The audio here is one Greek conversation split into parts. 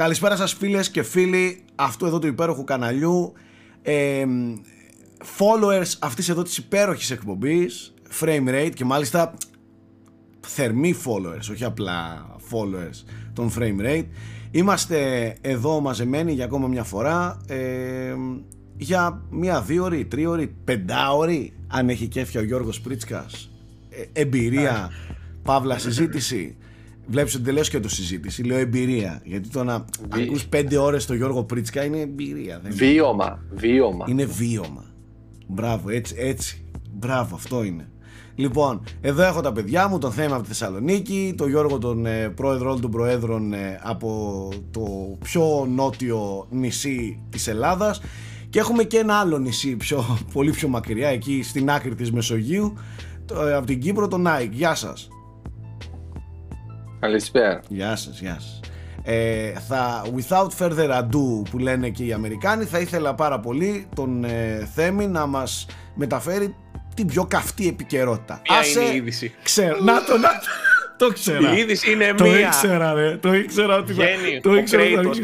καλησπέρα σας φίλες και φίλοι αυτού εδώ του υπέροχου καναλιού. Ε, followers αυτής εδώ της υπέροχης εκπομπής frame rate και μάλιστα θερμοί followers όχι απλά followers των frame rate. Είμαστε εδώ μαζεμένοι για ακόμα μια φορά ε, για μια δύο ώρη, τρία ώρη, πεντάωρη αν έχει κέφια ο Γιώργος Πρίτσκας ε, εμπειρία, παύλα συζήτηση Βλέπεις ότι δεν λέω και το συζήτηση, λέω εμπειρία. Γιατί το να Βι... ακούς πέντε ώρες το Γιώργο Πρίτσκα είναι εμπειρία. Δεν βίωμα, βίωμα. Είναι βίωμα. Μπράβο, έτσι, έτσι. Μπράβο, αυτό είναι. Λοιπόν, εδώ έχω τα παιδιά μου, τον θέμα από τη Θεσσαλονίκη, τον Γιώργο τον ε, πρόεδρο όλων των προέδρων ε, από το πιο νότιο νησί της Ελλάδας και έχουμε και ένα άλλο νησί πιο, πολύ πιο μακριά εκεί στην άκρη της Μεσογείου το, ε, από την Κύπρο, τον Νάικ. Γεια σας. Καλησπέρα. Γεια σας, γεια σας. Ε, θα, without further ado που λένε και οι Αμερικάνοι θα ήθελα πάρα πολύ τον ε, Θέμη να μας μεταφέρει την πιο καυτή επικαιρότητα. Ποια Άσε, είναι η είδηση; Ξέρω, να το, να το. Το ξέρα. Η είδηση είναι το μία. Ήξερα, ρε. Το ήξερα ότι Βγαίνει το ο ήξερα Κρέιτος.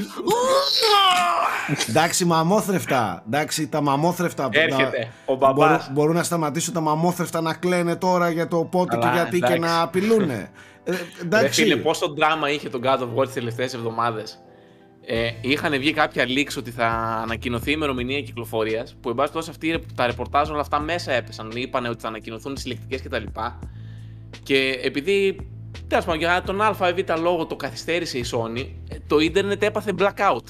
Εντάξει, μαμόθρεφτα. Εντάξει, τα μαμόθρεφτα. που Έρχεται τα- ο μπαμπάς. Μπορούν, μπορούν να σταματήσουν τα μαμόθρεφτα να κλαίνε τώρα για το πότε και Καλά, γιατί και εντάξει. να απειλούνε. Ε, Ρε εντάξει. φίλε, πόσο δράμα είχε το God of War τις τελευταίες εβδομάδες. Ε, είχαν βγει κάποια leaks ότι θα ανακοινωθεί η ημερομηνία κυκλοφορίας. Που εν πάση περιπτώσει αυτοί τα ρεπορτάζ όλα αυτά μέσα έπεσαν. Είπαν ότι θα ανακοινωθούν οι συλλεκτικές κτλ. Και επειδή τέλος πάντων για τον ΑΒ λόγο το καθυστέρησε η Sony, ε, το ίντερνετ έπαθε blackout.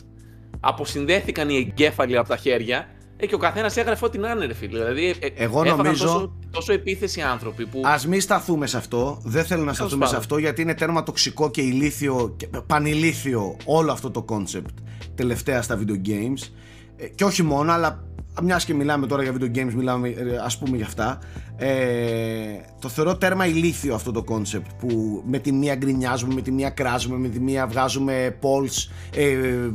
Αποσυνδέθηκαν οι εγκέφαλοι από τα χέρια ε, και ο καθένας έγραφε ό,τι να είναι, ρε φίλε. Δηλαδή, ε, Εγώ έφαγαν νομίζω- Τόσο, τόσο επίθεση άνθρωποι που. Α μην σταθούμε σε αυτό. Δεν θέλω να σταθούμε σε πάντων. αυτό γιατί είναι τέρμα τοξικό και ηλίθιο και πανηλίθιο όλο αυτό το concept τελευταία στα video games. Ε, και όχι μόνο, αλλά μιας και μιλάμε τώρα για video games, μιλάμε ε, ας πούμε για αυτά. Ε, το θεωρώ τέρμα ηλίθιο αυτό το concept που με τη μία γκρινιάζουμε, με τη μία κράζουμε, με τη μία βγάζουμε polls, ε, ε, ε,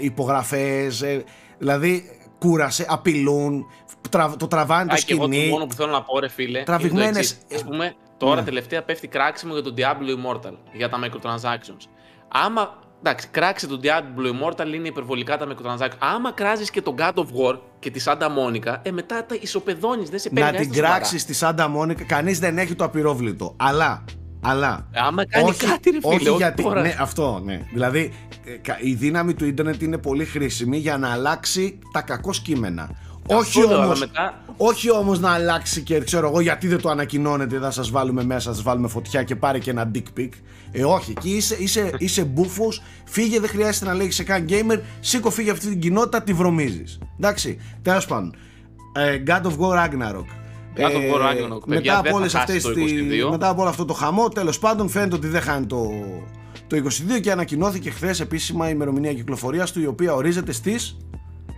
υπογραφές, ε, δηλαδή κούρασε, απειλούν, τρα- το τραβάνε το Α, και εγώ το σκηνή. μόνο που θέλω να πω, ρε φίλε. Τραβηγμένες- Α πούμε, τώρα Ναι. τελευταία πέφτει κράξιμο για τον Diablo Immortal, για τα microtransactions. Άμα. Εντάξει, κράξει τον Diablo Immortal είναι υπερβολικά τα microtransactions. Άμα κράζεις και τον God of War και τη Santa Monica, ε, μετά τα ισοπεδώνεις, δεν σε παίρνει να κανείς την στα σοβαρά. κράξεις στη Σάντα Μόνικα, κανείς δεν έχει το απειρόβλητο. Αλλά, αλλά. Άμα κάνει κάτι, ρε φίλε, όχι όχι γιατί. τώρα. Ναι, αυτό, ναι. Δηλαδή, ε, κα- η δύναμη του ίντερνετ είναι πολύ χρήσιμη για να αλλάξει τα κακό κείμενα. όχι λέω, αλλά όμως, μετά- όχι όμως να αλλάξει και ξέρω εγώ γιατί δεν το ανακοινώνετε, θα σας βάλουμε μέσα, θα σας βάλουμε φωτιά και πάρε και ένα dick pic. Ε, όχι, εκεί είσαι, είσαι, είσαι μπούφος, φύγε, δεν χρειάζεται να λέγεις σε καν gamer, σήκω φύγε αυτή την κοινότητα, τη βρωμίζεις. Εντάξει, τέλος πάντων. Ε, God of War Ragnarok. God of War Ragnarok, παιδιά, μετά, από δεν θα όλες χάσει αυτές το τις- 22. μετά από όλο αυτό το χαμό, τέλος πάντων φαίνεται ότι δεν χάνει το, το 22 και ανακοινώθηκε χθες επίσημα η ημερομηνία κυκλοφορίας του η οποία ορίζεται στις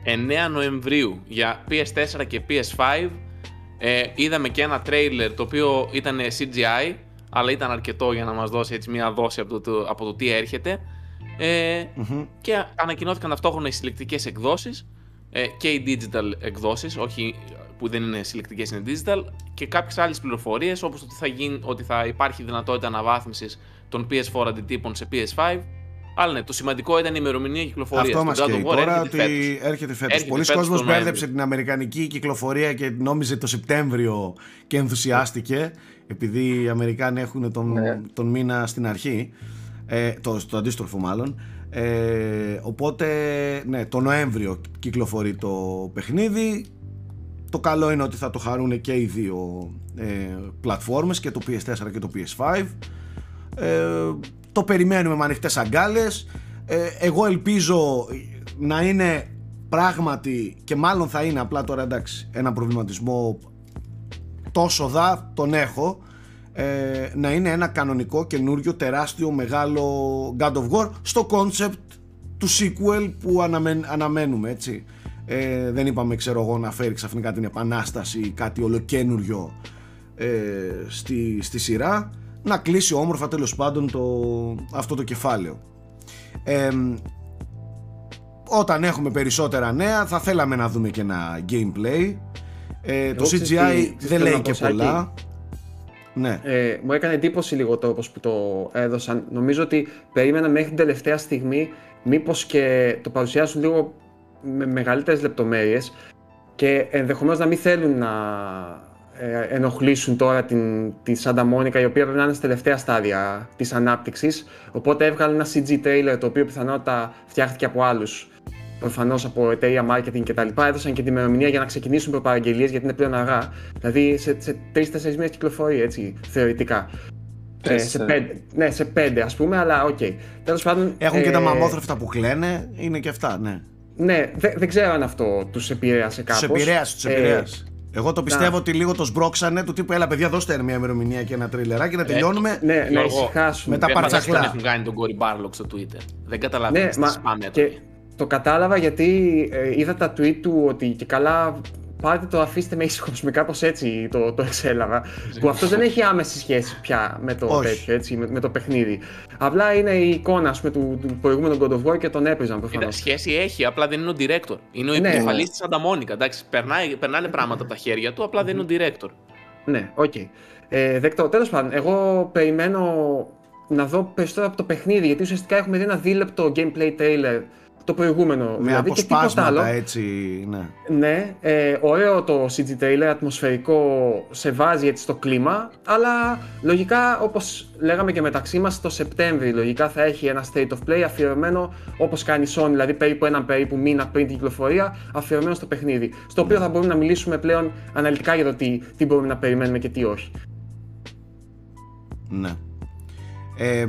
9 Νοεμβρίου για PS4 και PS5. Ε, είδαμε και ένα τρέιλερ το οποίο ήταν CGI, αλλά ήταν αρκετό για να μας δώσει έτσι μια δόση από το, το- από το τι έρχεται. Ε, Και ανακοινώθηκαν ταυτόχρονα οι συλλεκτικές εκδόσεις ε, και οι digital εκδόσεις, όχι που δεν είναι συλλεκτικές, είναι digital, και κάποιες άλλες πληροφορίες, όπως ότι θα, γίνει, ότι θα υπάρχει δυνατότητα αναβάθμισης των PS4 αντιτύπων σε PS5. Αλλά ναι, το σημαντικό ήταν η ημερομηνία κυκλοφορίας. Αυτό Το μας God καίει of War τώρα έρχεται ότι φέτος. έρχεται φέτος. Έρχεται Πολλοί φέτος κόσμος τον Νοέμβρη. μπέρδεψε την αμερικανική κυκλοφορία και νόμιζε το Σεπτέμβριο και ενθουσιάστηκε επειδή οι Αμερικάνοι έχουν τον, Ναι. τον μήνα στην αρχή ε, το, το αντίστροφο μάλλον ε, οπότε ναι το Νοέμβριο κυκλοφορεί το παιχνίδι το καλό είναι ότι θα το χαρούν και οι δύο ε, πλατφόρμες και το PS4 και το PS5 ες, το περιμένουμε με ανοιχτές αγκάλες. Ε, εγώ ελπίζω να είναι πράγματι και μάλλον θα είναι απλά τώρα εντάξει ένα προβληματισμό τόσο δα τον έχω ε, να είναι ένα κανονικό καινούριο τεράστιο μεγάλο God of War στο concept του sequel που αναμεν- αναμένουμε έτσι ε, δεν είπαμε ξέρω εγώ να φέρει ξαφνικά την επανάσταση ή κάτι ολοκένουριο ε, στη, στη σειρά. Να κλείσει όμορφα τέλος πάντων το, αυτό το κεφάλαιο. Ε, όταν έχουμε περισσότερα νέα θα θέλαμε να δούμε και ένα gameplay. Ε, το Εγώ ξέρεις τι- CGI ξέρεις δεν θέλω λέει να και πω, Σάκη; πολλά. Ναι. Ε, μου έκανε εντύπωση λίγο το όπως που το έδωσαν. Νομίζω ότι περίμενα μέχρι την τελευταία στιγμή μήπως και το παρουσιάσουν λίγο με μεγαλύτερες λεπτομέρειες και ενδεχομένως να μην θέλουν να ε, ενοχλήσουν τώρα την, τη Santa Monica η οποία πρέπει να είναι στα τελευταία στάδια της ανάπτυξης οπότε έβγαλε ένα CG trailer το οποίο πιθανότατα φτιάχτηκε από άλλους προφανώς από εταιρεία marketing κτλ. Έδωσαν και την ημερομηνία για να ξεκινήσουν προπαραγγελίες γιατί είναι πλέον αργά. Δηλαδή σε, σε 3-4 μήνες κυκλοφορεί έτσι θεωρητικά. Ε, σε πέντε, ναι, σε πέντε ας πούμε, αλλά ok. Okay. Τέλος πάντων. Έχουν ε, και τα ε, μαμόθρεφτα που κλαίνε, είναι και αυτά, ναι. Ναι, δεν, δεν ξέρω αν αυτό τους επηρέασε κάπως. Του επηρέασε, τους επηρέασε. Ε, Εγώ το πιστεύω να. ότι λίγο το σμπρώξανε του τύπου Έλα, παιδιά, δώστε μια ημερομηνία και ένα τρεϊλεράκι να τελειώνουμε. Ε, ναι, να ησυχάσουμε. Με τα παρτσακλά. Δεν έχουν κάνει τον Cory Barlog στο Twitter. Δεν καταλαβαίνω. Ναι, μα, και, το κατάλαβα γιατί ε, είδα τα tweet του ότι και καλά πάρτε το αφήστε με ήσυχο με κάπως έτσι το, το εξέλαβα που αυτό δεν έχει άμεση σχέση πια με το τέτοιο, έτσι, με, με, το παιχνίδι. Απλά είναι η εικόνα ας πούμε, του, του προηγούμενου God of War και τον έπαιζαν προφανώς. σχέση έχει, απλά δεν είναι ο director. Είναι ο ναι, επικεφαλής ναι. της Santa Monica εντάξει, περνάει, περνάνε πράγματα από τα χέρια του απλά δεν είναι ο director. Ναι, ok. Okay. ε, δεκτό, τέλος πάντων, εγώ περιμένω να δω περισσότερο από το παιχνίδι γιατί ουσιαστικά έχουμε δει ένα δίλεπτο gameplay trailer το προηγούμενο. Με δηλαδή, αποσπάσματα άλλο. έτσι, ναι. Ναι, ε, ωραίο το CG trailer, ατμοσφαιρικό, σε βάζει έτσι στο κλίμα, αλλά λογικά όπως λέγαμε και μεταξύ μας το Σεπτέμβρη λογικά θα έχει ένα state of play αφιερωμένο όπως κάνει η Sony, δηλαδή περίπου έναν περίπου μήνα πριν την κυκλοφορία, αφιερωμένο στο παιχνίδι, στο οποίο θα μπορούμε να μιλήσουμε πλέον αναλυτικά για το τι, τι μπορούμε να περιμένουμε και τι όχι. Ναι. Ε,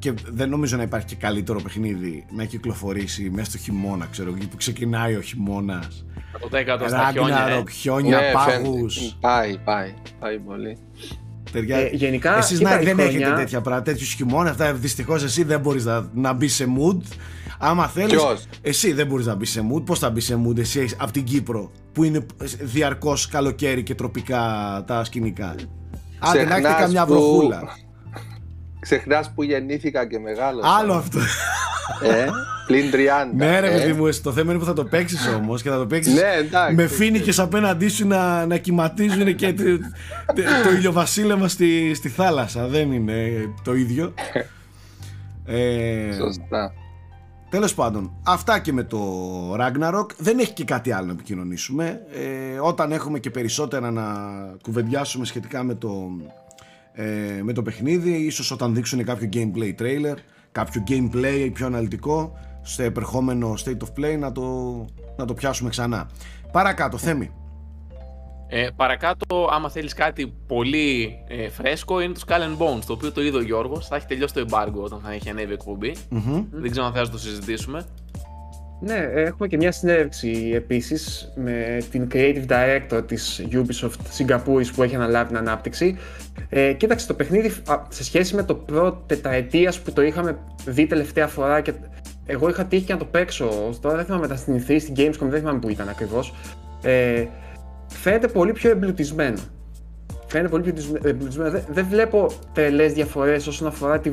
και δεν νομίζω να υπάρχει και καλύτερο παιχνίδι να κυκλοφορήσει μέσα στο χειμώνα, ξέρω που ξεκινάει ο χειμώνας. Από στα χιόνια. Ε. χιόνια, ναι, πάγους. Πάει, πάει, πάει πολύ. Παιδιά, ε, γενικά, εσείς να, δεν έχετε τέτοια πράγματα, τέτοιους χειμώνα, αυτά δυστυχώς εσύ δεν μπορείς να, να μπεις σε mood. Άμα θέλεις, εσύ δεν μπορείς να μπεις σε mood. Πώς θα μπεις σε mood εσύ από την Κύπρο, που είναι διαρκώς καλοκαίρι και τροπικά τα σκηνικά; Άντε να έχετε καμιά βροχούλα. Ξεχνάς που γεννήθηκα και μεγάλο. Άλλο αυτό. Ε, πλην 30. Ναι, ρε ε. παιδί μου, το θέμα είναι που θα το παίξεις όμως και θα το παίξεις ναι, με φίνικες απέναντί σου να, να κυματίζουν και το, το, το ηλιοβασίλεμα στη, στη θάλασσα. Δεν είναι το ίδιο. Ε, Σωστά. Τέλος πάντων, αυτά και με το Ragnarok. Δεν έχει και κάτι άλλο να επικοινωνήσουμε. Ε, όταν έχουμε και περισσότερα να κουβεντιάσουμε σχετικά με το ε, με το παιχνίδι ίσως όταν δείξουν κάποιο gameplay trailer κάποιο gameplay πιο αναλυτικό στο επερχόμενο state of play να το, να το πιάσουμε ξανά παρακάτω Θέμη ε, παρακάτω, άμα θέλεις κάτι πολύ ε, φρέσκο, είναι το Skull and Bones, το οποίο το είδε ο Γιώργος. Θα έχει τελειώσει το embargo όταν θα έχει ανέβει εκπομπή. Δεν ξέρω αν θες να το συζητήσουμε. Ναι, έχουμε και μια συνέντευξη επίσης με την Creative Director της Ubisoft Σιγκαπούρης που έχει αναλάβει την ανάπτυξη. Ε, κοίταξε, το παιχνίδι σε σχέση με το πρώτο τετραετίας που το είχαμε δει τελευταία φορά και εγώ είχα τύχει και να το παίξω, τώρα δεν θυμάμαι μετά στην E3, στην Gamescom, δεν θυμάμαι που ήταν ακριβώς. Ε, φαίνεται πολύ πιο εμπλουτισμένο. Φαίνεται πολύ πιο εμπλουτισμένο. Δεν, δεν βλέπω τρελές διαφορές όσον αφορά τη,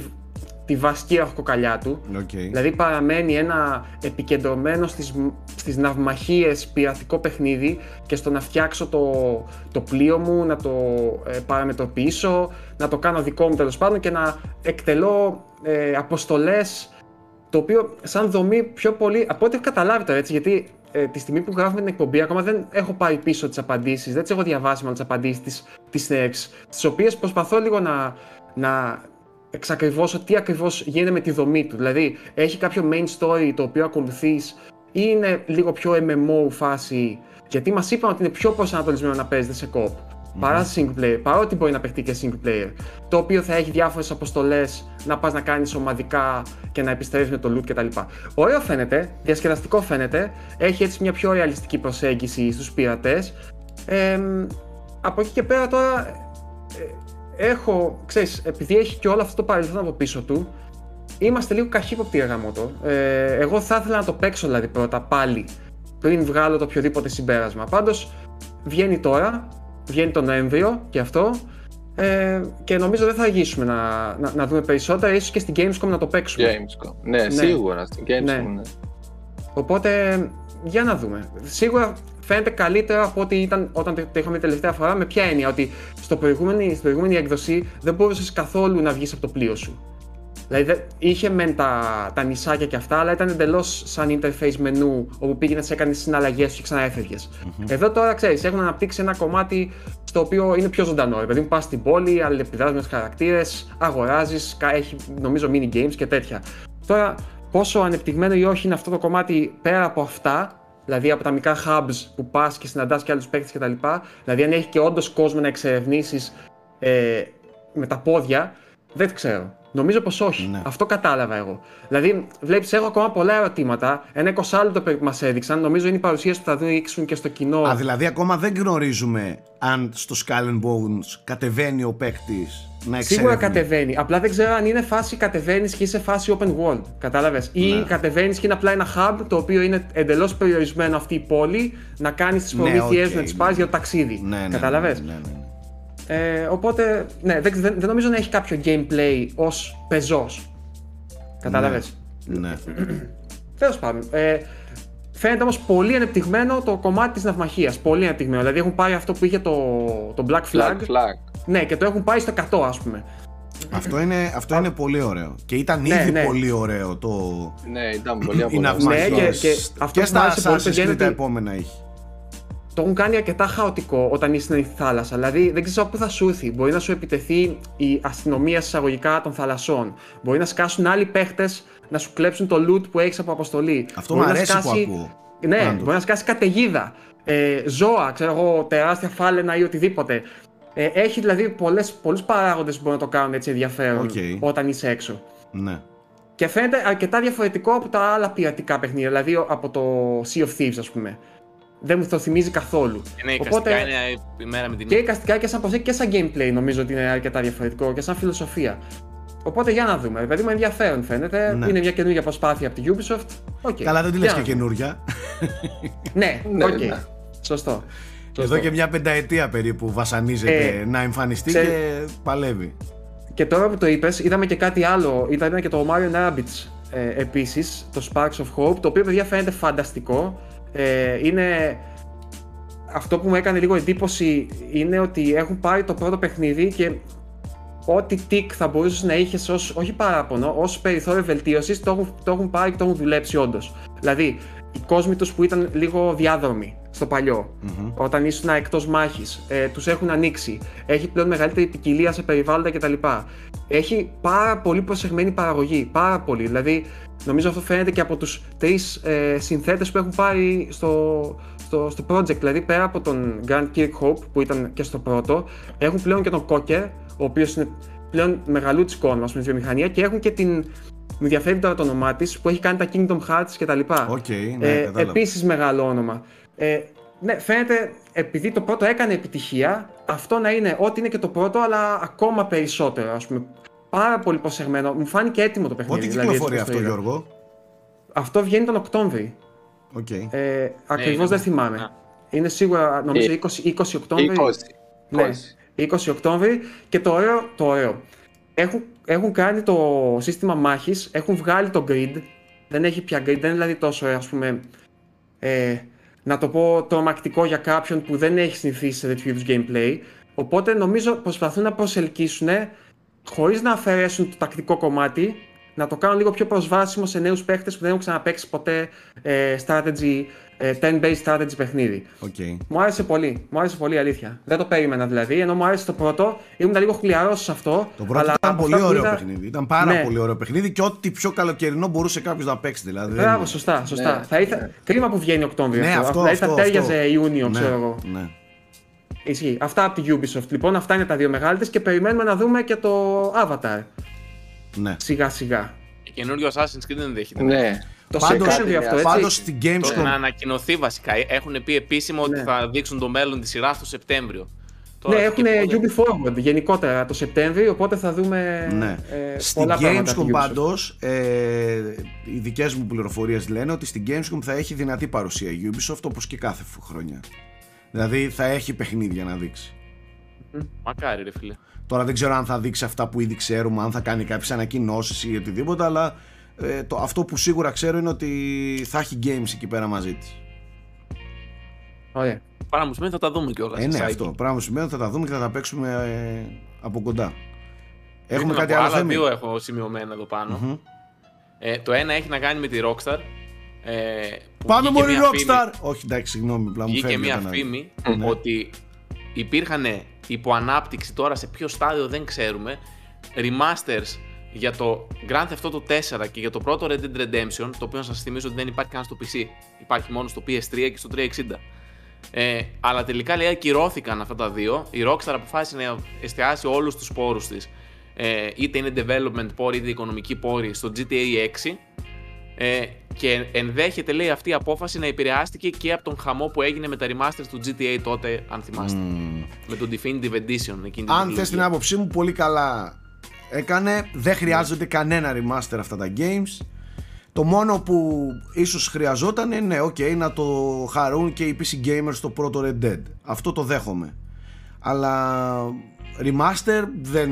τη βασική αρχοκοκαλιά του. Okay. Δηλαδή παραμένει ένα επικεντρωμένο στις, στις ναυμαχίες πειρατικό παιχνίδι και στο να φτιάξω το, το πλοίο μου, να το ε, παραμετροποιήσω, να το κάνω δικό μου τέλος πάντων και να εκτελώ ε, αποστολές το οποίο σαν δομή πιο πολύ, από ό,τι έχω καταλάβει τώρα έτσι, γιατί ε, τη στιγμή που γράφουμε την εκπομπή ακόμα δεν έχω πάρει πίσω τις απαντήσεις, δεν τις έχω διαβάσει με τις απαντήσεις της, της ΝΕΞ, τις οποίες προσπαθώ λίγο να, να εξακριβώσω τι ακριβώς γίνεται με τη δομή του. Δηλαδή, έχει κάποιο main story το οποίο ακολουθείς ή είναι λίγο πιο MMO φάση; Γιατί μας είπαν ότι είναι πιο προσανατολισμένο να παίζετε σε cop mm-hmm. παρά single player, παρότι μπορεί να παιχτεί και single player. Το οποίο θα έχει διάφορες αποστολές να πας να κάνεις ομαδικά και να επιστρέψει με το loot κτλ. Ωραίο φαίνεται, διασκεδαστικό φαίνεται, έχει έτσι μια πιο ρεαλιστική προσέγγιση στους πειρατές. Ε, από εκεί και πέρα τώρα ε, έχω, ξέρεις, επειδή έχει και όλο αυτό το παρελθόν από πίσω του, είμαστε λίγο καχύποπτοι γαμότο. Ε, εγώ θα ήθελα να το παίξω δηλαδή πρώτα πάλι, πριν βγάλω το οποιοδήποτε συμπέρασμα. Πάντως, βγαίνει τώρα, βγαίνει τον Νοέμβριο και αυτό, ε, και νομίζω δεν θα αργήσουμε να, να, να, δούμε περισσότερα, ίσως και στην Gamescom να το παίξουμε. Gamescom. Ναι, ναι. σίγουρα στην Gamescom, ναι. ναι. Οπότε, για να δούμε. Σίγουρα φαίνεται καλύτερα από ό,τι ήταν όταν το είχαμε τελευταία φορά. Με ποια έννοια, ότι στο προηγούμενη, στην προηγούμενη έκδοση δεν μπορούσες καθόλου να βγεις από το πλοίο σου. Δηλαδή δεν- είχε μεν τα, τα νησάκια και αυτά, αλλά ήταν εντελώς σαν interface μενού όπου πήγαινες, έκανες τι συναλλαγές σου και ξανά έφευγες. Εδώ τώρα ξέρεις, έχουν αναπτύξει ένα κομμάτι στο οποίο είναι πιο ζωντανό. Δηλαδή, πας στην πόλη, αλληλεπιδράς με τους χαρακτήρες, αγοράζεις, έχει νομίζω mini games και τέτοια. Τώρα, πόσο ανεπτυγμένο ή όχι είναι αυτό το κομμάτι πέρα από αυτά, δηλαδή από τα μικρά hubs που πας και συναντάς και άλλους παίκτες κτλ. Δηλαδή, αν έχει και όντως κόσμο να εξερευνήσεις ε, με τα πόδια, δεν ξέρω. Νομίζω πως όχι. Ναι. Αυτό κατάλαβα εγώ. Δηλαδή, βλέπεις, έχω ακόμα πολλά ερωτήματα. Ένα 20 λεπτό περίπου μας έδειξαν. Νομίζω είναι η παρουσίαση που θα δείξουν και στο κοινό. Α, δηλαδή ακόμα δεν γνωρίζουμε αν στο Skull and Bones κατεβαίνει ο παίκτης να εξερευνεί. Σίγουρα κατεβαίνει. Απλά δεν ξέρω αν είναι φάση κατεβαίνεις και είσαι φάση open world. Κατάλαβες. Ή Ναι. κατεβαίνεις και είναι απλά ένα hub το οποίο είναι εντελώς περιορισμένο αυτή η πόλη να κάνεις τις Ναι, προμήθειές οκ, να τις ναι. πάρει για το ταξίδι. Ναι, ναι, Κατάλαβες. Ναι, ναι, ναι. Ε, οπότε, ναι, δεν, δεν, δεν νομίζω να έχει κάποιο gameplay ως πεζός. Κατάλαβες; Ναι. Τέλος πάντων. Ε, φαίνεται όμως πολύ ανεπτυγμένο το κομμάτι της ναυμαχίας. Πολύ ανεπτυγμένο. Δηλαδή έχουν πάρει αυτό που είχε το, το Black Flag. Flag, flag. Ναι, και το έχουν πάει στο 100, ας πούμε. Αυτό, είναι, αυτό είναι πολύ ωραίο. Και ήταν Ναι, ήδη ναι. πολύ ωραίο το. Ναι, ήταν πολύ η απολαυστικό. ναυμαχία. Ναι, και- και αυτό και που μου στα άρεσε πολύ, Assassin's παιδιά, είναι Creed τα ότι- επόμενα έχει. Το έχουν κάνει αρκετά χαοτικό όταν είσαι στη θάλασσα. Δηλαδή δεν ξέρω πού θα σου έρθει. Μπορεί να σου επιτεθεί η αστυνομία εισαγωγικά των θαλασσών. Μπορεί να σκάσουν άλλοι παίχτες να σου κλέψουν το loot που έχεις από αποστολή. Αυτό Μπορεί μου να αρέσει που σκάσει- ακούω. Ναι, Πάντως. μπορεί να σκάσει καταιγίδα. Ε, ζώα, ξέρω εγώ, τεράστια φάλαινα ή οτιδήποτε. Ε, έχει δηλαδή πολλές, πολλούς παράγοντες που μπορούν να το κάνουν έτσι ενδιαφέρον Οκ. όταν είσαι έξω. Ναι. Και φαίνεται αρκετά διαφορετικό από τα άλλα πειρατικά παιχνίδια, δηλαδή από το Sea of Thieves, ας πούμε. Δεν μου το θυμίζει καθόλου. Και ναι, εικαστικά είναι η μέρα με την Και εικαστικά και σαν προσέγγιση και σαν gameplay νομίζω ότι είναι αρκετά διαφορετικό και σαν φιλοσοφία. Οπότε για να δούμε. Δηλαδή με ενδιαφέρον φαίνεται. Ναι. Είναι μια καινούργια προσπάθεια από τη Ubisoft. Okay. Καλά, δεν τη λες και καινούρια. Ναι, Ναι, οκ. ναι. Σωστό. Εδώ και μια πενταετία περίπου βασανίζεται Ε, να εμφανιστεί ξέρ- και παλεύει. Και τώρα που το είπες, είδαμε και κάτι άλλο. Ήταν και το Mario Rabbids ε, επίσης, το Sparks of Hope, το οποίο παιδιά φαίνεται φανταστικό. Ε, είναι. Αυτό που μου έκανε λίγο εντύπωση είναι ότι έχουν πάρει το πρώτο παιχνίδι και ό,τι τικ θα μπορούσες να είχες ως, όχι παράπονο, ως περιθώριο βελτίωσης, το, έχουν- το έχουν πάρει και το έχουν δουλέψει όντως. Δηλαδή, οι κόσμοι τους που ήταν λίγο διάδρομοι στο παλιο όταν ήσουν εκτός μάχης, ε, τους έχουν ανοίξει. Έχει πλέον μεγαλύτερη ποικιλία σε περιβάλλοντα κτλ. Έχει πάρα πολύ προσεγμένη παραγωγή. Πάρα πολύ. Δηλαδή, νομίζω αυτό φαίνεται και από τους τρεις ε, συνθέτες που έχουν πάρει στο, στο, στο project. Δηλαδή, πέρα από τον Grant Kirkhope που ήταν και στο πρώτο, έχουν πλέον και τον Cocker, ο οποίος είναι πλέον μεγαλούτσι όνομα στην βιομηχανία και έχουν και την. Με ενδιαφέρει τώρα το όνομά της που έχει κάνει τα Kingdom Hearts κτλ. Οκ, ναι, ε, κατάλαβα. Επίσης μεγάλο όνομα. Ε, ναι, φαίνεται επειδή το πρώτο έκανε επιτυχία, αυτό να είναι ό,τι είναι και το πρώτο, αλλά ακόμα περισσότερο, ας πούμε. Πάρα πολύ προσεγμένο. Μου φάνηκε έτοιμο το παιχνίδι. Πότε δηλαδή, κυκλοφορεί έτσι όπως αυτό, το είδα. Γιώργο; Αυτό βγαίνει τον Οκτώβρη. Οκ. Ε, Ακριβώς είναι- δεν θυμάμαι. Α. Είναι σίγουρα, νομίζω, Ε, 20, 20 Οκτώβρη. 20. Ναι, 20. 20 Οκτώβρη και το ωραίο, το ωραίο. Έχουν, έχουν κάνει το σύστημα μάχης, έχουν βγάλει το grid, δεν έχει πια grid, δεν είναι δηλαδή τόσο ας πούμε, ε, να το πω τρομακτικό για κάποιον που δεν έχει συνηθίσει σε τέτοιου είδους gameplay. Οπότε νομίζω προσπαθούν να προσελκύσουν χωρίς να αφαιρέσουν το τακτικό κομμάτι, να το κάνουν λίγο πιο προσβάσιμο σε νέους παίχτες που δεν έχουν ξαναπαίξει ποτέ ε, strategy, ε, turn-based strategy παιχνίδι. Οκ. Μου άρεσε πολύ. Μου άρεσε πολύ η αλήθεια. Δεν το περίμενα δηλαδή. Ενώ μου άρεσε το πρώτο, ήμουν λίγο χλιαρός σε αυτό. Το πρώτο αλλά ήταν από πολύ αυτά που ωραίο είδα- παιχνίδι. Ήταν πάρα Ναι. πολύ ωραίο παιχνίδι και ό,τι πιο καλοκαιρινό μπορούσε κάποιος να παίξει. Δηλαδή, δεν- Μπράβο, σωστά. σωστά. Ναι, θα ήθελα... ναι. Κρίμα που βγαίνει Οκτώβριο. Ναι, αυτό, δηλαδή αυτό, θα τέριαζε αυτό. Ιούνιο, Ναι, ξέρω εγώ. Ναι. Ισχύει. Αυτά από τη Ubisoft. Λοιπόν, αυτά είναι τα δύο μεγαλύτερε και περιμένουμε να δούμε και το Avatar. ναι. Σιγά σιγά. Και καινούριο Assassin's Creed δεν δέχεται. Ναι. Το Πάντως- September αυτό, έτσι. Πάντως στην Το, Gamescom να ανακοινωθεί βασικά. Έχουν πει επίσημα ότι Ναι. θα δείξουν το μέλλον της σειράς το Σεπτέμβριο. Ναι, Τώρα, έχουν και πότε- UB Forward γενικότερα το Σεπτέμβριο, οπότε θα δούμε Ναι. ε, Στην πολλά πράγματα. από Gamescom τη Ubisoft. πάντως, ε, οι δικές μου πληροφορίες λένε ότι στην Gamescom θα έχει δυνατή παρουσία η Ubisoft όπως και κάθε φ- χρονιά. Δηλαδή θα έχει παιχνίδια να δείξει. Μακάρι, ρε φίλε. Τώρα δεν ξέρω αν θα δείξει αυτά που ήδη ξέρουμε, αν θα κάνει κάποιες ανακοινώσεις ή οτιδήποτε, αλλά ε, το, αυτό που σίγουρα ξέρω είναι ότι θα έχει games εκεί πέρα μαζί της. Ωραία. Πάρα μου σημαίνει θα τα δούμε κιόλας. Ε, ναι, αυτό. Πράγμα που σημαίνει ότι θα τα δούμε και θα τα παίξουμε ε, από κοντά. Έχουμε Ήθελα κάτι να πω, άλλο άλλα Θέμη; δύο έχω σημειωμένα εδώ πάνω. Μμμ. Ε, το ένα έχει να κάνει με τη Rockstar. Ε, που Πάμε βγήκε μωρή μια φήμη- Rockstar! Όχι, εντάξει, συγγνώμη, απλά μου Βγήκε φεύγει μια όταν- φήμη Ναι. ότι υπήρχαν υποανάπτυξη τώρα σε ποιο στάδιο δεν ξέρουμε. Remasters για το Grand Theft Auto 4 και για το πρώτο Red Dead Redemption το οποίο να σας θυμίζω ότι δεν υπάρχει καν στο PC υπάρχει μόνο στο PS3 και στο 360 ε, αλλά τελικά λέει ακυρώθηκαν αυτά τα δύο. Η Rockstar αποφάσισε να εστιάσει όλους τους πόρους της ε, είτε είναι development πόροι είτε οικονομική πόροι στο GTA 6 ε, και ενδέχεται, λέει, αυτή η απόφαση να επηρεάστηκε και από τον χαμό που έγινε με τα remasters του GTA τότε, αν θυμάστε. Μμμ. Με το Definitive Edition. Εκείνη την Αν θες τριλογία. την άποψή μου, πολύ καλά έκανε. Δεν χρειάζονται κανένα remaster αυτά τα games. Το μόνο που ίσως χρειαζόταν είναι, ναι, ok, να το χαρούν και οι PC gamers στο πρώτο Red Dead. Αυτό το δέχομαι. Αλλά remaster δεν,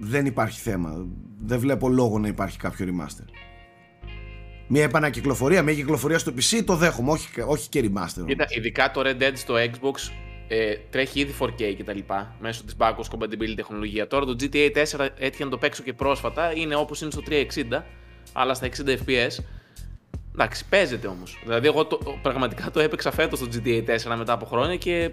δεν υπάρχει θέμα. Δεν βλέπω λόγο να υπάρχει κάποιο remaster. Μια επανακυκλοφορία, μια κυκλοφορία στο PC το δέχομαι, όχι, όχι και remaster. Κοίτα, ειδικά το Red Dead στο Xbox ε, τρέχει ήδη 4K κτλ. μέσω της backwards compatibility τεχνολογία. Τώρα το GTA 4 έτυχε να το παίξω και πρόσφατα, είναι όπως είναι στο 360, αλλά στα 60 FPS. Εντάξει, παίζεται όμως. Δηλαδή, εγώ το, πραγματικά το έπαιξα φέτος το GTA 4 μετά από χρόνια και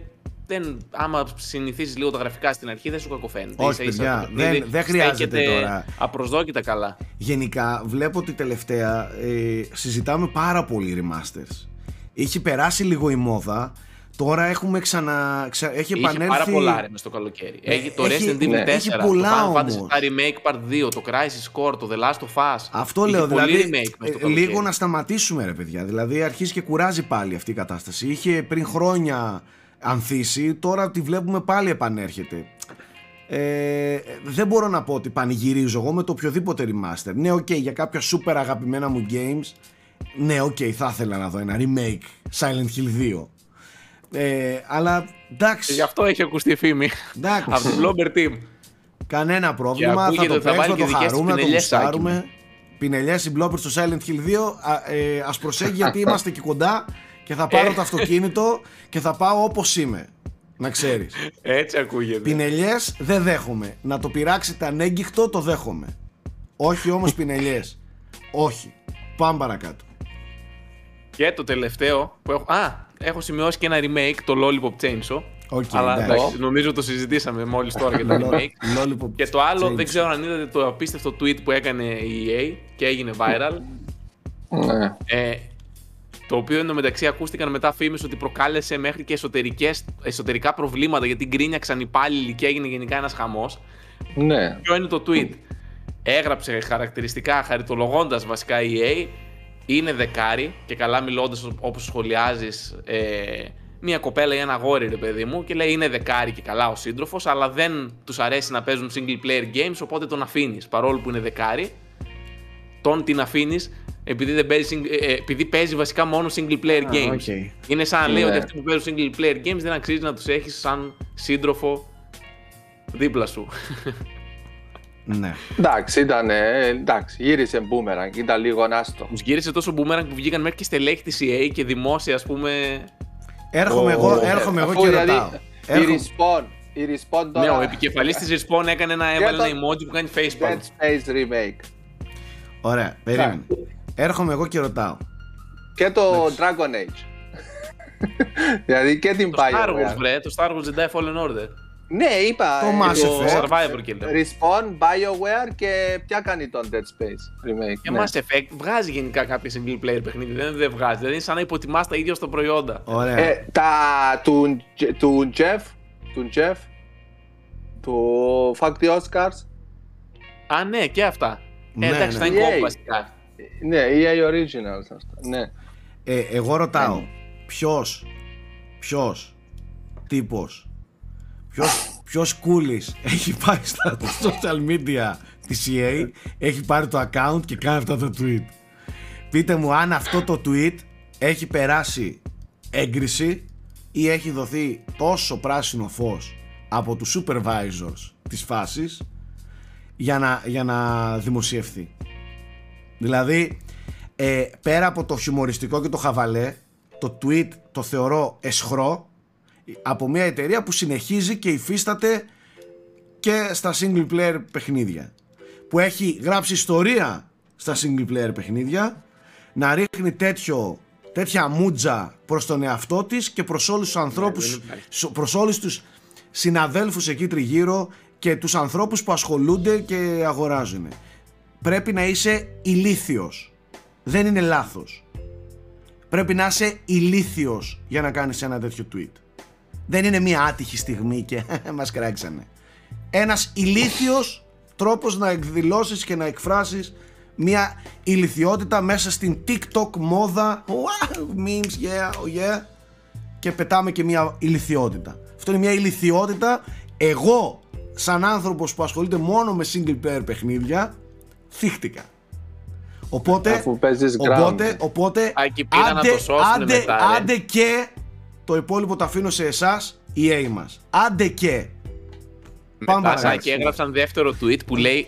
δεν, άμα συνηθίσει λίγο τα γραφικά στην αρχή, δεν σου κακοφαίνεται. Όχι, Ίσα-ίσα παιδιά, το παιχνίδι δεν- δεν χρειάζεται στέκεται τώρα. Απροσδόκητα καλά. Γενικά βλέπω ότι τελευταία ε, συζητάμε πάρα πολύ remasters. Είχε περάσει λίγο η μόδα. Τώρα έχουμε ξανα... ξα- Έχει Είχε επανέλθει... πάρα πολλά ρε μες στο καλοκαίρι. Ναι, έχει το έχει- Resident Evil ναι, 4, έχει το πολλά Final Fantasy όμως. VII Remake Part 2, το Crisis Core, το The Last of Us. Αυτό Είχε λέω, πολύ δηλαδή remake μες στο ε, καλοκαίρι. λίγο να σταματήσουμε ρε παιδιά. Δηλαδή αρχίζει και κουράζει πάλι αυτή η κατάσταση. Είχε πριν χρόνια ανθίσει, τώρα τη βλέπουμε πάλι επανέρχεται. Ε, δεν μπορώ να πω ότι πανηγυρίζω εγώ με το οποιοδήποτε remaster. Ναι, οκ, για κάποια super αγαπημένα μου games, ναι, οκ, θα ήθελα να δω ένα remake Silent Hill 2. Ε, αλλά Και εντάξει, γι' αυτό έχει ακουστεί η φήμη. εντάξει Από το Bloober Team. κανένα πρόβλημα. Θα ακούγεται το ότι θα παίξουμε, βάλει θα και το δικές χαρούμε, θα το πινελιές, Άκη γουστάρουμε. Πινελιές η Bloober στο Silent Hill 2. Α, ε, ας προσέχει γιατί είμαστε και κοντά και θα πάρω Ε. το αυτοκίνητο και θα πάω όπως είμαι. Να ξέρεις. Έτσι ακούγεται. Πινελιές δεν δέχομαι. Να το πειράξετε ανέγγιχτο το δέχομαι. Όχι όμως πινελιές. Όχι. Πάμε παρακάτω. Και το τελευταίο που έχω. Α, έχω σημειώσει και ένα remake, το Lollipop Chainsaw. Οκ, αλλά εντάξει. εντάξει, νομίζω το συζητήσαμε μόλις τώρα για το remake. Lollipop Και το άλλο, Chainsaw. δεν ξέρω αν είδατε το απίστευτο tweet που έκανε η EA και έγινε viral. Ναι. Ε, το οποίο εντωμεταξύ ακούστηκαν μετά φήμες ότι προκάλεσε μέχρι και εσωτερικές, εσωτερικά προβλήματα γιατί γκρίνιαξαν οι υπάλληλοι και έγινε γενικά ένας χαμός. Ναι. Ποιο είναι το tweet; Έγραψε χαρακτηριστικά, χαριτολογώντας βασικά η EA, είναι δεκάρι και καλά μιλώντας όπως σχολιάζεις ε, μια κοπέλα ή ένα αγόρι ρε παιδί μου και λέει είναι δεκάρι και καλά ο σύντροφος αλλά δεν τους αρέσει να παίζουν single player games οπότε τον αφήνεις παρόλο που είναι δεκάρι τον την αφήνεις επειδή, δεν παίζει, sing- ε, ε, επειδή παίζει βασικά μόνο single player Α, games. οκ. Είναι σαν να λέει Ναι. ότι αυτοί που παίζουν single player games δεν αξίζει να τους έχεις σαν σύντροφο δίπλα σου. Ναι. Εντάξει, ήταν. ε, Εντάξει, γύρισε boomerang. Ήταν λίγο άστο. Τους γύρισε τόσο boomerang που βγήκαν μέχρι και στελέχη της EA και δημόσια, ας πούμε. Έρχομαι Ο- εγώ, έρχομαι εγώ Αφού και δηλαδή, ρωτάω. Η Έρχομαι- respawn. Η respawn Ναι, τώρα. ο επικεφαλής της Respawn έκανε ένα, έβαλε το- ένα emoji που κάνει facepalm. Dead Space Remake. Ωραία, περίμενε. Έρχομαι εγώ και ρωτάω. Και το Dragon Age. δηλαδή και την Το Star Wars, BioWare. βρε, το Star Wars Jedi Fallen Order. Ναι, είπα. Το ε, Mass Το Effect. Survivor Killer. Respawn, BioWare και ποια κάνει τον Dead Space Remake. Και ναι. Mass Effect βγάζει γενικά κάποια single player παιχνίδι. Δεν, δεν βγάζει. Δηλαδή είναι σαν να υποτιμάς τα ίδια στα προϊόντα. Ωραία. Ε, τα του, του Jeff, του Jeff, του Fuck the Oscars. Α, ναι, και αυτά. Ναι, ε, εντάξει, ναι. θα είναι EA. κόπο βασικά. Ναι, EA Originals αυτά. Ναι. Ε, εγώ ρωτάω, ποιος, ποιος τύπος, ποιος, ποιος κούλης έχει πάει στα social media της EA, έχει πάρει το account και κάνει αυτό το tweet; Πείτε μου αν αυτό το tweet έχει περάσει έγκριση ή έχει δοθεί τόσο πράσινο φως από τους supervisors της φάσης για να, για να δημοσιευθεί. Δηλαδή, ε, πέρα από το χιουμοριστικό και το χαβαλέ, το tweet το θεωρώ εσχρό από μια εταιρεία που συνεχίζει και υφίσταται και στα single player παιχνίδια. Που έχει γράψει ιστορία στα single player παιχνίδια, να ρίχνει τέτοιο, τέτοια μούτζα προς τον εαυτό της και προς όλους τους ανθρώπους, δεν υπάρχει. σο- προς όλους τους συναδέλφους εκεί τριγύρω και τους ανθρώπους που ασχολούνται και αγοράζουν. Πρέπει να είσαι ηλίθιος. Δεν είναι λάθος. Πρέπει να είσαι ηλίθιος για να κάνεις ένα τέτοιο tweet. Δεν είναι μια άτυχη στιγμή και μας κράξανε. Ένας ηλίθιος τρόπος να εκδηλώσεις και να εκφράσεις μια ηλικιότητα μέσα στην TikTok μόδα wow, memes, yeah, oh yeah και πετάμε και μια ηλικιότητα. Αυτό είναι μια ηλικιότητα εγώ σαν άνθρωπος που ασχολείται μόνο με single player παιχνίδια θύχτηκα. Οπότε, Αφού παίζεις οπότε, ground. οπότε Α, εκεί πήγαν να το σώσουνε άντε, μετά, ρε. άντε και το υπόλοιπο το αφήνω σε εσάς η A μας. Άντε και. Πάμε Μετά παρακάτω. και έγραψαν δεύτερο tweet που λέει.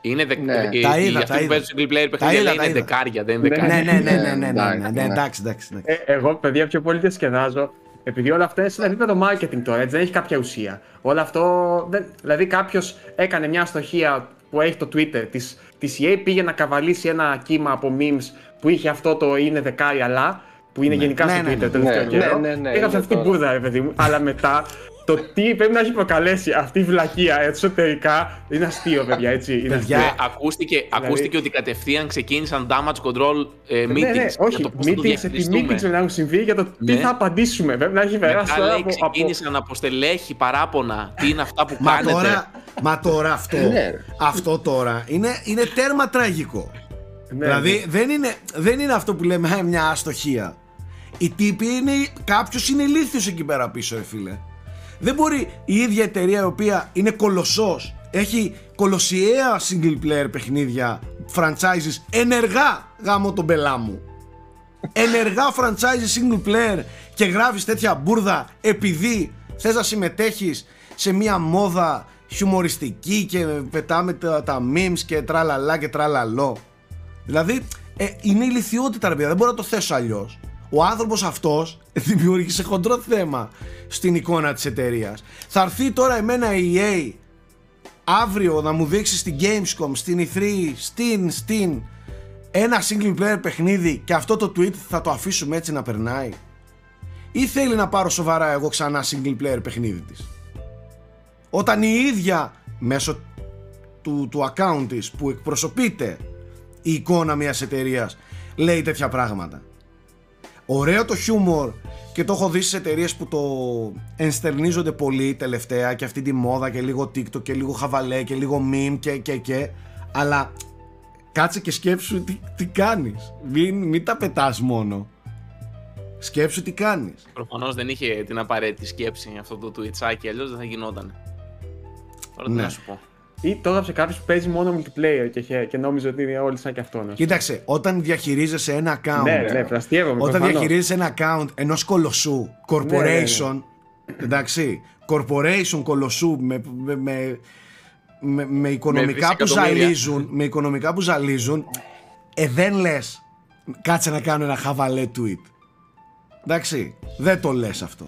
Είναι δεκα... Ναι. ε, Τα οι- είδα, αυτοί τα που είδα. παίζουν single player Τα παιχνίδια είδα, λέει τα είναι είδα. δεκάρια, δεν είναι Ναι, δεκάρια. Ναι, ναι, ναι, ναι, ναι, ναι, Εντάξει, ναι, ναι, ναι. εντάξει, εντάξει. εντάξει. Ε, εγώ, παιδιά, πιο πολύ διασκεδάζω. Επειδή όλα αυτά είναι σε ένα επίπεδο marketing τώρα, έτσι δεν έχει κάποια ουσία. Όλο αυτό. Δεν, δηλαδή, κάποιος έκανε μια αστοχία που έχει το Twitter της της EA, πήγε να καβαλήσει ένα κύμα από memes που είχε αυτό το είναι δεκάρι αλλά, που είναι γενικά Ναι, στο ναι, Twitter ναι. τελευταίο Ναι, καιρό. ναι, ναι, ναι, Έγραψε είναι αυτή την τώρα. μπουρδα, ρε παιδί μου. αλλά μετά το τι πρέπει να έχει προκαλέσει αυτή η βλακεία εσωτερικά είναι αστείο, παιδιά, έτσι. Είναι Παιδιά, αστείο. Ναι, ακούστηκε, ακούστηκε ότι κατευθείαν ξεκίνησαν damage control ε, meetings. Ναι, ναι, για όχι, το πώς θα το meetings, επί διαχειριστούμε. meetings πρέπει να έχουν συμβεί για το τι Ναι. θα απαντήσουμε. Πρέπει να έχει περάσει Μετά τώρα λέει από, από, ξεκίνησαν από στελέχη παράπονα. Τι είναι αυτά που Μα κάνετε; τώρα, μα τώρα αυτό, Ναι, ρε. αυτό τώρα είναι, είναι τέρμα τραγικό. Ναι, δηλαδή ναι. Δεν, είναι, δεν είναι αυτό που λέμε «Α, μια αστοχία. Οι τύποι είναι, κάποιος είναι ηλίθιος εκεί πέρα πίσω ρε φίλε. Δεν μπορεί η ίδια εταιρεία η οποία είναι κολοσσός, έχει κολοσιαία single player παιχνίδια, franchises, ενεργά γάμο τον πελά μου. ενεργά franchise single player και γράφεις τέτοια μπουρδα επειδή θες να συμμετέχεις σε μια μόδα χιουμοριστική και πετάμε τα, τα memes και τραλαλά και τραλαλό. Δηλαδή ε, είναι ηλικιότητα ρε παιδιά, δεν μπορώ να το θέσω αλλιώς. Ο άνθρωπος αυτός δημιούργησε χοντρό θέμα στην εικόνα της εταιρείας. Θα έρθει τώρα εμένα η EA αύριο να μου δείξει στην Gamescom, στην E3, στην, στην ένα single player παιχνίδι και αυτό το tweet θα το αφήσουμε έτσι να περνάει; Ή θέλει να πάρω σοβαρά εγώ ξανά single player παιχνίδι της; Όταν η ίδια μέσω του, του account της που εκπροσωπείται η εικόνα μιας εταιρείας λέει τέτοια πράγματα ωραίο το χιούμορ και το έχω δει σε εταιρείες που το ενστερνίζονται πολύ τελευταία και αυτή τη μόδα και λίγο TikTok και λίγο χαβαλέ και λίγο meme και και και αλλά κάτσε και σκέψου τι, τι κάνεις μην, μην τα πετάς μόνο σκέψου τι κάνεις Προφανώς δεν είχε την απαραίτητη σκέψη αυτό το tweetsάκι, αλλιώς δεν θα γινόταν. Τώρα τι Ναι. να σου πω. Ή το έγραψε κάποιος που παίζει μόνο multiplayer και, είχε- και νόμιζε ότι είναι όλοι σαν και αυτόν. ας πούμε. κοίταξε όταν διαχειρίζεσαι ένα account Ναι, ναι, πλαστιεύομαι. Όταν προφανώς. διαχειρίζεσαι ένα account ενός κολοσσού, corporation, εντάξει, corporation κολοσσού με, με, με, με, με οικονομικά που δισεκατομμύρια. ζαλίζουν, με οικονομικά που ζαλίζουν, ε, δεν λες κάτσε να κάνω ένα χαβαλέ tweet. Εντάξει, δεν το λες αυτό.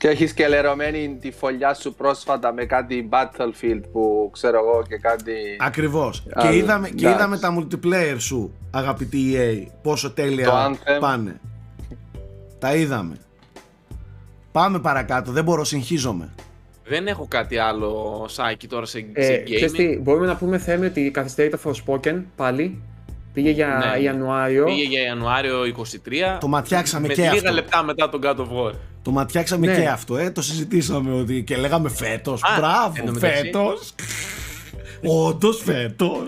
Και έχεις και λερωμένη τη φωλιά σου πρόσφατα με κάτι Battlefield που ξέρω εγώ και κάτι... Ακριβώς. Α, και είδαμε, και εντάξει. είδαμε τα multiplayer σου, αγαπητή EA, πόσο τέλεια Το Anthem. πάνε. Τα είδαμε. Πάμε παρακάτω, δεν μπορώ, συγχύζομαι. Δεν έχω κάτι άλλο σάκι τώρα σε, Ε, σε ξέρεις gaming. τι, μπορούμε να πούμε Θέμη ότι καθυστερεί το Forspoken πάλι. Πήγε για Ναι. Ιανουάριο. Πήγε για Ιανουάριο 23. Το ματιάξαμε με και λίγα αυτό. λεπτά μετά τον God of War. Το ματιάξαμε Ναι. και αυτό, ε, το συζητήσαμε ότι και λέγαμε φέτος. Α, εν Μπράβο, τω μεταξύ. φέτος. Όντως φέτος.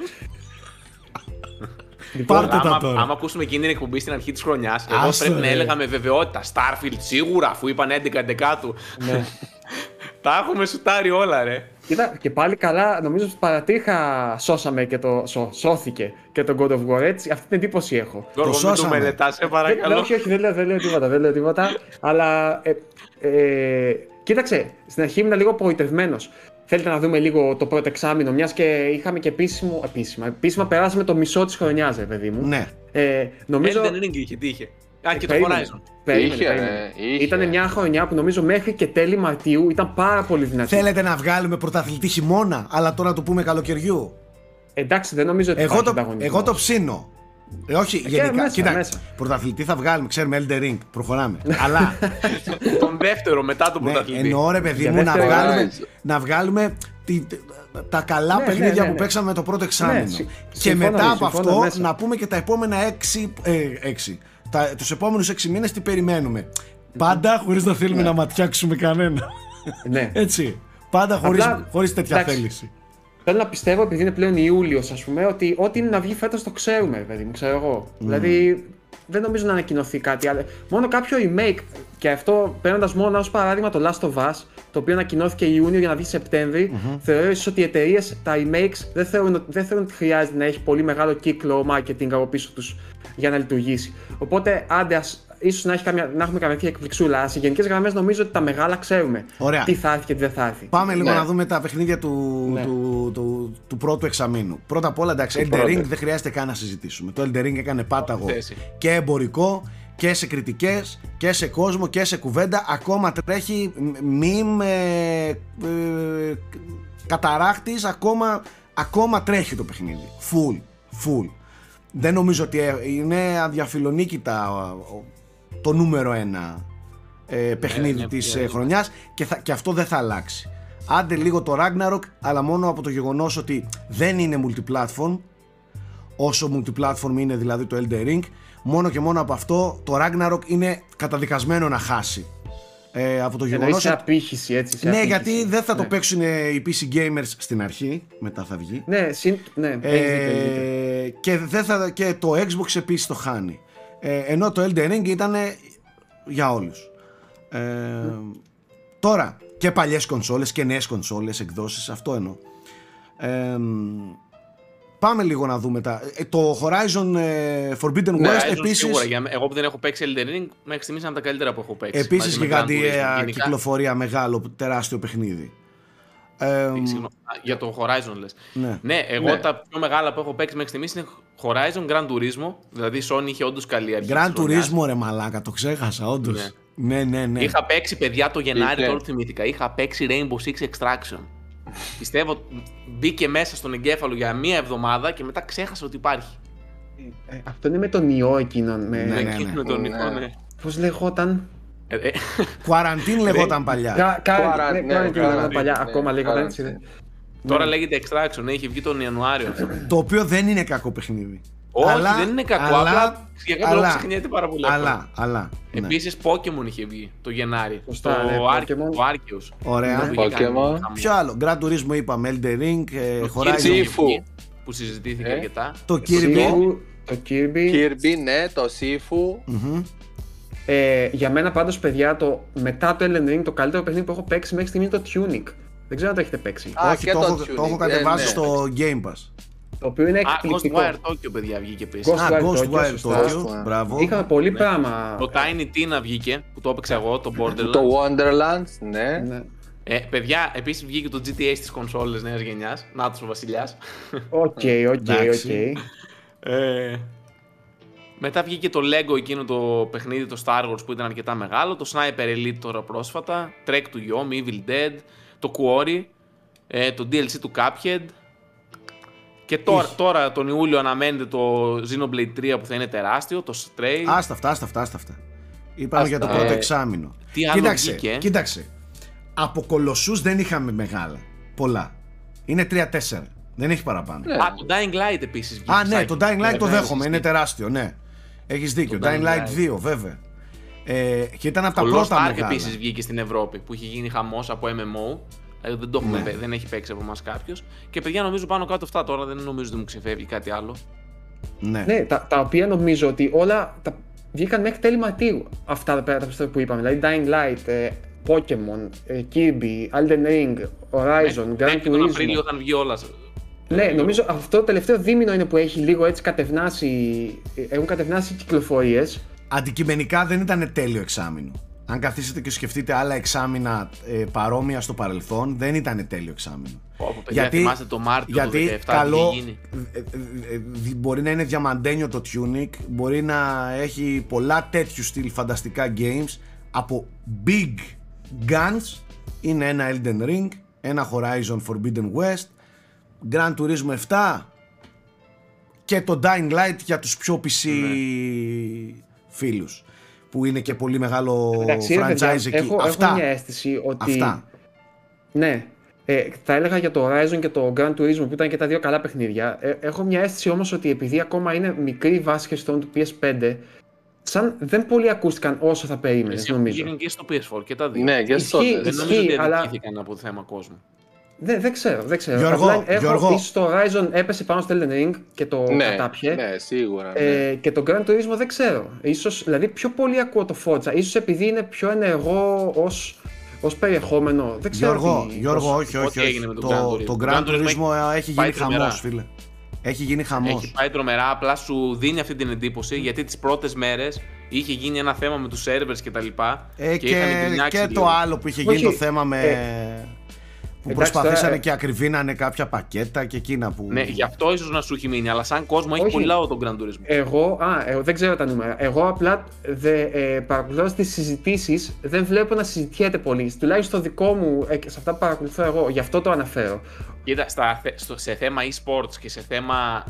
Λοιπόν, Πάρτε τα άμα, τώρα. άμα ακούσουμε εκείνη την εκπομπή στην αρχή της χρονιάς, εγώ Άστο, πρέπει να ρε. έλεγα με βεβαιότητα Starfield σίγουρα, αφού είπαν 11-11 του. ναι. Τα έχουμε σουτάρει όλα, ρε. Κοίτα, και πάλι καλά, νομίζω ότι παρατήχα σώσαμε και το. Σω, σώθηκε και το God of War έτσι. Αυτή την εντύπωση έχω. Γιώργο, μην το σώσαμε. μελετάς, σε Δεν, παρακαλώ. όχι, όχι, δεν λέω, δεν λέω τίποτα, δεν λέω τίποτα. αλλά. Ε, ε, κοίταξε, στην αρχή ήμουν λίγο απογοητευμένος. Θέλετε να δούμε λίγο το πρώτο εξάμεινο, μιας και είχαμε και επίσημο. Επίσημα, επίσημα περάσαμε το μισό της χρονιάς, ρε παιδί μου. Ναι. Ε, νομίζω. Elden Ring είχε, τι είχε. Α, και το ε, Horizon. Περίμενε, περίμενε. Ήταν μια χρονιά που νομίζω μέχρι και τέλη Μαρτίου ήταν πάρα πολύ δυνατή. Θέλετε να βγάλουμε πρωταθλητή χειμώνα, αλλά τώρα το πούμε καλοκαιριού. Εντάξει, δεν νομίζω ότι εγώ το, εγώ το ψήνω. Ε, όχι, ε, γενικά. Μέσα, κοίτα, μέσα. πρωταθλητή θα βγάλουμε, ξέρουμε Elden Ring, προχωράμε. Αλλά. τον δεύτερο μετά τον ναι, πρωταθλητή. Ναι, εννοώ ρε παιδί μου να βγάλουμε, να βγάλουμε τη, τα καλά ναι, παιχνίδια ναι, ναι, που ναι. παίξαμε με το πρώτο ναι, εξάμεινο. και μετά από αυτό να πούμε και τα επόμενα έξι. Ε, τους επόμενους 6 μήνες τι περιμένουμε. Πάντα χωρίς να θέλουμε ναι. να ματιάξουμε κανένα. Ναι. Έτσι. Πάντα χωρί τέτοια θέληση. Θέλω να πιστεύω, επειδή είναι πλέον Ιούλιος, ας πούμε, ότι ό,τι είναι να βγει φέτος το ξέρουμε, παιδί μου, ξέρω εγώ. Mm. Δηλαδή, δεν νομίζω να ανακοινωθεί κάτι άλλο. Μόνο κάποιο remake, και αυτό παίρνοντας μόνο ως παράδειγμα το Last of Us, το οποίο ανακοινώθηκε Ιούνιο για να βγει Σεπτέμβρη, θεωρώ ίσως ότι οι εταιρείες τα remakes δεν θεωρούν, ότι- δεν θεωρούν ότι χρειάζεται να έχει πολύ μεγάλο κύκλο marketing από πίσω τους για να λειτουργήσει. Οπότε, άντε, ας, ίσως να, έχει καμιά, να έχουμε καμία εκπληξούλα. Αλλά σε γενικές γραμμές νομίζω ότι τα μεγάλα ξέρουμε. Ωραία. Τι θα έρθει και τι δεν θα έρθει. Πάμε λίγο Ναι. να δούμε τα παιχνίδια του, Ναι. του, του, του πρώτου εξαμήνου. Πρώτα απ' όλα, εντάξει, Του Elder Ring πρώτου. δεν χρειάζεται καν να συζητήσουμε. Το Elder Ring έκανε πάταγο Θέση. και εμπορικό και σε κριτικές και σε κόσμο και σε κουβέντα. Ακόμα τρέχει μιμ ε, ε, καταράχτης, ακόμα, ακόμα τρέχει το παιχνίδι. Full, full. Δεν νομίζω ότι ε, είναι αδιαφιλονίκητα ο- ο- το νούμερο ένα ε, παιχνίδι ναι, της ναι. ε, χρονιάς και, θα, και αυτό δεν θα αλλάξει. Άντε λίγο το Ragnarok, αλλά μόνο από το γεγονός ότι δεν είναι multiplatform, όσο multiplatform είναι δηλαδή το Elder Ring, μόνο και μόνο από αυτό το Ragnarok είναι καταδικασμένο να χάσει. Ε, από το Εννοείς γεγονός σε ότι... απήχηση, έτσι. σε Ναι, απήχηση. γιατί δεν θα το Ναι. παίξουν ε, οι PC gamers στην αρχή, μετά θα βγει. Ναι, συν, ναι, έχεις δίκιο, έχεις δίκιο. Ε, και, δεν θα, και το Xbox επίσης το χάνει. Ε, ενώ το Elden Ring ήταν για όλους. Ε, τώρα, και παλιές κονσόλες και νέες κονσόλες, εκδόσεις, αυτό εννοώ. Ε, πάμε λίγο να δούμε τα... ε, το Horizon ε, Forbidden Ναι, West Horizon επίσης... Σίγουρα, για, εγώ που δεν έχω παίξει Elden Ring, μέχρι στιγμής είναι από τα καλύτερα που έχω παίξει. Επίσης μαζί με Gran Turismo. γιγαντιαία Γενικά- κυκλοφορία, μεγάλο, τεράστιο παιχνίδι. Ε, Συγγνώμη, α, για το Horizon λες. ναι. εγώ Ναι. τα πιο μεγάλα που έχω παίξει μέχρι στιγμής είναι Horizon Gran Turismo. Δηλαδή η Sony είχε όντως καλή αρχή. Gran της χρονιάς. Turismo ρε μαλάκα, το ξέχασα όντως. Ναι, ναι, ναι. Είχα παίξει παιδιά το Γενάρη, Είχε. τώρα το θυμήθηκα. Είχα παίξει Rainbow Six Extraction. Πιστεύω μπήκε μέσα στον εγκέφαλο για μία εβδομάδα και μετά ξέχασα ότι υπάρχει. Ε, αυτό είναι με τον ιό εκείνον. Με... Ναι, ναι, Εκεί ναι. με τον Ναι. Νικό, ναι. Πώς λεγόταν; Ε, ε, Quarantine λεγόταν παλιά. Κα, κα, Quarantine, ναι, ναι, Quarantine λέγονταν Quarantine, παλιά, ναι, ακόμα λέγονταν Quarantine. έτσι. ναι. Τώρα λέγεται Extraction, έχει βγει τον Ιανουάριο. αυτό. Το οποίο δεν είναι κακό παιχνίδι. Όχι, Αλλά- δεν είναι κακό. αλλά- απλά για κάποιο λόγο αλλά- ξεχνιέται πάρα πολύ. εύκολα. Αλλά, αλλά. ναι. Επίσης, Pokémon είχε βγει το Γενάρη. Σωστά, το ναι, Arce- Pokémon. το Arceus. Ωραία. που είχε κάνει Pokémon. χαμό. Ποιο άλλο; Gran Turismo είπαμε, Elden Ring, ε, Το Horizon. Kirby είχε Sifu. βγει, Που συζητήθηκε Ε. αρκετά. Το Kirby. Sifu, Το Kirby. Kirby, ναι, το Sifu. Μμμ. Ε, για μένα πάντως παιδιά, το, μετά το Elden Ring, το καλύτερο παιχνίδι που έχω παίξει μέχρι στιγμή είναι το Tunic. Δεν ξέρω αν το έχετε παίξει. Α, Όχι, και το, το έχω, Tunic, το έχω ναι, κατεβάσει ναι. στο Game Pass. Το οποίο είναι Α, εκπληκτικό. Ghostwire Tokyo, παιδιά, βγήκε επίσης. Ghost- Α, Ghostwire Ghostwire Tokyo, σωστά. Tokyo. Μπράβο. Είχαμε πολύ πράγμα. Το Tiny Tina βγήκε, που το έπαιξα εγώ, το Borderlands. Το Wonderlands, ναι. Ναι. Ε, παιδιά, επίσης βγήκε το GTA στις κονσόλες νέας γενιάς. Να ο Βασιλιάς. Οκ, οκ, Εντάξει. οκ. Ε, μετά βγήκε το Lego εκείνο το παιχνίδι, το Star Wars που ήταν αρκετά μεγάλο. Το Sniper Elite τώρα πρόσφατα. Trek to Yomi, Evil Dead. Το Quarry. Ε, το DLC του Cuphead. Και τώρα, τώρα τον Ιούλιο αναμένεται το Xenoblade 3 που θα είναι τεράστιο. Το Stray. Άστα αυτά, άστα αυτά, άστα αυτά. Είπαμε Άστα. για το πρώτο Ε, εξάμεινο. τι άλλο κοίταξε, βγήκε; κοίταξε. Από κολοσσούς δεν είχαμε μεγάλα. Πολλά. Είναι 3-4. Δεν έχει παραπάνω. Ναι. Α, το Dying Light επίσης βγήκε. Α, ναι, το Dying Light το Ναι, δέχομαι. ναι, Είναι τεράστιο, ναι. Έχεις δίκιο. Το Dying Dying Light Light. 2, βέβαια. Ε, και ήταν από τα Το Lost πρώτα Ark μεγάλα. επίσης βγήκε στην Ευρώπη που είχε γίνει χαμός από MMO. Ε, δεν, το έχουμε, Ναι. παί- δεν έχει παίξει από εμάς κάποιος. Και παιδιά, νομίζω πάνω κάτω αυτά τώρα δεν νομίζω ότι μου ξεφεύγει κάτι άλλο. Ναι. Ναι, τα, τα οποία νομίζω ότι όλα τα βγήκαν μέχρι τέλη Μαρτίου. Αυτά τα πέρα που είπαμε. Δηλαδή Dying Light, ε, Pokemon, ε, Kirby, Elden Ring, Horizon, Gran Μέχρι τον Απρίλιο Turismo. όταν βγει όλας. Ναι, νομίζω αυτό το τελευταίο δίμηνο είναι που έχει λίγο έτσι κατευνάσει, ε, έχουν κατευνάσει κυκλοφορίες. Αντικειμενικά δεν ήταν τέλειο εξάμεινο. αν καθίσετε και σκεφτείτε άλλα εξάμεινα ε, παρόμοια στο παρελθόν, δεν ήταν τέλειο εξάμεινο. Όπου, παιδιά, θυμάστε το Μάρτιο γιατί του 17 καλό, τι είχε γίνει. ε, ε, ε, δι- μπορεί να είναι διαμαντένιο το tunic, μπορεί να έχει πολλά τέτοιου στυλ φανταστικά games από big guns, είναι ένα Elden Ring, ένα Horizon Forbidden West, Gran Turismo 7 και το Dying Light για τους πιο PC φίλους που είναι και πολύ μεγάλο Εντάξει, ρε, παιδιά, franchise εκεί. έχω, Αυτά, έχω μια αίσθηση ότι. αυτά. Ναι. Ε, θα έλεγα για το Horizon και το Gran Turismo που ήταν και τα δύο καλά παιχνίδια. Ε, έχω μια αίσθηση όμως ότι επειδή ακόμα είναι μικρή η βάση χρηστών του PS5, σαν δεν πολύ ακούστηκαν όσο θα περίμενες, Εσύ νομίζω. Πήγαινε και στο PS4 και τα δύο. Ναι, και στο. Ισχύει. Δεν νομίζω Ισχύει, ότι αλλά- αδικήθηκαν από το θέμα κόσμου. Δεν, δεν ξέρω, δεν ξέρω. Γιώργο, Απλά έχω, Γιώργο. ίσως το Horizon έπεσε πάνω στο Elden Ring και το Ναι, κατάπιε. ναι, σίγουρα. ναι. Ε, και το Gran Turismo δεν ξέρω. Ίσως, δηλαδή πιο πολύ ακούω το Forza. Ίσως επειδή είναι πιο ενεργό ως, ως περιεχόμενο. Δεν ξέρω Γιώργο, τι, Γιώργο, πώς- όχι, όχι. Ό,τι όχι. έγινε με τον το, Gran Turismo. το Το Gran Gran Turismo Turismo έχει πάει γίνει χαμός, τρομερά. φίλε. Έχει γίνει χαμός. Έχει πάει τρομερά, απλά σου δίνει αυτή την εντύπωση γιατί τις πρώτες μέρες είχε γίνει ένα θέμα με τους servers και τα λοιπά. Ε, και, είχαν και, γκρινιάξει και λίγο. το άλλο που είχε γίνει Όχι, το θέμα με. ε, που εντάξει, προσπαθήσανε τώρα, ε, και ακριβήνανε κάποια πακέτα και εκείνα που. Ναι, γι' αυτό ίσως να σου έχει μείνει, αλλά σαν κόσμο έχει Όχι. πολύ λαό τον Grand Turismo. Εγώ, α, εγώ δεν ξέρω τα νούμερα. Εγώ απλά δε, ε, παρακολουθώ τις συζητήσεις, δεν βλέπω να συζητιέται πολύ. Τουλάχιστον στο δικό μου, ε, σε αυτά που παρακολουθώ εγώ, γι' αυτό το αναφέρω. Κοίτα, στα, θε- στο, σε θέμα e-sports και σε θέμα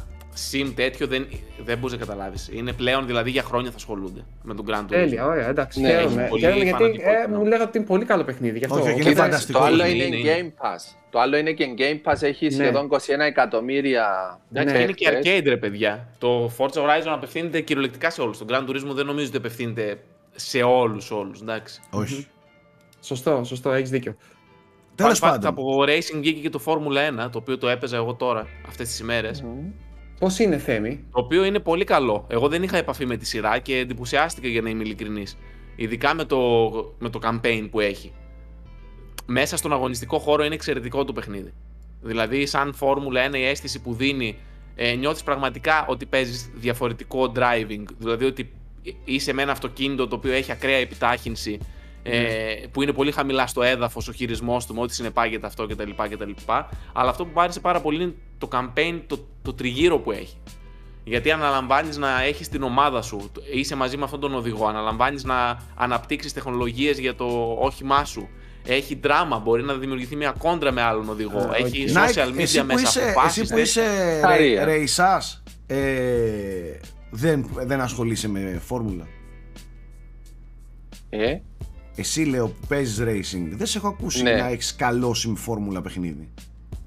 sim τέτοιο δεν, δεν μπορείς να καταλάβεις. Είναι πλέον δηλαδή για χρόνια θα ασχολούνται με τον Grand Turismo. Τέλεια, ωραία, εντάξει. Ναι, χαίρομαι. έχει πολύ χαίρομαι γιατί φανατικό ε, κοινό. μου λέγατε ότι είναι πολύ καλό παιχνίδι. Γι' αυτό. Όχι, όχι, είναι Κοίτα, φανταστικό. Το άλλο είναι, είναι είναι. Game Pass. Το άλλο είναι και Game Pass, έχει Ναι. σχεδόν 21 εκατομμύρια Εντάξει, Ναι. είναι και παίκτες. arcade, ρε παιδιά. Το Forza Horizon απευθύνεται κυριολεκτικά σε όλους. Το Grand Turismo δεν νομίζω ότι απευθύνεται σε όλους όλους. Εντάξει. Όχι. Σωστό, σωστό, έχεις δίκιο. Τέλος Fun fact, πάντων. Από Racing βγήκε και το Formula 1, το οποίο το έπαιζα εγώ τώρα, αυτές τις ημέρες. Πώς είναι, Θέμη; Το οποίο είναι πολύ καλό. Εγώ δεν είχα επαφή με τη σειρά και εντυπωσιάστηκα για να είμαι ειλικρινής. Ειδικά με το, με το campaign που έχει. Μέσα στον αγωνιστικό χώρο είναι εξαιρετικό το παιχνίδι. Δηλαδή, σαν Φόρμουλα 1, η αίσθηση που δίνει, ε, νιώθεις πραγματικά ότι παίζεις διαφορετικό driving. Δηλαδή, ότι είσαι με ένα αυτοκίνητο το οποίο έχει ακραία επιτάχυνση, ε, που είναι πολύ χαμηλά στο έδαφος, ο χειρισμός του, με ό,τι συνεπάγεται αυτό κτλ. κτλ. Αλλά αυτό που μου άρεσε πάρα πολύ είναι το campaign, το, το τριγύρο που έχει. Γιατί αναλαμβάνεις να έχεις την ομάδα σου, είσαι μαζί με αυτόν τον οδηγό, αναλαμβάνεις να αναπτύξεις τεχνολογίες για το όχημά σου. Έχει δράμα, μπορεί να δημιουργηθεί μια κόντρα με άλλον οδηγό. Α, έχει οκ. Nike, social media εσύ που μέσα, είσαι, αποφάσεις, εσύ που τέτοια. είσαι Χαρία. ρεϊσάς, ε, δεν, δεν ασχολείσαι με φόρμουλα. Ε, Εσύ λέω που παίζεις racing, δεν σε έχω ακούσει Ναι. να έχεις καλώσει με φόρμουλα παιχνίδι.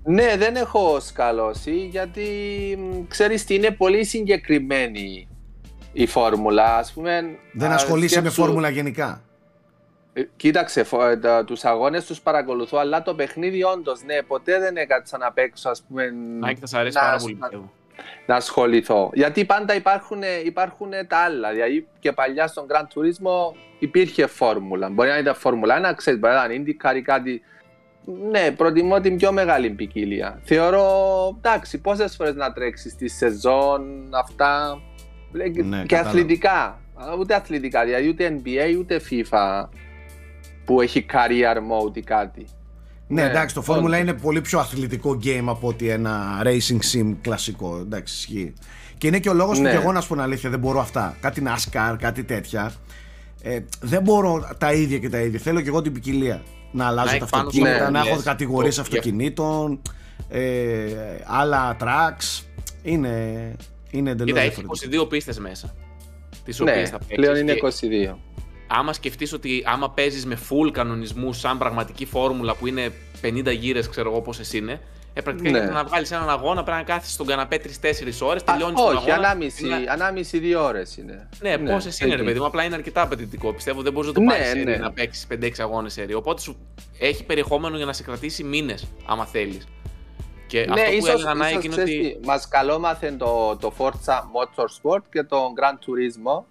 ναι, δεν έχω σκαλώσει γιατί μ, ξέρεις τι είναι πολύ συγκεκριμένη η φόρμουλα. Ας πούμε, Δεν α, ασχολείσαι με σκέψου- φόρμουλα γενικά; Ε, Κοίταξε, φο- ε, τα- τους αγώνες τους παρακολουθώ, αλλά το παιχνίδι όντως, ναι, ποτέ δεν έκατσα να παίξω, ας πούμε, Nike θα σ' αρέσει να- πάρα πολύ. να- πιστεύω. Να ασχοληθώ. Γιατί πάντα υπάρχουν, υπάρχουν τα άλλα. Δηλαδή και παλιά στον Grand Turismo υπήρχε φόρμουλα. Μπορεί να ήταν φόρμουλα 1, ξέρεις, μπορεί να ήταν IndyCar ή κάτι. Ναι, προτιμώ την πιο μεγάλη ποικιλία. Θεωρώ, εντάξει, πόσες φορές να τρέξεις τη σεζόν, αυτά. Ε, και Ναι, και κατάλαβα. αθλητικά. Ούτε αθλητικά, δηλαδή ούτε NBA ούτε FIFA που έχει career mode ή κάτι. Ναι, Ναι, εντάξει, το φόρμουλα όντως. είναι πολύ πιο αθλητικό game από ότι ένα racing sim κλασικό. Εντάξει, ισχύει. Και είναι και ο λόγος που Ναι. και εγώ να σου πω την αλήθεια δεν μπορώ αυτά. Κάτι NASCAR, κάτι τέτοια. Ε, δεν μπορώ τα ίδια και τα ίδια. Θέλω και εγώ την ποικιλία. Να αλλάζω Nike τα πάνω στο αυτοκίνητα, να λες. έχω κατηγορίες Το- αυτοκινήτων, ε, άλλα tracks. Είναι, είναι εντελώς Κοίτα, έχεις διαφορετικό. 22 πίστες μέσα. Τι Ναι, οποίε θα παίξεις. πλέον είναι 22. Άμα σκεφτείς ότι άμα παίζεις με full κανονισμούς σαν πραγματική φόρμουλα που είναι 50 γύρες ξέρω εγώ πόσες είναι ε, πρακτικά Ναι. για να βγάλεις έναν αγώνα πρέπει να κάθεσαι στον καναπέ 3-4 ώρες, Α, τελειώνεις τον όχι, αγώνα. ανάμιση, είναι- ανάμιση δύο ώρες είναι. Ναι, ναι πόσες είναι ρε εκεί. παιδί μου, απλά είναι αρκετά απαιτητικό. Πιστεύω δεν μπορείς να το Ναι, πάρεις σε ναι. να παίξεις 5-6 αγώνες σε Οπότε σου έχει περιεχόμενο για να σε κρατήσει μήνες άμα θέλεις. Και Ναι, αυτό που ίσως, έλεγα να ίσως είναι ξέρεις ότι... τι, μας καλόμαθε το, το Forza Motorsport και το Gran Turismo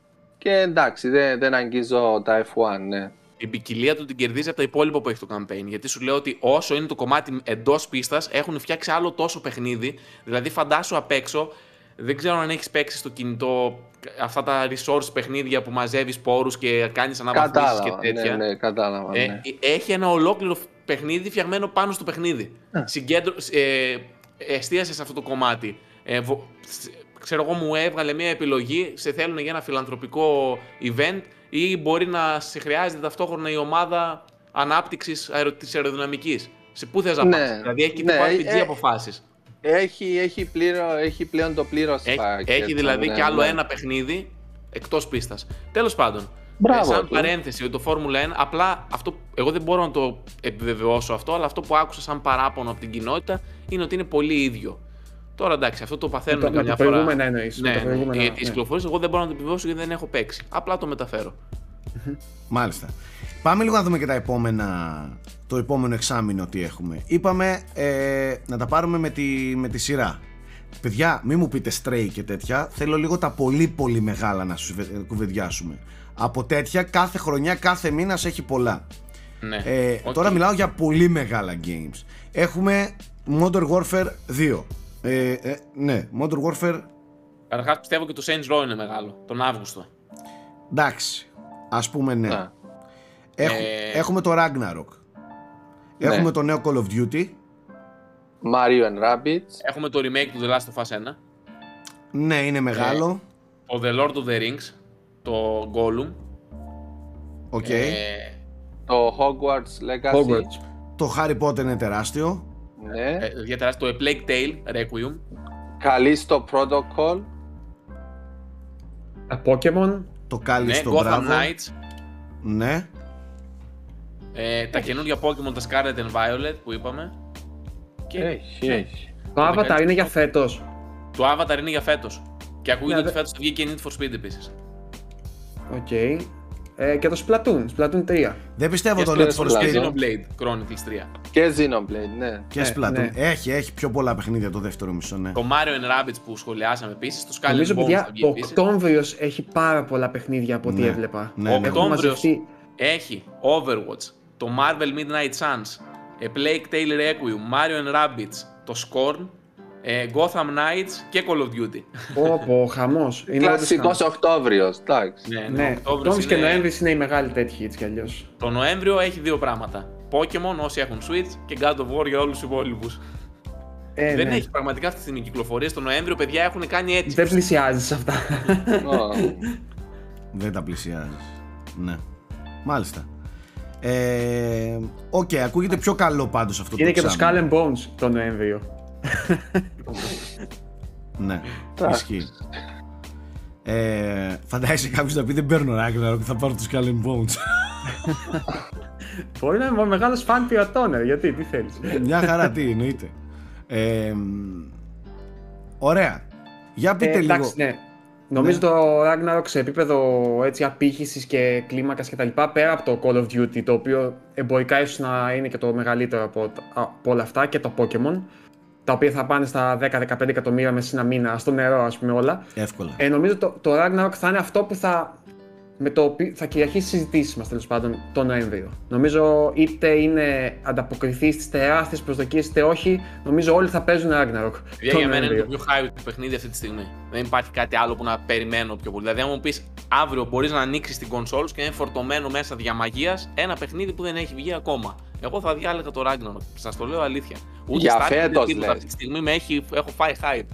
και εντάξει, δεν, δεν αγγίζω τα F1, ναι. την ποικιλία του την κερδίζει από τα υπόλοιπα που έχει το campaign. Γιατί σου λέω ότι όσο είναι το κομμάτι εντός πίστας, έχουν φτιάξει άλλο τόσο παιχνίδι. Δηλαδή, φαντάσου απ' έξω Δεν ξέρω αν έχεις παίξει στο κινητό αυτά τα resource παιχνίδια που μαζεύεις πόρους και κάνεις αναβαθμίσεις και Κατάλαβα. τέτοια. Ναι, ναι, κατάλαβα. Ε, ναι. έχει ένα ολόκληρο παιχνίδι φτιαγμένο πάνω στο παιχνίδι. Συγκέντρο, ε, εστίασες σε αυτό το κομμάτι. Ε, βο- σ- ξέρω εγώ, μου έβγαλε μια επιλογή, σε θέλουν για ένα φιλανθρωπικό event ή μπορεί να σε χρειάζεται ταυτόχρονα η ομάδα ανάπτυξης αερο, της αεροδυναμικής. Σε πού θες να Ναι, πας. Δηλαδή έχει και ναι, τύπου RPG ε, αποφάσεις. Έχει, έχει, πλήρω, έχει πλέον το πλήρως Έχει, έχει δηλαδή ναι, και άλλο ένα παιχνίδι εκτός πίστας. Τέλος πάντων. Μπράβο ε, σαν του. παρένθεση, το Formula 1, απλά αυτό, εγώ δεν μπορώ να το επιβεβαιώσω αυτό, αλλά αυτό που άκουσα σαν παράπονο από την κοινότητα είναι ότι είναι πολύ ίδιο. Τώρα εντάξει, αυτό το παθαίνουν Με το- με καμιά τα φορά. προηγούμενα εννοείς, με Ναι, τα ναι, προηγούμενα, για τις ναι. κυκλοφορίες εγώ δεν μπορώ να το επιβεβαιώσω γιατί δεν έχω παίξει. Απλά το μεταφέρω. Μάλιστα. Πάμε λίγο να δούμε και τα επόμενα, το επόμενο εξάμεινο τι έχουμε. Είπαμε ε, να τα πάρουμε με τη, με τη σειρά. Παιδιά, μην μου πείτε stray και τέτοια. Θέλω λίγο τα πολύ πολύ μεγάλα να σου κουβεντιάσουμε. Από τέτοια κάθε χρονιά, κάθε μήνας έχει πολλά. Ναι. Ε, Οκ. Τώρα μιλάω για πολύ μεγάλα games. Έχουμε Modern Warfare 2. Ε, ε, ναι, Modern Warfare Καταρχάς πιστεύω και το Saints Row είναι μεγάλο, τον Αύγουστο. εντάξει. Ας πούμε ναι. Ναι. Έχ- Ε, Έχουμε το Ragnarok. Ναι. Έχουμε το νέο Call of Duty. Mario and Rabbids. Έχουμε το remake του The Last of Us 1, Ναι, είναι μεγάλο. το The Lord of the Rings, το Gollum, Οκ. ε, Το Hogwarts Legacy. Hogwarts. Το Harry Potter είναι τεράστιο. Ναι. ε, ιδιαίτερα το A Plague Tale Requiem, Callisto Protocol. Τα Pokemon. Το καλ- ναι, στο Gotham Μπράβο. Knights, Ναι. ε, τα καινούργια Pokemon, τα Scarlet and Violet που είπαμε. Και Έχει, έχει. Το Avatar καλύτερο. είναι για φέτος. το Avatar είναι για φέτος. Και ακούγεται Ναι, ότι δε- φέτος θα βγει και Need for Speed επίσης. Οκ. Ε, και το Splatoon. Splatoon 3. Δεν πιστεύω Και το στο Need for Splatoon. Speed. Xenoblade Chronicles 3. Και Xenoblade, ναι. Και Ναι, Splatoon. ναι. Έχει, έχει πιο πολλά παιχνίδια το δεύτερο μισό, ναι. Το Mario and Rabbids που σχολιάσαμε επίσης, το Skull and Νομίζω, Bones παιδιά, θα βγει ο επίσης. Οκτώβριος έχει πάρα πολλά παιχνίδια από ό,τι Ναι. έβλεπα. Ναι, ναι. Έχουν Οκτώβριος. μαζευτεί. Έχει Overwatch, το Marvel Midnight Suns, A Plague Tale Requiem, Mario and Rabbids, το Scorn, ε, Gotham Knights και Call of Duty. Πω, πω, χαμός. Είναι όντως Κλασικό χαμός. Οκτώβριος. Εντάξει. ναι, Ναι, Οκτώβριος Οκτώβριος και είναι- Νοέμβρης είναι οι μεγάλοι τέτοιοι έτσι κι αλλιώς. Το Νοέμβριο έχει δύο πράγματα. Pokemon όσοι έχουν Switch και God of War για όλους τους υπόλοιπους. Ε, Δεν ναι. έχει πραγματικά αυτή την κυκλοφορία. Στο Νοέμβριο, παιδιά, έχουν κάνει έτσι. Δεν πλησιάζεις αυτά. Ω, Δεν τα πλησιάζεις. Ναι. Μάλιστα. Ε, Οκ, ακούγεται πιο καλό πάντως αυτό είναι το και το Skull εξάμηνο. and Bones το Νοέμβριο. Ναι, Εντάξει. ισχύει. Ε, φαντάζεσαι κάποιος να πει δεν παίρνω Ragnarok και θα πάρω το Skull and Bones. Μπορεί να είμαι μεγάλος φαν πειρατών, ε, γιατί, τι θέλεις. Μια χαρά, τι εννοείται. Ε, μ, ωραία. Για πείτε Ε, λίγο. εντάξει, ναι. Νομίζω το Ragnarok σε επίπεδο έτσι, απήχησης και κλίμακας και τα λοιπά, πέρα από το Call of Duty, το οποίο εμπορικά ίσως να είναι και το μεγαλύτερο από, από όλα αυτά, και το Pokemon, τα οποία θα πάνε στα 10-15 εκατομμύρια μέσα σε ένα μήνα, στο νερό ας πούμε όλα. Εύκολα. Ε, νομίζω το, το Ragnarok θα είναι αυτό που θα, με το οποίο θα κυριαρχήσει τις συζητήσεις μας τέλος πάντων το Νοέμβριο. Νομίζω είτε είναι ανταποκριθεί στις τεράστιες προσδοκίες είτε όχι, νομίζω όλοι θα παίζουν Ragnarok. Παιδιά, το για μένα είναι Νοέμβριο. το πιο hype του παιχνίδι αυτή τη στιγμή. Δεν υπάρχει κάτι άλλο που να περιμένω πιο πολύ. Δηλαδή, αν μου πεις αύριο μπορείς να ανοίξεις την console και να είναι φορτωμένο μέσα διαμαγεία ένα παιχνίδι που δεν έχει βγει ακόμα. Εγώ θα διάλεγα το Ragnarok. Σας το λέω αλήθεια. Ούτε Για Starfield, φέτος, ούτε τίποτα. λες. Αυτή τη στιγμή με έχει, έχω φάει hype.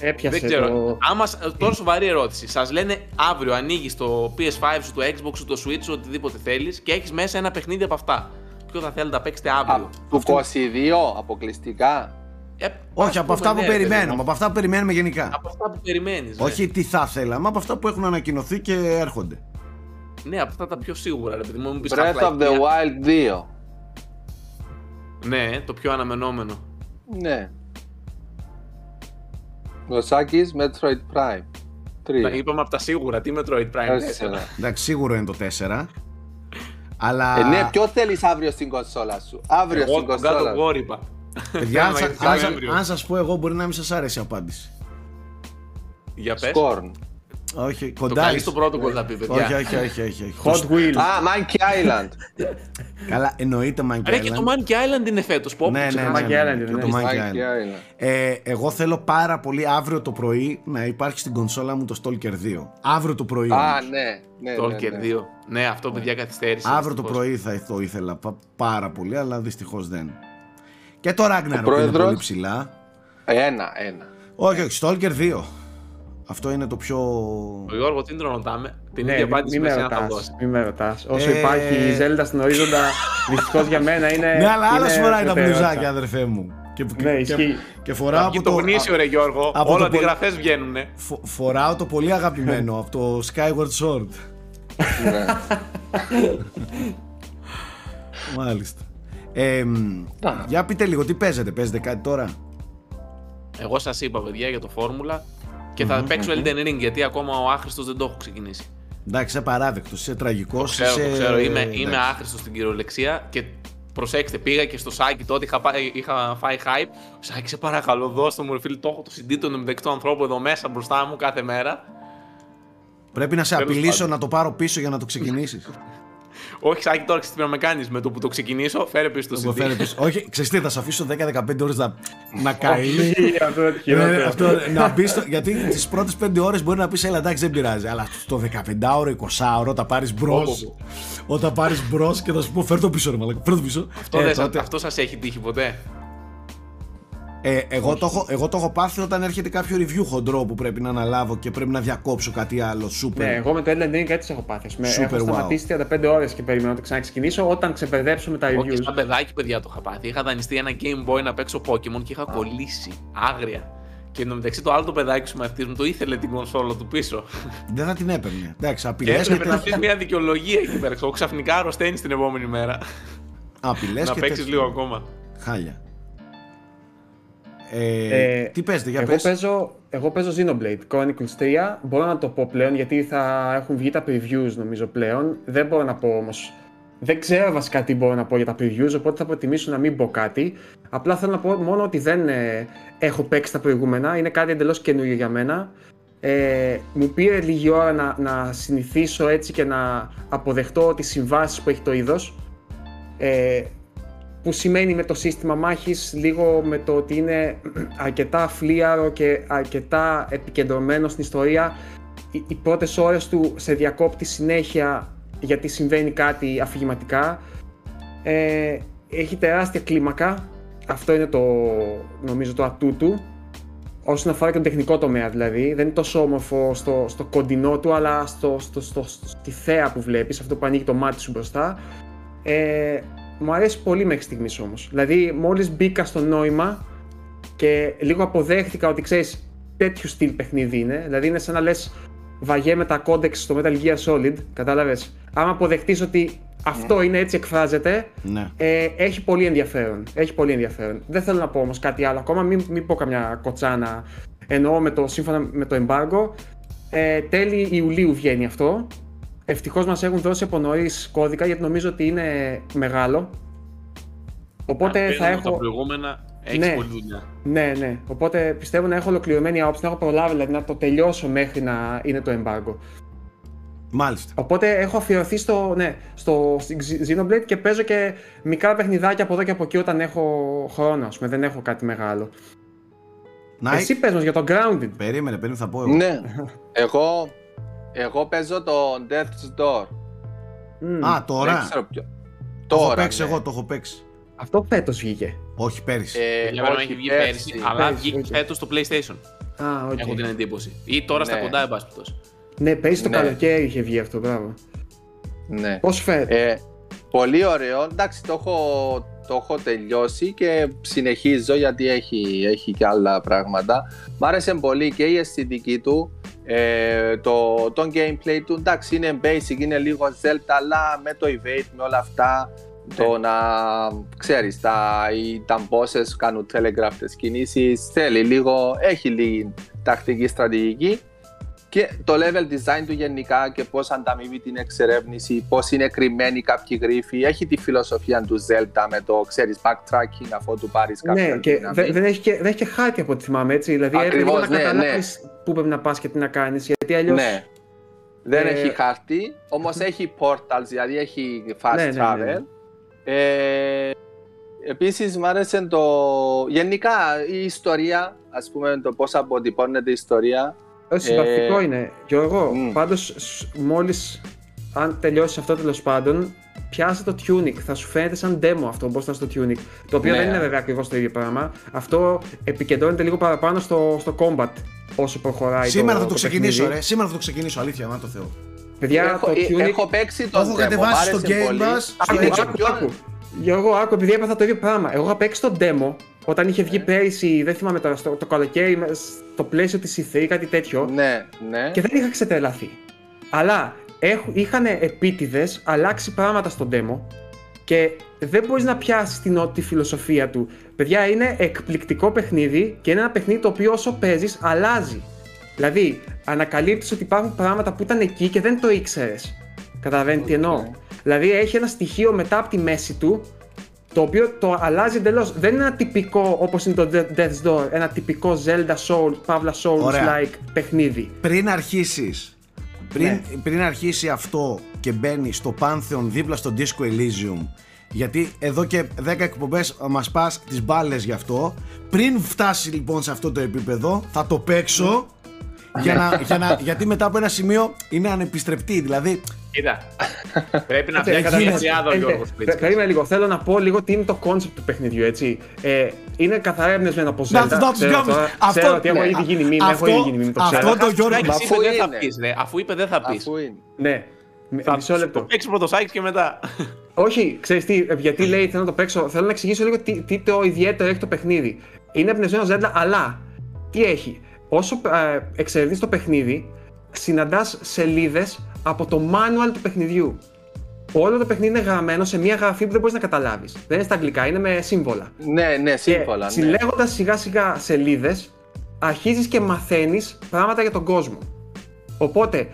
Έπιασε δεν ξέρω. το... Άμα, σ- τώρα σοβαρή ερώτηση. Σας λένε αύριο ανοίγεις το PS5 σου, το Xbox σου, το Switch σου, οτιδήποτε θέλεις και έχεις μέσα ένα παιχνίδι από αυτά. Ποιο θα θέλετε να παίξετε αύριο; Α, Του 22 αποκλειστικά. Ε, Όχι, ας από πούμε, αυτά που ναι, ρε παιδί περιμένουμε. μου. Από αυτά που περιμένουμε γενικά. Από αυτά που περιμένεις. Όχι τι θα θέλαμε, από αυτά που έχουν ανακοινωθεί και έρχονται. Ναι, από αυτά τα πιο σίγουρα, ρε παιδί μου. Μου πεις Breath Half-Life of the 3. Wild 2. Ναι, το πιο αναμενόμενο. Ναι. Ο Σάκης Metroid Prime. Να 3. είπαμε από τα σίγουρα, τι Metroid Prime 4. Τέσσερα. Εντάξει, σίγουρο είναι το 4. Αλλά. Ε, ναι, ποιο θέλεις αύριο στην κονσόλα σου; Αύριο Εγώ στην τον κονσόλα κάτω σου. War είπα. Παιδιά, αν, Άμα σα- ήρθε αν, σα- αύριο. αν σας πω εγώ μπορεί να μην σας άρεσε η απάντηση. Για πες. Scorn. Όχι, Το κοντά. καλή είσαι. στο protocol θα πει, παιδιά. Όχι, όχι, όχι, όχι, όχι. Hot Wheels. Α, Monkey Island. Καλά, εννοείται Monkey Ρε και το Island. Monkey Island είναι φέτος. Πω, Ναι, ναι, ξεχάσα. ναι, Monkey ναι, Island και είναι, το ναι. Monkey Monkey Island. Island. Ε, εγώ θέλω πάρα πολύ αύριο το πρωί να υπάρχει στην κονσόλα μου το Stalker 2. Αύριο το πρωί. Α, όμως. ναι. ναι, Το ναι, Stalker ναι. 2. Ναι, αυτό παιδιά καθυστέρησε. Αύριο το δυστυχώς. πρωί θα το ήθελα πα- πάρα πολύ, αλλά δυστυχώς δεν. Και το Ragnarok είναι πρόεδρος; πολύ ψηλά. Ένα, ένα. Όχι, όχι, Stalker 2. Αυτό είναι το πιο. Ο Γιώργο, τι τον ρωτάμε; Την Ναι, ίδια μη, απάντηση μη με με εσένα θα ρωτάς, δώσει. μη με ρωτάς. Όσο Ε, υπάρχει η Zelda στην ορίζοντα, δυστυχώς για μένα είναι ναι, αλλά άλλο είναι φοράει τα προτεραιότητα. μπλουζάκια, αδερφέ μου. Και, Ναι, και, ισχύει. και φοράω Βγει από το το, γνήσιο ρε Γιώργο, από όλα το τι πολ- γραφές βγαίνουνε. φο- φοράω το πολύ αγαπημένο από το Skyward Sword. Ναι. Μάλιστα. Ε, μ, Α. για πείτε λίγο, τι παίζετε, παίζετε κάτι τώρα; Εγώ σας είπα παιδιά για το φόρμουλα και θα παίξω Elden Ring γιατί ακόμα ο άχρηστος δεν το έχω ξεκινήσει. Εντάξει, είσαι παράδεκτος, είσαι τραγικός. Το ξέρω, το ξέρω. Είμαι, είμαι άχρηστος στην κυριολεξία και προσέξτε, πήγα και στο Σάκη τότε είχα, πάει, είχα φάει hype. Σάκη, σε παρακαλώ, δώστε μου ρε φίλε, το έχω το CD του μεταξύ του ανθρώπου εδώ μέσα μπροστά μου κάθε μέρα. Πρέπει να σε Τέλος απειλήσω πάντων. να το πάρω πίσω για να το ξεκινήσεις. Όχι, Σάκη, τώρα ξέρεις τι πρέπει να με κάνεις. Με το που το ξεκινήσω, φέρε πίσω το Το CD. φέρε πίσω. Όχι, ξέρεις τι, θα σε αφήσω 10-15 ώρες να, να καεί. Όχι, αυτό είναι το Ναι, χειρότερο. αυτό, να μπεις στο, γιατί τις πρώτες 5 ώρες μπορεί να πεις: Έλα, εντάξει, δεν πειράζει. Αλλά στο 15ωρο, 20ωρο, όταν πάρεις μπρος. Πω, πω, Όταν πάρεις μπρος και θα σου πω: Φέρ το πίσω, ρε Μαλάκα, φέρ το πίσω. Αυτό, Ε, δεν, τότε- αυτό σας έχει τύχει ποτέ; Ε, εγώ, το έχω, εγώ το έχω πάθει όταν έρχεται κάποιο review χοντρό που πρέπει να αναλάβω και πρέπει να διακόψω κάτι άλλο. Super. Ναι, εγώ με το Elden Ring έτσι έχω πάθει. Με, Super έχω wow. σταματήσει 35 ώρες και περιμένω να το ξαναξεκινήσω όταν ξεπερδέψω με τα Όχι, reviews. σαν παιδάκι, παιδιά, το είχα πάθει. Είχα δανειστεί ένα Game Boy να παίξω Pokémon και είχα κολλήσει άγρια. Και εντωμεταξύ το άλλο το παιδάκι σου μαθητής μου το ήθελε την κονσόλα του πίσω. Δεν θα την έπαιρνε. Εντάξει, Και απειλές και, έπρεπε να τέτοια. πει μια δικαιολογία εκεί πέρα. Εγώ ξαφνικά αρρωσταίνεις την επόμενη μέρα. Απειλές να και παίξεις τέτοια. λίγο ακόμα. Χάλια. Ε, Ε, τι παίζετε, για εγώ, πες. παίζω, εγώ παίζω Xenoblade Chronicles 3. Μπορώ να το πω πλέον γιατί θα έχουν βγει τα previews νομίζω πλέον. Δεν μπορώ να πω όμως. Δεν ξέρω βασικά τι μπορώ να πω για τα previews, οπότε θα προτιμήσω να μην πω κάτι. Απλά θέλω να πω μόνο ότι δεν ε, έχω παίξει τα προηγούμενα. Είναι κάτι εντελώς καινούριο για μένα. Ε, μου πήρε λίγη ώρα να, να συνηθίσω έτσι και να αποδεχτώ τις συμβάσεις που έχει το είδος. Ε, που σημαίνει με το σύστημα μάχης λίγο με το ότι είναι αρκετά φλίαρο και αρκετά επικεντρωμένο στην ιστορία. Οι, οι πρώτες ώρες του σε διακόπτει συνέχεια γιατί συμβαίνει κάτι αφηγηματικά. Ε, έχει τεράστια κλίμακα. Αυτό είναι το, νομίζω, το ατού του. Όσον αφορά και τον τεχνικό τομέα δηλαδή. Δεν είναι τόσο όμορφο στο, στο κοντινό του, αλλά στο, στο, στο, στη θέα που βλέπεις, αυτό που ανοίγει το μάτι σου μπροστά. Ε, μου αρέσει πολύ μέχρι στιγμής όμως. Δηλαδή, μόλις μπήκα στο νόημα και λίγο αποδέχτηκα ότι ξέρεις τέτοιου στυλ παιχνίδι είναι. Δηλαδή, είναι σαν να λες βαριέμαι τα codecs στο Metal Gear Solid, κατάλαβες. Άμα αποδεχτείς ότι αυτό είναι έτσι εκφράζεται, Ναι. ε, έχει πολύ ενδιαφέρον. Έχει πολύ ενδιαφέρον. Δεν θέλω να πω όμως κάτι άλλο ακόμα, μην, μην πω καμιά κοτσάνα. Εννοώ με το, σύμφωνα με το embargo. Ε, τέλη Ιουλίου βγαίνει αυτό. Ευτυχώς μας έχουν δώσει από νωρίς κώδικα γιατί νομίζω ότι είναι μεγάλο. Οπότε Αν θα παίρνουμε Τα έχω. προηγούμενα έχει Ναι. πολλή δουλειά. Ναι, ναι. Οπότε πιστεύω να έχω ολοκληρωμένη άποψη, να έχω προλάβει δηλαδή να το τελειώσω μέχρι να είναι το embargo. Μάλιστα. Οπότε έχω αφιερωθεί στο, ναι, στο στην Xi- Xenoblade και παίζω και μικρά παιχνιδάκια από εδώ και από εκεί όταν έχω χρόνο, ας πούμε, δεν έχω κάτι μεγάλο. Να, Εσύ πες μας για το Grounded. Περίμενε, περίμενε, θα πω εγώ. Ναι. Εγώ, εγώ παίζω το Death's Door. Μμμ. Α, Δεν τώρα. ξέρω ποιο. Το έχω Τώρα, παίξει ναι. εγώ, το έχω παίξει. Αυτό φέτος βγήκε. Όχι πέρυσι. Ε, Για μένα όχι, έχει βγει πέρσι, αλλά Πέρσι, βγήκε οκ. φέτος στο PlayStation. Α, οκ. Έχω την εντύπωση. Ή τώρα στα Ναι. κοντά, εν πάση περιπτώσει. Ναι, πέρυσι το Ναι. καλοκαίρι είχε βγει αυτό, μπράβο. Ναι. Πώς φέρει. Ε, πολύ ωραίο. Εντάξει, το έχω, το έχω τελειώσει και συνεχίζω γιατί έχει, έχει και άλλα πράγματα. Μ' άρεσε πολύ και η αισθητική του. Ε, το, το gameplay του εντάξει είναι basic, είναι λίγο Zelda αλλά με το evade, με όλα αυτά το να ξέρεις τα, οι, τα bosses κάνουν telegraphed κινήσεις θέλει λίγο, έχει λίγη τακτική στρατηγική και το level design του γενικά και πώς ανταμείβει την εξερεύνηση, πώς είναι κρυμμένοι κάποιοι γρίφοι. Έχει τη φιλοσοφία του Zelda με το, ξέρεις, backtracking αφού του πάρεις κάποια Ναι, και δύναμη. δε- δεν έχει και, δεν έχει και χάρτη από ό,τι θυμάμαι έτσι. Δηλαδή Ακριβώς, έπρεπε να ναι, καταλάβεις πού πρέπει να πας και τι να κάνεις, γιατί αλλιώς... Ναι. Δεν Ε, έχει χάρτη, όμως έχει portals, δηλαδή έχει fast Ναι, ναι, ναι, travel. ναι. Ε, επίσης μου άρεσε το... Γενικά η ιστορία, ας πούμε το πώς αποτυπώνεται η ιστορία. Ε, συμπαθητικό Ε, είναι. Και εγώ, μμ. πάντως, σ- μόλις αν τελειώσει αυτό τέλος πάντων, πιάσε το Tunic. Θα σου φαίνεται σαν demo αυτό πώ ήταν στο Tunic. Το οποίο Ναι. δεν είναι βέβαια ακριβώς το ίδιο πράγμα. Αυτό επικεντρώνεται λίγο παραπάνω στο, στο combat όσο προχωράει. Σήμερα το, θα το ξεκινήσω, παιχνίδι. ρε. Σήμερα θα το ξεκινήσω, αλήθεια, μα το Θεό. Παιδιά, έχω, το ε, Tunic. έχω παίξει το Το έχω demo, κατεβάσει μ' στο άρεσε Game πολύ. Pass, στο Είναι Άκου, Game και άκου, πιο- άκου. Γιώργο, άκου, επειδή έπαθα το ίδιο πράγμα. Εγώ είχα παίξει το demo όταν είχε Ναι. βγει πέρυσι, δεν θυμάμαι τώρα, στο, το καλοκαίρι, με- στο πλαίσιο της E3 κάτι τέτοιο. Ναι, ναι. και δεν είχα ξετρελαθεί. Αλλά είχαν επίτηδες αλλάξει πράγματα στο demo και δεν μπορείς να πιάσεις την ό,τι φιλοσοφία του. Παιδιά, είναι εκπληκτικό παιχνίδι και είναι ένα παιχνίδι το οποίο όσο παίζεις αλλάζει. Δηλαδή, ανακαλύπτεις ότι υπάρχουν πράγματα που ήταν εκεί και δεν το ήξερες. Καταλαβαίνετε τι εννοώ; Δηλαδή, έχει ένα στοιχείο μετά από τη μέση του το οποίο το αλλάζει εντελώς. Δεν είναι ένα τυπικό όπως είναι το De- Death's Door, ένα τυπικό Zelda Souls, Pavla Ωραία. Souls-like παιχνίδι. Πριν αρχίσεις. Πριν, Ναι. πριν αρχίσει αυτό και μπαίνει στο Pantheon δίπλα στο Disco Elysium γιατί εδώ και 10 εκπομπές μας πας τις μπάλες γι' αυτό πριν φτάσει λοιπόν σε αυτό το επίπεδο θα το παίξω για να, για να, γιατί μετά από ένα σημείο είναι ανεπιστρεπτή δηλαδή Κοίτα. Πρέπει να Κάτσε, φτιάξει μια καταρχάς, τριάδα ο ε, Γιώργος ε, πε- Περίμενε λίγο. Θέλω να πω λίγο τι είναι το concept του παιχνιδιού, έτσι. Ε, είναι καθαρά εμπνευσμένο από Να- Zelda. να τους Ξέρω, κάνουμε- τώρα- αυτό- ξέρω ότι έχω ναι, ήδη γίνει meme, έχω αυτό- ήδη γίνει meme, το αυτό ξέρω. το Γιώργο- Αφού Αφού είπε δεν θα είναι. πεις, ρε. Αφού είπε δεν θα πεις. Αφού είναι. Ναι. Με- Θα Μισό λεπτό. το παίξει πρώτο Σάκης και μετά. Όχι, ξέρεις τι, ε, γιατί λέει θέλω να το παίξω. Θέλω να εξηγήσω λίγο τι, τι το ιδιαίτερο έχει το παιχνίδι. Είναι εμπνευσμένο Zelda, αλλά τι έχει. Όσο ε, εξερευνεί το παιχνίδι, συναντάς σελίδες από το manual του παιχνιδιού. Όλο το παιχνίδι είναι γραμμένο σε μια γραφή που δεν μπορείς να καταλάβεις. Δεν είναι στα αγγλικά, είναι με σύμβολα. Ναι, ναι, σύμβολα. Και ναι. συλλέγοντας σιγά σιγά σελίδες, αρχίζεις και μαθαίνεις πράγματα για τον κόσμο. Οπότε,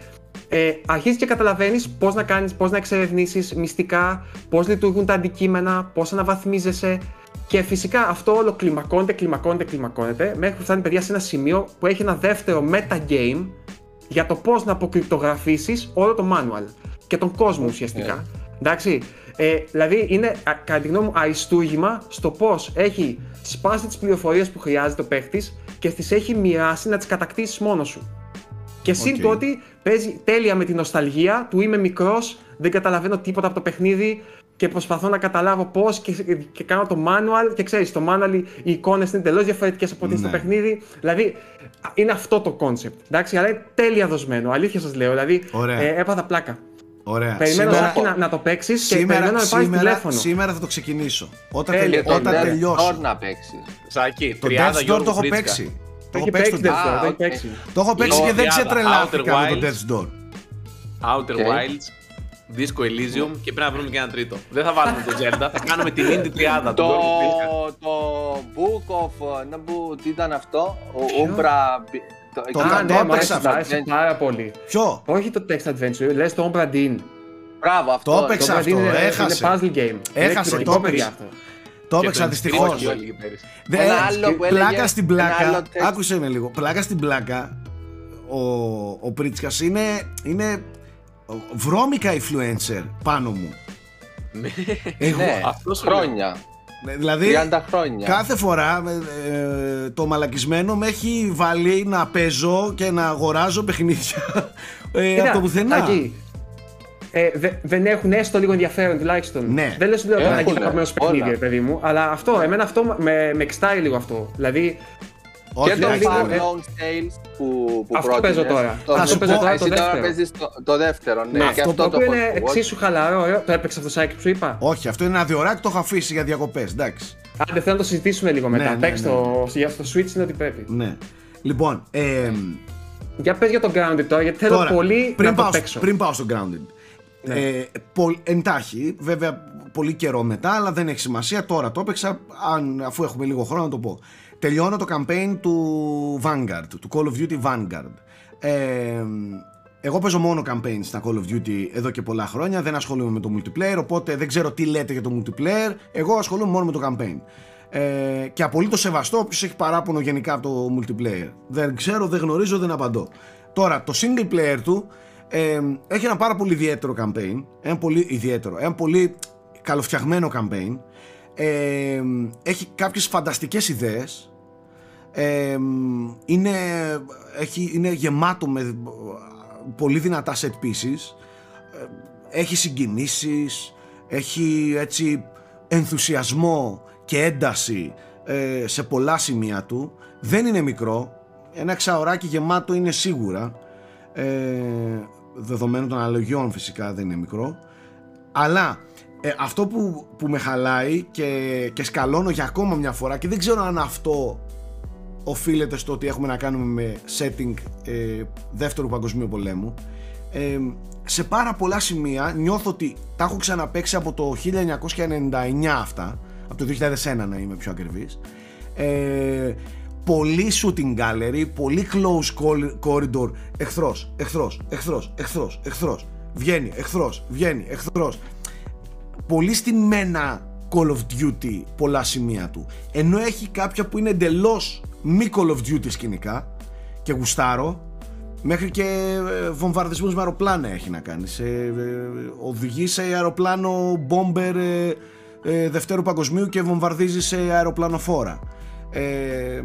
ε, αρχίζεις και καταλαβαίνεις πώς να κάνεις, πώς να εξερευνήσεις μυστικά, πώς λειτουργούν τα αντικείμενα, πώς αναβαθμίζεσαι. Και φυσικά αυτό όλο κλιμακώνεται, κλιμακώνεται, κλιμακώνεται, μέχρι που φτάνει παιδιά σε ένα σημείο που έχει ένα δεύτερο meta-game για το πώς να αποκρυπτογραφήσεις όλο το manual και τον κόσμο ουσιαστικά. Εντάξει. Ε, δηλαδή είναι, α, κατά τη γνώμη μου, αριστούργημα στο πώς έχει σπάσει τις πληροφορίες που χρειάζεται ο παίχτης και τις έχει μοιράσει να τις κατακτήσεις μόνος σου. Και συν Οκ. το ότι παίζει τέλεια με την νοσταλγία του είμαι μικρός, δεν καταλαβαίνω τίποτα από το παιχνίδι και προσπαθώ να καταλάβω πώς και, και κάνω το manual. Και ξέρεις, το manual οι οι εικόνες είναι εντελώς διαφορετικές από ό,τι είναι στο Ναι. παιχνίδι. Δηλαδή είναι αυτό το concept. Εντάξει, αλλά είναι τέλεια δοσμένο. Αλήθεια σας λέω. Δηλαδή Ωραία. ε, έπαθα πλάκα. ωραία Περιμένω σήμερα, Ζάκη, να, να το παίξεις και σήμερα, περιμένω να πάρεις σήμερα, τηλέφωνο. σήμερα θα το ξεκινήσω όταν, Τέλεια, τελει- Και το όταν Death τελειώσω Door να παίξεις. Σάκη, το τριάδα Death Door Γιώργο το έχω Φρίτσκα. παίξει το Το έχω έχει παίξει παίξει το Death Door, Α, το έχει οκ. παίξει. Το έχω παίξει Είναι και δεν τριάδα, ξετρελάθηκα Outer με το Wilds. Death's Door. Outer Οκ. Wilds, Disco Elysium και πρέπει να βρούμε και ένα τρίτο. Δεν θα βάλουμε το Zelda, θα κάνουμε την indie τριάδα. Το, τον Γιώργο Φρίτσκα. το Book of. Να που, τι ήταν αυτό, ο Ποιο; Umbra. Το, Το Α, το ναι, μου έπαιξα αρέσει, αυτό. μου αρέσει πάρα πολύ. Ποιο; Όχι το text adventure, λες το Ombra Dinn. Μπράβο, αυτό. Το έπαιξα. Το Ombra αυτό, Dinn είναι, έχασε. είναι puzzle game. Έχασε, είναι εκπληκτικό, το παιδιά έπαιξα. αυτό. Το Και έπαιξα τον δυστυχώς. Πρίτσκα έλεγε πέρυσι. Δε- Ένα ε, άλλο που πλάκα έλεγε, στην ένα άλλο πλάκα. text. Άκουσε με λίγο. Πλάκα στην πλάκα. Ο, ο Πρίτσκας είναι, είναι βρώμικα influencer πάνω μου. Ναι. Εγώ, Ναι, αυτός σου λέω. χρόνια. δηλαδή 30 χρόνια. κάθε φορά ε, ε, το μαλακισμένο με έχει βάλει να παίζω και να αγοράζω παιχνίδια ε, Κοίτα, από το πουθενά. Άκη, ε, δε- δεν έχουν έστω λίγο ενδιαφέρον τουλάχιστον. Ναι. Δεν λες ότι λέω τώρα να Έχουνε, γίνει αγαπημένος παιχνίδι, όλα. ρε παιδί μου, αλλά αυτό, εμένα αυτό με, με εξτάει λίγο αυτό. Δηλαδή, Όχι, και το εντάξει, λίγο, Far ε, Lone Tales που, που Αυτό πρότεινες. παίζω τώρα. Το- Αυτό Εσύ παίζω τώρα το τώρα δεύτερο. παίζεις το, το δεύτερο, ναι. Ναι, και αυτό αυτό το το οποίο έχω είναι ακούσει. εξίσου χαλαρό, ωραίο. το έπαιξε αυτό το site που σου είπα. όχι, αυτό είναι ένα διωράκι, το έχω αφήσει για διακοπές. Εντάξει. Άντε, θέλω να το συζητήσουμε λίγο μετά. Ναι, ναι, Παίξ ναι. το, για στο Switch είναι ό,τι πρέπει. Ναι. Λοιπόν, ε, Για πες για το Grounded τώρα, γιατί θέλω Τώρα, πολύ πριν να πάω, το παίξω. Πριν πάω στο Grounded. Ναι. Ε, πολ- εντάχει, βέβαια πολύ καιρό μετά, αλλά δεν έχει σημασία. Τώρα το έπαιξα, αν, αφού έχουμε λίγο χρόνο να το πω. Τελειώνω το campaign του Vanguard, του Call of Duty Vanguard. Ε, εγώ παίζω μόνο campaign στα Call of Duty εδώ και πολλά χρόνια, δεν ασχολούμαι με το multiplayer, οπότε δεν ξέρω τι λέτε για το multiplayer, εγώ ασχολούμαι μόνο με το campaign. Ε, και απολύτως σεβαστό όποιος έχει παράπονο γενικά από το multiplayer. Δεν ξέρω, δεν γνωρίζω, δεν απαντώ. Τώρα, το single player του ε, έχει ένα πάρα πολύ ιδιαίτερο campaign. Ένα πολύ ιδιαίτερο. Ένα πολύ καλοφτιαγμένο campaign. Ε, έχει κάποιες φανταστικές ιδέες. Ε, είναι, έχει, είναι γεμάτο με πολύ δυνατά set pieces. Ε, έχει συγκινήσεις. Έχει έτσι ενθουσιασμό και ένταση ε, σε πολλά σημεία του. Δεν είναι μικρό. Ένα εξαωράκι γεμάτο είναι σίγουρα. Ε, δεδομένου των αναλογιών φυσικά δεν είναι μικρό. Αλλά ε, αυτό που, που με χαλάει και, και σκαλώνω για ακόμα μια φορά και δεν ξέρω αν αυτό οφείλεται στο ότι έχουμε να κάνουμε με setting ε, δεύτερου παγκοσμίου πολέμου. Ε, σε πάρα πολλά σημεία νιώθω ότι τα έχω ξαναπέξει από το 1999 αυτά από το 2001 να είμαι πιο ακριβής. Ε, πολύ shooting gallery πολύ close corridor εχθρός, εχθρός, εχθρός, εχθρός, εχθρός βγαίνει, εχθρός, βγαίνει, εχθρός πολύ στημένα Call of Duty πολλά σημεία του. Ενώ έχει κάποια που είναι εντελώς μη Call of Duty σκηνικά και γουστάρω μέχρι και ε, βομβαρδισμούς με αεροπλάνα έχει να κάνει. Σε, ε, οδηγεί σε αεροπλάνο bomber ε, Δευτέρου Παγκοσμίου και βομβαρδίζει σε αεροπλανοφόρα. Ε,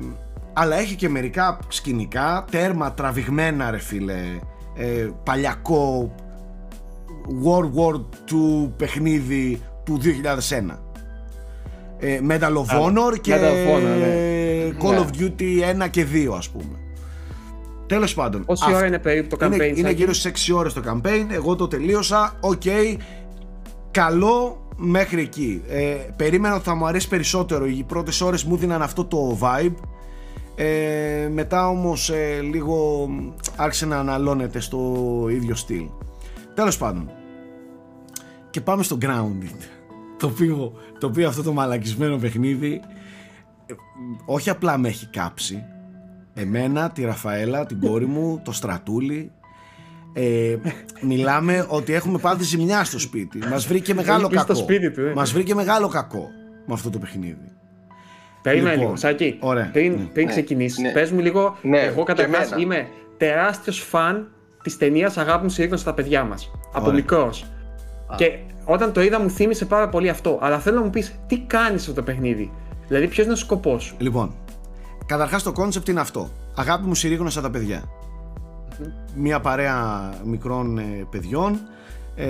αλλά έχει και μερικά σκηνικά τέρμα τραβηγμένα ρε φίλε. Παλιακό World War II παιχνίδι του 2001 ε, Medal of Honor και ναι. Call of ναι. Duty 1 και 2 ας πούμε Τέλος πάντων. Πόση ώρα είναι περίπου το campaign, Είναι, είναι γύρω στις 6 ώρες το campaign. Εγώ το τελείωσα. Οκ. Okay. Καλό μέχρι εκεί. Ε, περίμενα ότι θα μου αρέσει περισσότερο. Οι πρώτες ώρες μου δίναν αυτό το vibe. Ε, μετά όμως ε, λίγο άρχισε να αναλώνεται στο ίδιο στυλ. Τέλος πάντων. Και πάμε στο Grounded. Το οποίο, το οποίο αυτό το μαλακισμένο παιχνίδι ε, όχι απλά με έχει κάψει. Εμένα, τη Ραφαέλα, την κόρη μου, το Στρατούλη. Ε, μιλάμε ότι έχουμε πάθει ζημιά στο σπίτι. Μας βρήκε μεγάλο κακό. σπίτι του, ε. Μας βρήκε μεγάλο κακό με αυτό το παιχνίδι. Περίμενε λοιπόν, λίγο, Σάκη. Ωραία. Πριν, ναι. πριν ναι, ξεκινήσεις, ναι. πες μου λίγο. Ναι, εγώ καταρχάς είμαι τεράστιος φαν της ταινίας Αγάπη μου συρρίκνωσες τα παιδιά μας. Από μικρός. Και όταν το είδα μου θύμισε πάρα πολύ αυτό. Αλλά θέλω να μου πεις τι κάνεις αυτό το παιχνίδι; Δηλαδή, ποιος είναι ο σκοπός σου; Λοιπόν, καταρχάς το concept είναι αυτό. Αγάπη μου συρρίκνωσα τα παιδιά. Μια παρέα μικρών ε, παιδιών ε,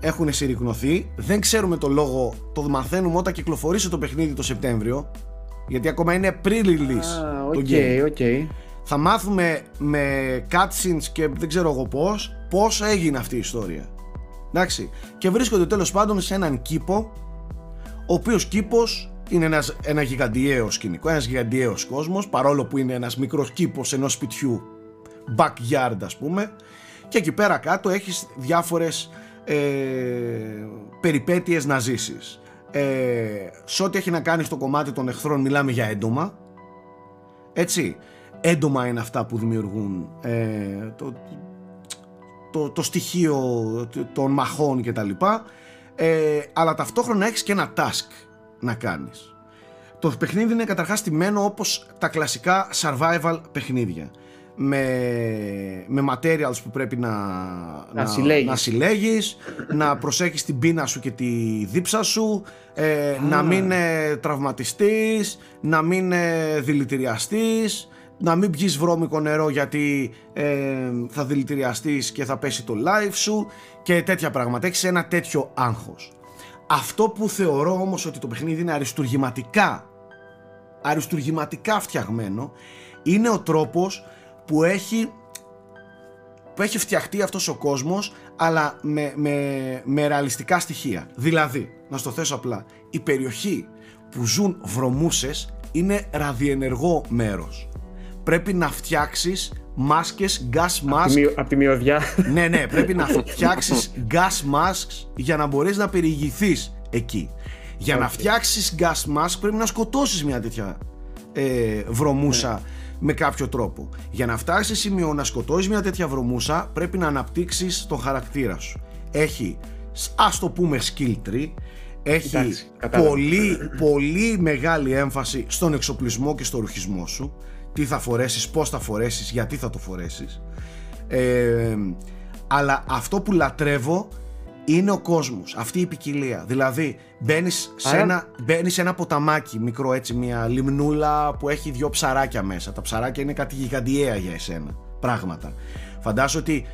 έχουν συρρυκνωθεί. Δεν ξέρουμε το λόγο, το μαθαίνουμε όταν κυκλοφορήσει το παιχνίδι το Σεπτέμβριο. Γιατί ακόμα είναι pre-release ah, το game. Okay. Θα μάθουμε με cutscenes και δεν ξέρω εγώ πώς, πώς έγινε αυτή η ιστορία. Εντάξει. Και βρίσκονται τέλος πάντων σε έναν κήπο, ο οποίος κήπος είναι ένας, ένα γιγαντιαίο σκηνικό, ένας γιγαντιαίος κόσμος, παρόλο που είναι ένας μικρός κήπος ενός σπιτιού, backyard ας πούμε, και εκεί πέρα κάτω έχεις διάφορες ε, περιπέτειες να ζήσεις. Ε, σε ό,τι έχει να κάνει στο κομμάτι των εχθρών μιλάμε για έντομα, έτσι, έντομα είναι αυτά που δημιουργούν ε, το, το, το στοιχείο των μαχών και τα λοιπά, ε, αλλά ταυτόχρονα έχεις και ένα task να κάνεις. Το παιχνίδι είναι καταρχάς στημένο όπως τα κλασικά survival παιχνίδια. Με, με materials που πρέπει να, να, να, συλλέγεις. να, συλλέγεις, να προσέχεις την πείνα σου και τη δίψα σου, ε, να μην ε, τραυματιστείς, να μην ε, δηλητηριαστείς, να μην πιεις βρώμικο νερό γιατί ε, θα δηλητηριαστείς και θα πέσει το life σου και τέτοια πράγματα. Έχεις ένα τέτοιο άγχος. Αυτό που θεωρώ όμως ότι το παιχνίδι είναι αριστουργηματικά αριστουργηματικά φτιαγμένο είναι ο τρόπος που έχει που έχει φτιαχτεί αυτός ο κόσμος αλλά με, με, με ρεαλιστικά στοιχεία. Δηλαδή, να στο θέσω απλά, η περιοχή που ζουν βρωμούσες είναι ραδιενεργό μέρος. Πρέπει να φτιάξεις μάσκες, gas mask. Από τη μυρωδιά. ναι, ναι, πρέπει να φτιάξεις gas masks για να μπορείς να περιηγηθείς εκεί. Για να φτιάξεις gas mask πρέπει να σκοτώσεις μια τέτοια ε, βρωμούσα ναι. με κάποιο τρόπο. Για να φτάσεις σε σημείο να σκοτώσεις μια τέτοια βρωμούσα πρέπει να αναπτύξεις τον χαρακτήρα σου. Έχει, ας το πούμε skill tree, έχει Εντάξει, κατάλαβα. πολύ, πολύ μεγάλη έμφαση στον εξοπλισμό και στο ρουχισμό σου. Τι θα φορέσεις, πώς θα φορέσεις, γιατί θα το φορέσεις. Ε, αλλά αυτό που λατρεύω είναι ο κόσμος, αυτή η ποικιλία. Δηλαδή μπαίνεις σε, Άρα- ένα, μπαίνεις σε ένα ποταμάκι μικρό έτσι, μια λιμνούλα που έχει δυο ψαράκια μέσα. Τα ψαράκια είναι κάτι γιγαντιαία για εσένα, πράγματα. Φαντάσου ότι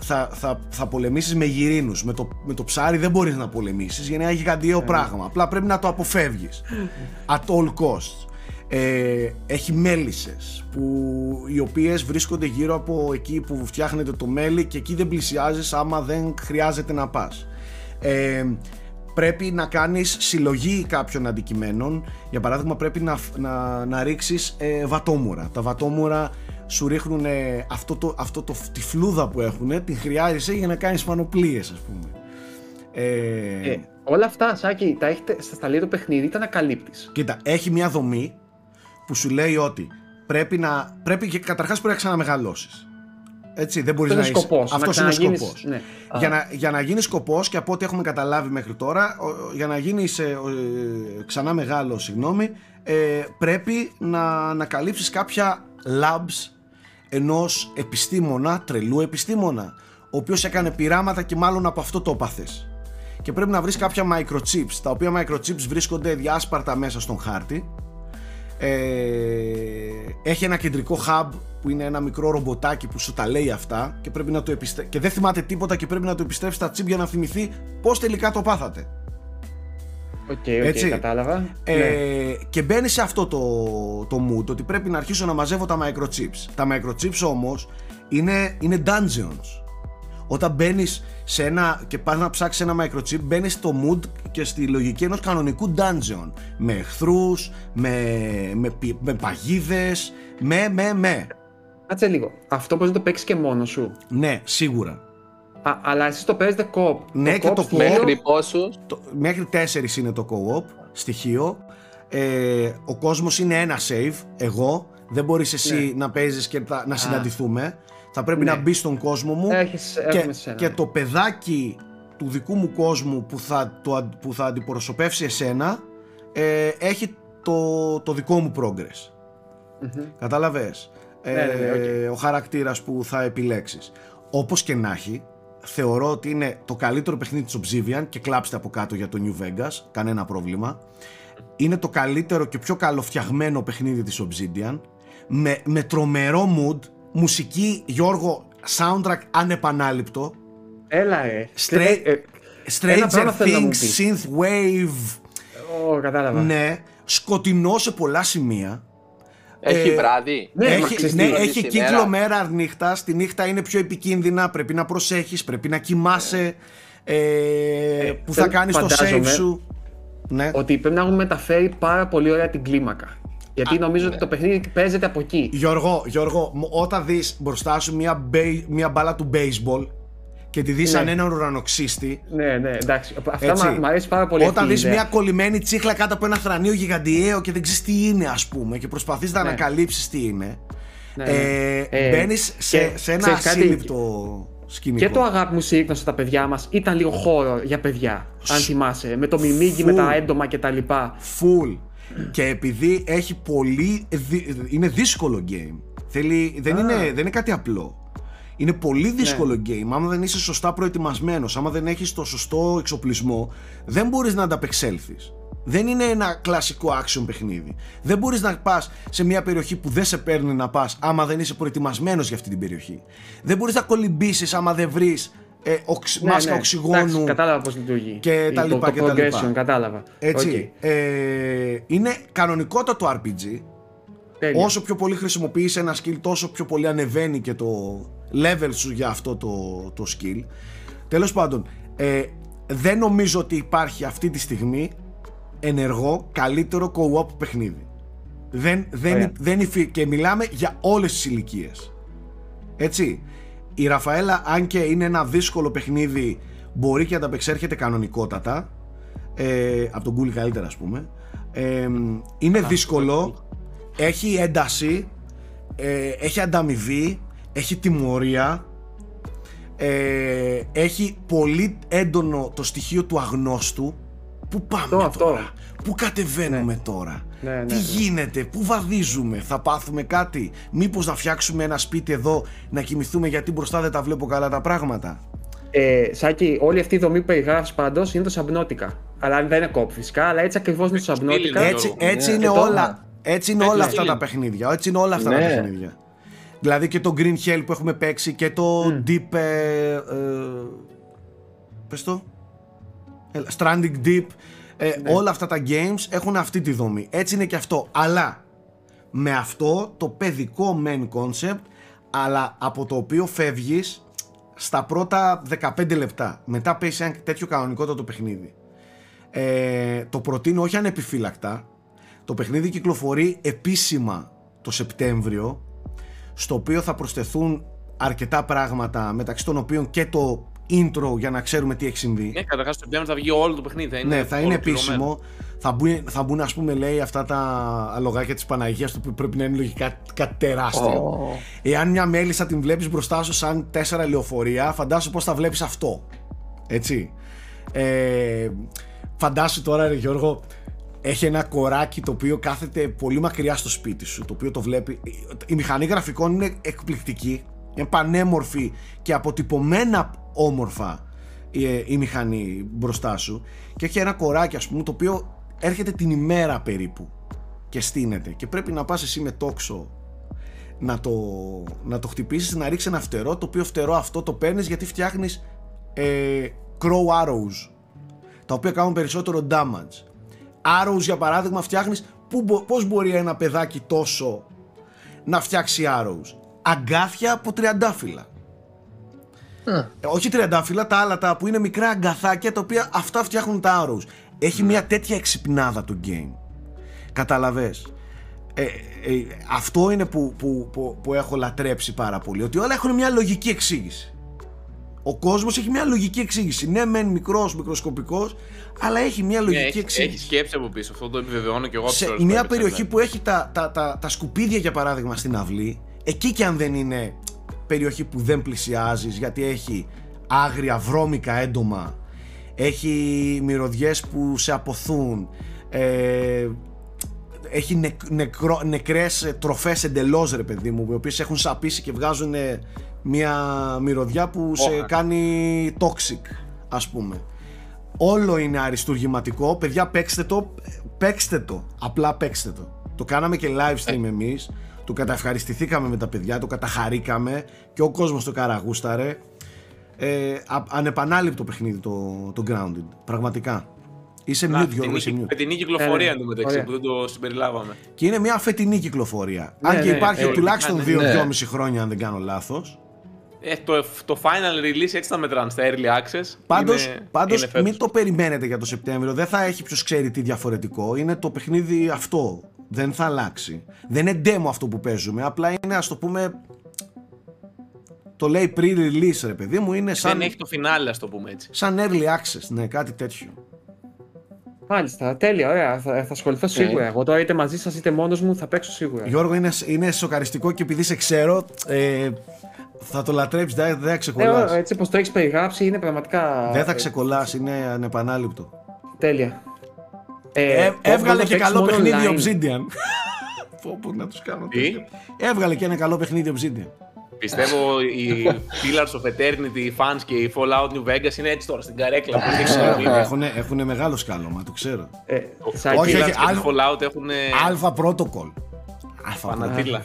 θα, θα, θα πολεμήσεις με γυρίνους. Με το, με το ψάρι δεν μπορείς να πολεμήσεις γιατί είναι ένα γιγαντιαίο πράγμα. Απλά πρέπει να το αποφεύγεις. At all costs. Ε, έχει μέλισσες που, οι οποίες βρίσκονται γύρω από εκεί που φτιάχνεται το μέλι και εκεί δεν πλησιάζεις άμα δεν χρειάζεται να πας. Ε, πρέπει να κάνεις συλλογή κάποιων αντικειμένων. Για παράδειγμα πρέπει να, να, να ρίξεις ε, βατόμουρα. Τα βατόμουρα σου ρίχνουν ε, αυτό, το, αυτό το, τη φλούδα που έχουν, την χρειάζεσαι για να κάνεις πανοπλίες ας πούμε. Ε, Ε, όλα αυτά, Σάκη, τα έχετε στα σταλία του παιχνίδι, τα ανακαλύπτεις. Κοίτα, έχει μια δομή που σου λέει ότι πρέπει να. Πρέπει και καταρχάς πρέπει να ξαναμεγαλώσεις. Έτσι, δεν μπορείς Αυτό να είναι είσαι. σκοπός, να Αυτός είναι ο ξαναγίνεις- σκοπός. ναι. Για να, για να γίνεις σκοπός και από ό,τι έχουμε καταλάβει μέχρι τώρα, ο- για να γίνεις ξανά μεγάλο, συγγνώμη, ε, πρέπει να ανακαλύψεις κάποια labs ενός επιστήμονα, τρελού επιστήμονα, ο οποίος έκανε πειράματα και μάλλον από αυτό το έπαθες. Και πρέπει να βρεις κάποια microchips, τα οποία microchips βρίσκονται διάσπαρτα μέσα στον χάρτη. Ε, έχει ένα κεντρικό hub που είναι ένα μικρό ρομποτάκι που σου τα λέει αυτά και, πρέπει να το επιστρέ... και δεν θυμάται τίποτα και πρέπει να το επιστρέψει στα chip για να θυμηθεί πώς τελικά το πάθατε. Οκ, οκ, Έτσι. κατάλαβα. Ναι. Ε, και μπαίνει σε αυτό το, το mood ότι πρέπει να αρχίσω να μαζεύω τα microchips. Τα microchips όμως είναι, είναι dungeons. Όταν μπαίνεις σε ένα και πας να ψάξεις ένα microchip, μπαίνεις στο mood και στη λογική ενός κανονικού dungeon. Με εχθρούς, με, με, πι- με παγίδες, με, με, με. Κάτσε λίγο. Αυτό μπορεί να το παίξεις και μόνος σου; Ναι, σίγουρα. Α, αλλά εσείς το παίζετε co-op. Ναι, και co-op το στοιχείο- Μέχρι πόσους; Το- μέχρι 4 είναι το co-op στοιχείο. Ε, ο κόσμος είναι ένα save, εγώ. Δεν μπορείς εσύ να παίζεις και τα- να συναντηθούμε. Θα πρέπει Ναι. να μπεις στον κόσμο μου Έχεις, και, έχουμε σένα. και το παιδάκι του δικού μου κόσμου που θα, το, αν- που θα αντιπροσωπεύσει εσένα ε, έχει το, το δικό μου progress. Μμμ. Κατάλαβες; Ναι, ναι, ναι, Ε, Ο χαρακτήρας που θα επιλέξεις. Όπως και να έχει, θεωρώ ότι είναι το καλύτερο παιχνίδι της Obsidian και κλάψτε από κάτω για το New Vegas, κανένα πρόβλημα. Είναι το καλύτερο και πιο καλοφτιαγμένο παιχνίδι της Obsidian με, με τρομερό mood, μουσική, Γιώργο, soundtrack ανεπανάληπτο, Έλα, ρε. Straight- Ε, Stranger πράγμα θέλω να μου Things, πεις. Synth Wave, Ω, κατάλαβα. ναι, σκοτεινό σε πολλά σημεία. Έχει Ε, βράδυ. ναι, μα έχει, ξέρεις ναι, τι, έχει σήμερα. κύκλο μέρα νύχτα. Στη νύχτα είναι πιο επικίνδυνα. Πρέπει να προσέχεις, πρέπει να κοιμάσαι. Ε, που θα θέλω- κάνεις το save φαντάζομαι σου. Ναι. Ότι πρέπει να έχουν μεταφέρει πάρα πολύ ωραία την κλίμακα. Γιατί νομίζω ότι το παιχνίδι παίζεται από εκεί. Γιώργο, Γιώργο, μ- όταν δεις μπροστά σου μια, μπέι- μια μπάλα του baseball και τη δεις Ναι. σαν έναν ουρανοξύστη Ναι, ναι, εντάξει. Αυτά Έτσι. μ' μ' αρέσει πάρα πολύ. Όταν αυτή η δεις ιδέα. μια κολλημένη τσίχλα κάτω από ένα θρανίο γιγαντιαίο και δεν ξέρεις τι είναι ας πούμε και προσπαθείς να Ναι. ανακαλύψεις τι είναι Ναι, ε, ναι. Ε, μπαίνεις σε, και σε ένα ξέρεις κάτι, ασύλληπτο σκηνικό Και το αγάπη μου σύρκνο στα παιδιά μας ήταν λίγο χώρο για παιδιά. Αν θυμάσαι. Με το μιμίγκι, με Φου. τα έντομα κτλ. full και επειδή έχει πολύ δυ- είναι δύσκολο game. Θέλει, δεν, Α. είναι, δεν είναι κάτι απλό. Είναι πολύ δύσκολο game. Άμα δεν είσαι σωστά προετοιμασμένος άμα δεν έχεις το σωστό εξοπλισμό δεν μπορείς να ανταπεξέλθεις. Δεν είναι ένα κλασικό action παιχνίδι. Δεν μπορείς να πας σε μια περιοχή που δεν σε παίρνει να πας άμα δεν είσαι προετοιμασμένος για αυτή την περιοχή. Δεν μπορείς να κολυμπήσεις άμα δεν βρεις ε, οξ, Ναι, μάσκα ναι. οξυγόνου Εντάξει, κατάλαβα πώς λειτουργεί. και τα Το- λοιπά το και τα λοιπά. progression, κατάλαβα. Έτσι. Οκ, Ε, είναι κανονικότατο RPG. τέλεια. Όσο πιο πολύ χρησιμοποιείς ένα skill, τόσο πιο πολύ ανεβαίνει και το level σου για αυτό το, το skill. Τέλος πάντων, ε, δεν νομίζω ότι υπάρχει αυτή τη στιγμή ενεργό καλύτερο co-op παιχνίδι. Δεν, δεν, Ωραία. δεν υφι- και μιλάμε για όλες τις ηλικίες. Έτσι. Η Ραφαέλα, αν και είναι ένα δύσκολο παιχνίδι, μπορεί και ανταπεξέρχεται κανονικότατα. Ε, από τον Κούλι καλύτερα, ας πούμε. Ε, είναι δύσκολο. Έχει ένταση. Ε, έχει ανταμοιβή. Έχει τιμωρία. Ε, έχει πολύ έντονο το στοιχείο του αγνώστου. Πού πάμε Αυτό, αυτό. τώρα, πού κατεβαίνουμε τώρα, Ναι, ναι, τι ναι. γίνεται, πού βαδίζουμε, θα πάθουμε κάτι, μήπως να φτιάξουμε ένα σπίτι εδώ να κοιμηθούμε γιατί μπροστά δεν τα βλέπω καλά τα πράγματα; Ε, Σάκη, όλη αυτή η δομή που περιγράφεις πάντως είναι το Σαμπνότικα. Αλλά δεν είναι κόπ φυσικά, αλλά έτσι ακριβώς είναι το Σαμπνότικα. Ναι, Έτσι, Γιώργο. έτσι Ναι. είναι Και τώρα- όλα, έτσι είναι Έτσι όλα είναι. αυτά τα παιχνίδια, έτσι είναι όλα αυτά τα Ναι. παιχνίδια. Δηλαδή και το Green Hell που έχουμε παίξει και το Deep... Ε, ε, πες το; Έλα, Stranding Deep. Ε, Όλα αυτά τα games έχουν αυτή τη δομή. Έτσι είναι και αυτό. Αλλά με αυτό το παιδικό main concept αλλά από το οποίο φεύγεις στα πρώτα 15 λεπτά. Μετά παίζει ένα τέτοιο κανονικότατο παιχνίδι. Ε, το προτείνω όχι ανεπιφύλακτα. Το παιχνίδι κυκλοφορεί επίσημα το Σεπτέμβριο στο οποίο θα προσθεθούν αρκετά πράγματα μεταξύ των οποίων και το intro για να ξέρουμε τι έχει συμβεί. Ναι, καταρχάς στο September θα βγει όλο το παιχνίδι. Θα είναι Ναι, θα είναι ολοκληρωμένο. επίσημο. Θα μπουν, θα μπουν ας πούμε, λέει, αυτά τα αλογάκια της Παναγίας του που πρέπει να είναι λογικά κάτι τεράστιο. Ω. Εάν μια μέλισσα την βλέπεις μπροστά σου σαν τέσσερα λεωφορεία, φαντάσου πώς θα βλέπεις αυτό. Έτσι. Ε, φαντάσου τώρα, ρε Γιώργο, έχει ένα κοράκι το οποίο κάθεται πολύ μακριά στο σπίτι σου, το οποίο το βλέπει. Η μηχανή γραφικών είναι εκπληκτική, είναι πανέμορφη και αποτυπωμένα όμορφα η, η μηχανή μπροστά σου. Και έχει ένα κοράκι ας πούμε το οποίο έρχεται την ημέρα περίπου και στείνεται. Και πρέπει να πας εσύ με τόξο να το, να το χτυπήσεις να ρίξεις ένα φτερό το οποίο φτερό αυτό το παίρνεις γιατί φτιάχνεις ε, crow arrows τα οποία κάνουν περισσότερο damage. Arrows για παράδειγμα φτιάχνεις που, μπο- πώς μπορεί ένα παιδάκι τόσο να φτιάξει arrows. Αγκάθια από τριαντάφυλλα ε, όχι τριαντάφυλλα, τα άλλα τα που είναι μικρά αγκαθάκια τα οποία αυτά φτιάχνουν τα arrows. Έχει μια τέτοια εξυπνάδα το game. Καταλαβες. Ε, ε, αυτό είναι που, που, που, που έχω λατρέψει πάρα πολύ. Ότι όλα έχουν μια λογική εξήγηση. Ο κόσμος έχει μια λογική εξήγηση. Ναι, μεν μικρός, μικροσκοπικός, αλλά έχει μια Ναι, λογική έχει, εξήγηση. έχει σκέψη από πίσω. Αυτό το επιβεβαιώνω και εγώ από τις σε ώρες που μια έπαιξα, περιοχή ναι. που έχει τα, τα, τα, τα σκουπίδια για παράδειγμα στην αυλή εκεί και αν δεν είναι περιοχή που δεν πλησιάζεις γιατί έχει άγρια βρώμικα έντομα έχει μυρωδιές που σε αποθούν ε, έχει νεκ, νεκρό, νεκρές ε, τροφές εντελώς ρε παιδί μου οι οποίες έχουν σαπίσει και βγάζουν ε, μια μυρωδιά που σε Όχα. κάνει toxic ας πούμε όλο είναι αριστουργηματικό. Παιδιά, παίξτε το. Παίξτε το. Απλά παίξτε το. Το κάναμε και live stream εμείς. Το καταευχαριστηθήκαμε με τα παιδιά, το καταχαρήκαμε και ο κόσμος το καραγούσταρε. Ε, α- ανεπανάληπτο παιχνίδι το, το Grounded. Πραγματικά. Είσαι Να, mute, φετινή, Γιώργο, είσαι mute. φετινή κυκλοφορία Ε, ναι. εντωμεταξύ Ωραία. που δεν το συμπεριλάβαμε. Και είναι μια φετινή κυκλοφορία. Ναι, αν και ναι, υπάρχει ε, τουλάχιστον ναι, 2-2,5 ναι. χρόνια, αν δεν κάνω λάθος. Ε, το, το final release έτσι θα μετράνε στα early access. Πάντως, είναι, πάντως είναι φέτος. μην το περιμένετε για το Σεπτέμβριο. Δεν θα έχει ποιος ξέρει τι διαφορετικό. Είναι το παιχνίδι αυτό. Δεν θα αλλάξει. Δεν είναι demo αυτό που παίζουμε. Απλά είναι ας το πούμε... Το λέει pre-release ρε παιδί μου. Είναι σαν, Δεν έχει το φινάλε, ας το πούμε έτσι. σαν early access. Ναι, κάτι τέτοιο. Μάλιστα, τέλεια, ωραία. Θα, θα ασχοληθώ σίγουρα. Εγώ τώρα είτε μαζί σας είτε μόνος μου θα παίξω σίγουρα. Γιώργο είναι, είναι σοκαριστικό και επειδή σε ξέρω ε, θα το λατρέψεις. Δεν, δεν θα Ε, ξεκολλάς. έτσι όπω το έχεις περιγράψει είναι πραγματικά. δεν θα ε, ξεκολλάς. Είναι ανεπανάληπτο. Τέλεια. Ε, μπορώ έβγαλε να και παίξω καλό μόνο παιχνίδι online. Obsidian. Πω, πω, να τους κάνω Τι; τέτοιο. Έβγαλε και ένα καλό παιχνίδι Obsidian. Πιστεύω οι Pillars of Eternity, οι fans και οι Fallout New Vegas είναι έτσι τώρα στην καρέκλα. που δεν Ξέρω, ξέρω. έχουν, έχουν μεγάλο σκάλωμα, το ξέρω. Ε, Οι Σάκη, Όχι, Pillars όχι, και το άλλο- Fallout έχουν Alpha Protocol. Alpha Protocol. Πανατήλα.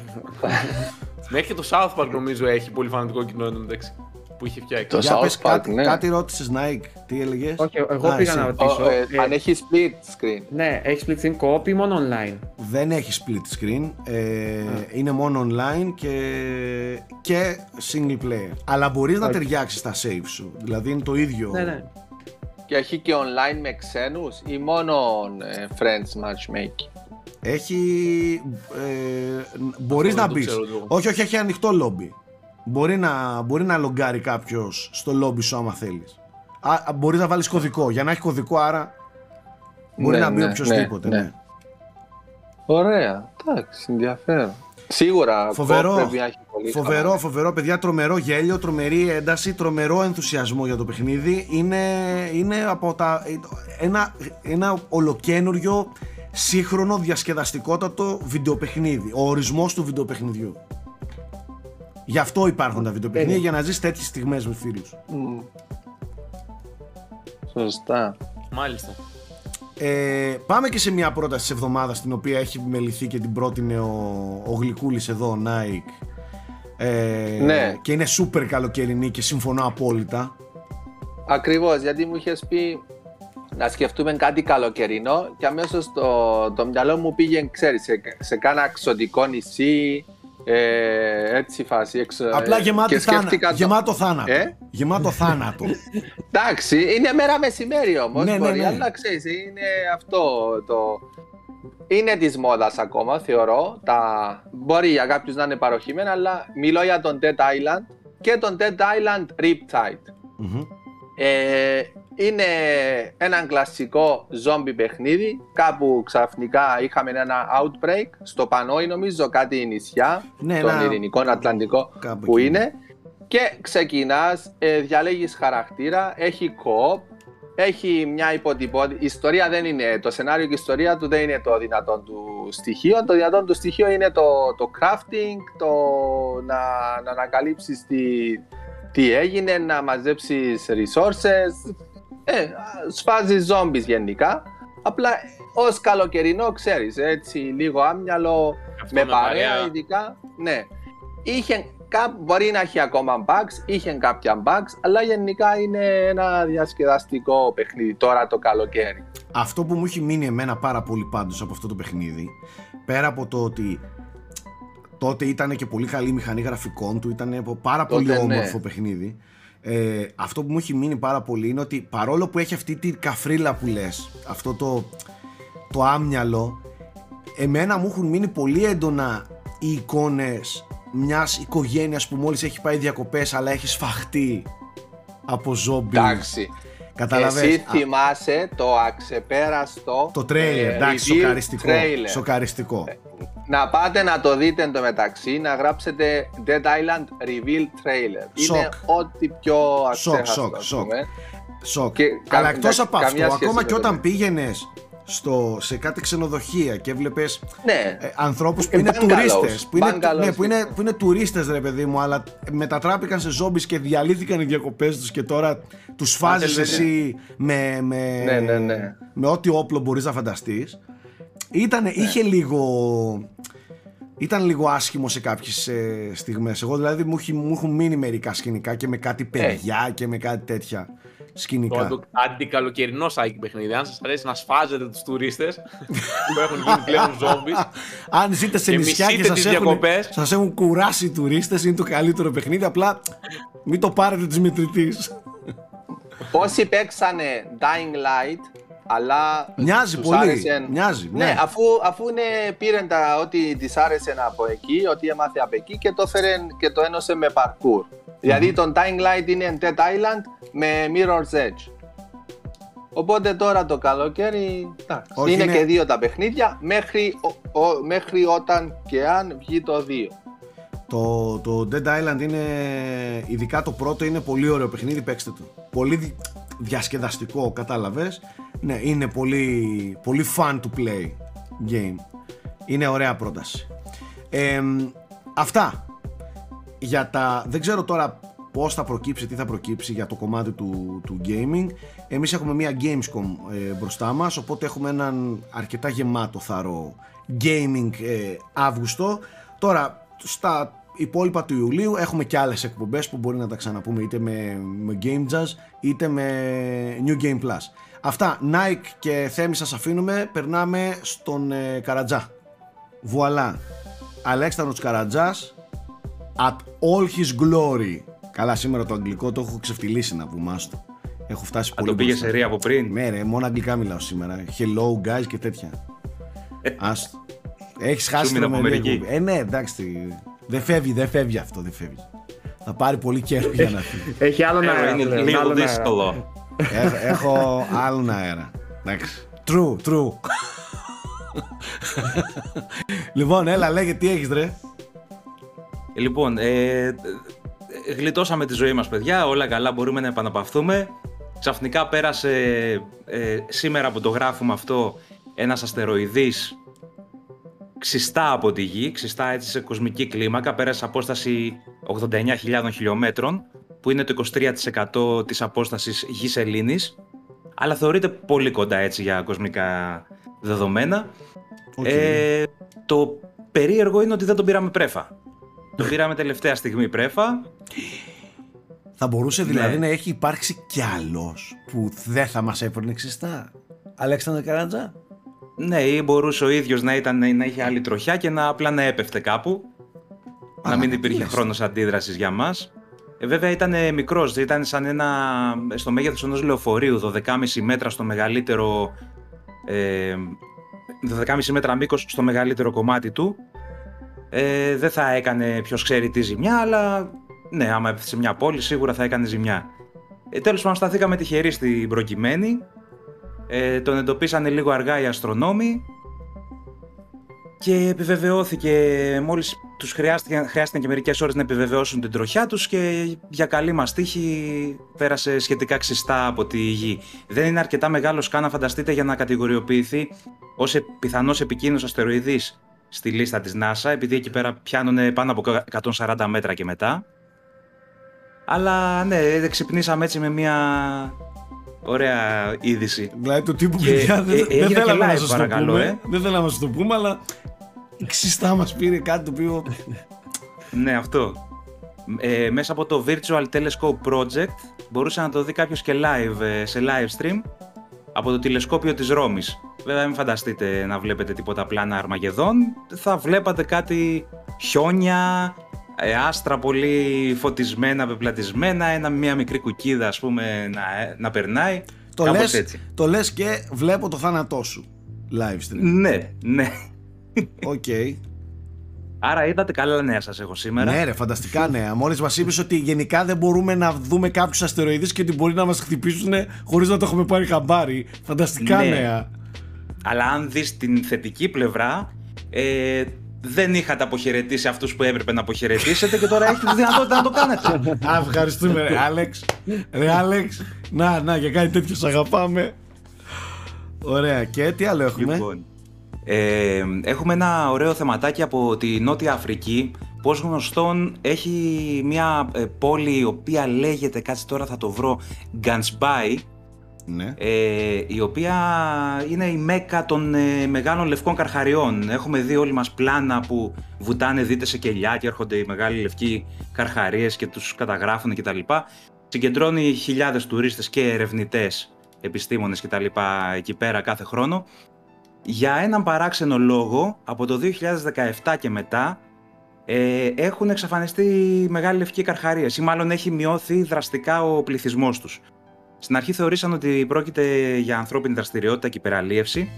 Μέχρι και το South Park νομίζω έχει πολύ φανατικό κοινό εντωμεταξύ. Που είχε φτιάξει. Το Για South πες Park, κάτι, ναι. κάτι ρώτησες Νάικ, τι έλεγες; Όχι, εγώ Α, πήγα εσύ. να Ω, ρωτήσω. ε, ε, αν έχει split screen. Ναι, έχει split screen co-op ή μόνο online; Δεν έχει split screen, ε, είναι μόνο online και, και single player. Αλλά μπορείς να Οκ. ταιριάξεις τα save σου, δηλαδή είναι το ίδιο. Ναι, ναι. Και έχει και online με ξένους ή μόνο ε, friends matchmaking; Έχει. Ε, μπορείς Αυτό να δεν το μπεις. ξέρω εγώ. Όχι, όχι, έχει ανοιχτό λόμπι. Μπορεί να, μπορεί να λογκάρει κάποιος στο λόμπι σου άμα θέλεις. Μπορείς να βάλεις κωδικό. Για να έχει κωδικό, άρα μπορεί Ναι, να μπει ναι, οποιοδήποτε. ναι, Ναι, ναι. Ωραία, εντάξει, ενδιαφέρον. Σίγουρα. Φοβερό, πρέπει να έχει πολύ φοβερό, χαμόγελο. φοβερό, παιδιά, τρομερό γέλιο, τρομερή ένταση, τρομερό ενθουσιασμό για το παιχνίδι. Είναι, είναι από τα, ένα, ένα ολοκένουργιο, σύγχρονο, διασκεδαστικότατο βιντεοπαιχνίδι. Ο ορισμός του βιντεοπαιχνιδιού. Γι' αυτό υπάρχουν τα βιντεοπαιχνίδια, για να ζεις τέτοιες στιγμές με φίλους. Μμ. Σωστά. Μάλιστα. Ε, πάμε και σε μια πρόταση της εβδομάδας την οποία έχει μεληθεί και την πρότεινε ο, ο Γλυκούλης εδώ, ο Νάικ. Ε, Ναι. Και είναι σούπερ καλοκαιρινή και συμφωνώ απόλυτα. Ακριβώς, γιατί μου είχες πει να σκεφτούμε κάτι καλοκαιρινό και αμέσως το, το μυαλό μου πήγε, ξέρεις, σε, σε κάνα εξωτικό νησί, ε, έτσι φάση. Εξω, Απλά ε, γεμάτη και θάνα, σκέφτηκα το- γεμάτο θάνατο. Ε; Γεμάτο θάνατο. Εντάξει, είναι μέρα μεσημέρι όμως, Ναι, ναι, μπορεί, ναι. αλλά ξέρεις, είναι αυτό το... Είναι της μόδας ακόμα, θεωρώ. Τα... Μπορεί για κάποιους να είναι παροχημένα, αλλά μιλώ για τον Dead Island και τον Dead Island Riptide. Μμμ. Ε, είναι ένα κλασικό zombie παιχνίδι. Κάπου ξαφνικά είχαμε ένα outbreak στο Πανόη, νομίζω, κάτι νησιά, Ναι, τον ένα- Ειρηνικό, Ατλαντικό κάπου που εκεί. είναι. Και ξεκινάς, ε, διαλέγεις χαρακτήρα, έχει co-op, έχει μια υποτυπώδη. Η ιστορία δεν είναι, το σενάριο και η ιστορία του δεν είναι το δυνατόν του στοιχείο. Το δυνατόν του στοιχείο είναι το, το crafting, το να, να ανακαλύψεις τι, τι έγινε, να μαζέψεις resources. Ε, σφάζεις zombies γενικά. Απλά ως καλοκαιρινό ξέρεις, έτσι λίγο άμυαλο, Αυτό με με παρέα παρέα. ειδικά. Ναι. Είχε, κά- μπορεί να έχει ακόμα bugs, είχε κάποια bugs, αλλά γενικά είναι ένα διασκεδαστικό παιχνίδι τώρα το καλοκαίρι. Αυτό που μου έχει μείνει εμένα πάρα πολύ πάντως από αυτό το παιχνίδι, πέρα από το ότι τότε ήταν και πολύ καλή η μηχανή γραφικών του, ήταν πάρα Τότε, πολύ ναι. όμορφο παιχνίδι. Ε, αυτό που μου έχει μείνει πάρα πολύ είναι ότι παρόλο που έχει αυτή την καφρίλα που λες, αυτό το, το άμυαλο, εμένα μου έχουν μείνει πολύ έντονα οι εικόνες μιας οικογένειας που μόλις έχει πάει διακοπές αλλά έχει σφαχτεί από ζόμπι. Εντάξει. Καταλαβες; Εσύ Α, θυμάσαι το αξεπέραστο το τρέιλερ, ε, εντάξει, reveal σοκαριστικό. trailer. Σοκαριστικό. Να πάτε να το δείτε εντωμεταξύ, να γράψετε Dead Island Reveal Trailer. Σοκ. Είναι ό,τι πιο Σοκ, αξέχαστο, σοκ, ας σοκ. πούμε. Σοκ. Και Αλλά κα- εκτός κα- από καμία αυτό, σχέση ακόμα με και το όταν ναι. πήγαινες στο, σε κάτι ξενοδοχεία και βλέπεις Ναι, ε, ανθρώπους που Ε, είναι bungalows, τουρίστες που είναι, bungalows. ναι, που, είναι, που είναι τουρίστες ρε παιδί μου αλλά μετατράπηκαν σε ζόμπις και διαλύθηκαν οι διακοπές τους και τώρα τους σφάζεις θέλετε. εσύ με, με, Ναι, ναι, ναι. με ό,τι όπλο μπορείς να φανταστείς Ήτανε, είχε λίγο ήταν λίγο άσχημο σε κάποιες ε, στιγμές εγώ δηλαδή μου, έχει- μου έχουν μείνει μερικά σκηνικά και με κάτι παιδιά και με κάτι τέτοια Το σκηνικά αντι- αντικαλοκαιρινό σάκι παιχνίδι. Αν σας αρέσει να σφάζετε τους τουρίστες που έχουν γίνει πλέον ζόμπι. Αν ζείτε σε Και νησιά και μισείτε σας τις έχουν, διακοπές. σας έχουν κουράσει οι τουρίστες είναι το καλύτερο παιχνίδι απλά μην το πάρετε της μετρητής Όσοι παίξανε Dying Light, αλλά. Μοιάζει τους πολύ, άρεσε- μοιάζει, Ναι, ναι. αφού, αφού είναι, πήραν τα ότι της άρεσε από εκεί, ότι έμαθε από εκεί και το έφερε και το ένωσε με parkour. Δηλαδή το Dying Light είναι Dead Island με Mirror's Edge. Οπότε τώρα το καλοκαίρι εντάξει, Όχι, είναι, είναι- και δύο τα παιχνίδια μέχρι, ο- ο- μέχρι όταν και αν βγει το δύο. το, το Dead Island είναι ειδικά το πρώτο είναι πολύ ωραίο παιχνίδι παίξτε το πολύ δι- διασκεδαστικό κατάλαβες. Ναι είναι πολύ, πολύ fun to play game. Είναι ωραία πρόταση. Ε, αυτά για τα δεν ξέρω τώρα πώς θα προκύψει, τι θα προκύψει για το κομμάτι του, του gaming. Εμείς έχουμε μια Gamescom ε, μπροστά μας οπότε έχουμε έναν αρκετά γεμάτο θαρό gaming ε, Αύγουστο. Τώρα στα υπόλοιπα του Ιουλίου έχουμε και άλλες εκπομπές που μπορεί να τα ξαναπούμε είτε με, με Game Jazz είτε με New Game Plus αυτά Nike και Θέμη σας αφήνουμε περνάμε στον ε, Καρατζά Βουαλά Αλέξανδρος Καρατζάς At all his glory. Καλά, σήμερα το αγγλικό το έχω ξεφτυλίσει να πούμε. άστο. Έχω φτάσει Αν πολύ. το πήγε μπροστά. σε ρί από πριν. Ναι, ρε, μόνο αγγλικά μιλάω σήμερα. Hello, guys και τέτοια. Άστο. Έχεις χάσει μείνει από τρομερή Αμερική. εκπομπή. Ε, ναι, εντάξει. Δεν φεύγει, δεν φεύγει αυτό, δεν φεύγει. Θα πάρει πολύ καιρό για να φύγει. Έχει άλλον Ε, αέρα. είναι πλέον, λίγο άλλον αέρα. δύσκολο. έχω, έχω άλλον αέρα. Εντάξει. True, true. λοιπόν, έλα, λέγε τι έχεις ρε; Λοιπόν, ε, γλιτώσαμε τη ζωή μας παιδιά, όλα καλά, μπορούμε να επαναπαυθούμε. Ξαφνικά πέρασε ε, σήμερα που το γράφουμε αυτό ένας αστεροειδής ξυστά από τη Γη, ξυστά έτσι σε κοσμική κλίμακα, πέρασε απόσταση 89.000 χιλιόμετρων, που είναι το 23% της απόστασης Γης Σελήνης, αλλά θεωρείται πολύ κοντά έτσι για κοσμικά δεδομένα. Οκ. Ε, το περίεργο είναι ότι δεν τον πήραμε πρέφα. τον πήραμε τελευταία στιγμή πρέφα. Θα μπορούσε δηλαδή Ναι. να έχει υπάρξει κι άλλος που δεν θα μας έπαιρνε ξυστά. Αλέξανδρε Καράτζα. Ναι, ή μπορούσε ο ίδιος να, ήταν, να είχε άλλη τροχιά και να απλά να έπεφτε κάπου. Α, να μην τι υπήρχε λες. χρόνος αντίδρασης για μας. Ε, βέβαια ήταν μικρός, ήταν σαν ένα, στο μέγεθος ενός λεωφορείου, 12,5 μέτρα στο μεγαλύτερο, ε, 12,5 μέτρα μήκος στο μεγαλύτερο κομμάτι του. Ε, δεν θα έκανε ποιος ξέρει τι ζημιά, αλλά ναι, άμα έπεθε σε μια πόλη σίγουρα θα έκανε ζημιά. Ε, τέλος πάντων σταθήκαμε τυχεροί στην προκειμένη. Ε, τον εντοπίσανε λίγο αργά οι αστρονόμοι και επιβεβαιώθηκε μόλις τους χρειάστηκαν, χρειάστηκαν και μερικές ώρες να επιβεβαιώσουν την τροχιά τους και για καλή μας τύχη πέρασε σχετικά ξιστά από τη γη. Δεν είναι αρκετά μεγάλο καν να φανταστείτε για να κατηγοριοποιηθεί ως ε- πιθανός επικίνδυνος αστεροειδής στη λίστα της NASA επειδή εκεί πέρα πιάνουν πάνω από 140 μέτρα και μετά. Αλλά ναι, ξυπνήσαμε έτσι με μια ωραία είδηση. Δηλαδή του τύπου Και, παιδιά δεν, ε, δεν έγινε θέλαμε και να live, σας το παρακαλώ, πούμε. ε. Δεν θέλαμε να σας το πούμε, αλλά η ξυστά μας πήρε κάτι το οποίο... Ναι, αυτό. Ε, μέσα από το Virtual Telescope Project μπορούσε να το δει κάποιος και live, ε, σε live stream από το τηλεσκόπιο της Ρώμης. Βέβαια μην φανταστείτε να βλέπετε τίποτα πλάνα Αρμαγεδδών. Θα βλέπατε κάτι χιόνια, ε, άστρα πολύ φωτισμένα, πεπλατισμένα, ένα, μια μικρή κουκίδα ας πούμε να, να περνάει. Το Κάπως λες, έτσι. το λες και βλέπω το θάνατό σου. Live stream. Ναι, ναι. Οκ. Άρα, είδατε καλά νέα σας έχω σήμερα. Ναι, ρε, φανταστικά νέα. Μόλις μας είπες ότι γενικά δεν μπορούμε να δούμε κάποιους αστεροειδείς και ότι μπορεί να μας χτυπήσουν χωρίς να το έχουμε πάρει χαμπάρι. Φανταστικά Ναι. νέα. Αλλά αν δεις την θετική πλευρά, ε, δεν είχατε αποχαιρετήσει αυτούς που έπρεπε να αποχαιρετήσετε και τώρα έχετε τη δυνατότητα να το κάνετε. Α, ευχαριστούμε, ρε Άλεξ. Ρε Άλεξ. Να, να, για κάτι τέτοιο σ' αγαπάμε. Ωραία, και τι άλλο έχουμε; λοιπόν, ε, έχουμε ένα ωραίο θεματάκι από τη Νότια Αφρική που ως γνωστόν έχει μια ε, πόλη η οποία λέγεται, κάτσε τώρα θα το βρω, Γκανσμπάι Ναι. ε, η οποία είναι η μέκα των ε, μεγάλων λευκών καρχαριών. Έχουμε δει όλοι μας πλάνα που βουτάνε δείτε σε κελιά και έρχονται οι μεγάλοι λευκοί καρχαρίες και τους καταγράφουν κτλ. Συγκεντρώνει χιλιάδες τουρίστες και ερευνητές, επιστήμονες κτλ. εκεί πέρα κάθε χρόνο. Για έναν παράξενο λόγο, από το 2017 και μετά, ε, έχουν εξαφανιστεί οι μεγάλοι λευκοί καρχαρίες ή μάλλον έχει μειώθει δραστικά ο πληθυσμός τους. Στην αρχή θεωρήσαν ότι πρόκειται για ανθρώπινη δραστηριότητα και υπεραλίευση.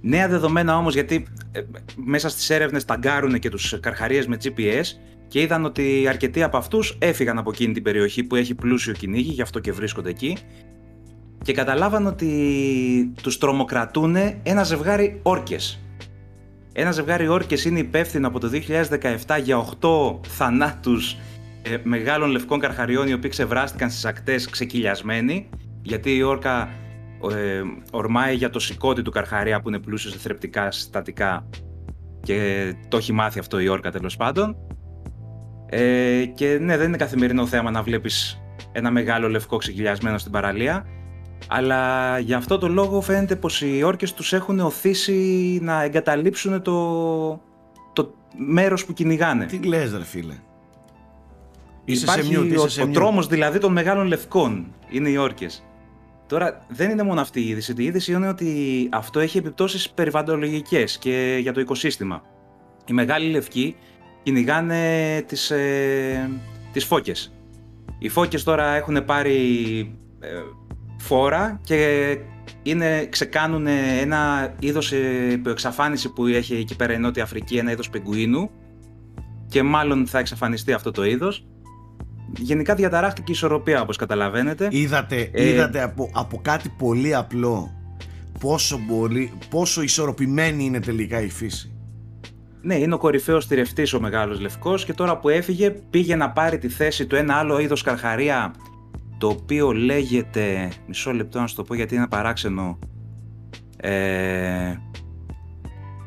Νέα δεδομένα όμως γιατί ε, μέσα στις έρευνες ταγκάρουν και τους καρχαρίες με GPS και είδαν ότι αρκετοί από αυτούς έφυγαν από εκείνη την περιοχή που έχει πλούσιο κυνήγι, γι' αυτό και βρίσκονται εκεί και καταλάβαν ότι τους τρομοκρατούν ένα ζευγάρι όρκες. Ένα ζευγάρι όρκες είναι υπεύθυνο από το 2017 για 8 θανάτους ε, μεγάλων λευκών καρχαριών οι οποίοι ξεβράστηκαν στις ακτές ξεκυλιασμένοι γιατί η όρκα ε, ορμάει για το σηκώτη του καρχαρία που είναι πλούσιος σε θρεπτικά συστατικά και το έχει μάθει αυτό η όρκα τέλος πάντων ε, και ναι δεν είναι καθημερινό θέμα να βλέπεις ένα μεγάλο λευκό ξεκυλιασμένο στην παραλία αλλά για αυτό το λόγο φαίνεται πως οι όρκες τους έχουν οθήσει να εγκαταλείψουν το, το μέρος που κυνηγάνε. Τι λες ρε φίλε; Είσαι Υπάρχει σε mute, ο, είσαι σε ο mute. τρόμος δηλαδή των μεγάλων λευκών. Είναι οι όρκες. Τώρα δεν είναι μόνο αυτή η είδηση. Η είδηση είναι ότι αυτό έχει επιπτώσεις περιβαλλοντολογικές και για το οικοσύστημα. Οι μεγάλοι λευκοί κυνηγάνε τις, ε, τις φώκες. Οι φώκες τώρα έχουν πάρει ε, φόρα και είναι, ξεκάνουν ένα είδος ε, υποεξαφάνιση που έχει εκεί πέρα η Νότια Αφρική, ένα είδος πεγκουίνου και μάλλον θα εξαφανιστεί αυτό το είδος. Γενικά διαταράχτηκε η ισορροπία όπως καταλαβαίνετε. Είδατε, Ε, είδατε από, από κάτι πολύ απλό πόσο, μπορεί, πόσο ισορροπημένη είναι τελικά η φύση. Ναι, είναι ο κορυφαίος τυρευτή ο μεγάλος λευκός και τώρα που έφυγε πήγε να πάρει τη θέση του ένα άλλο είδος καρχαρία το οποίο λέγεται. Μισό λεπτό να σου το πω γιατί είναι παράξενο. Ε,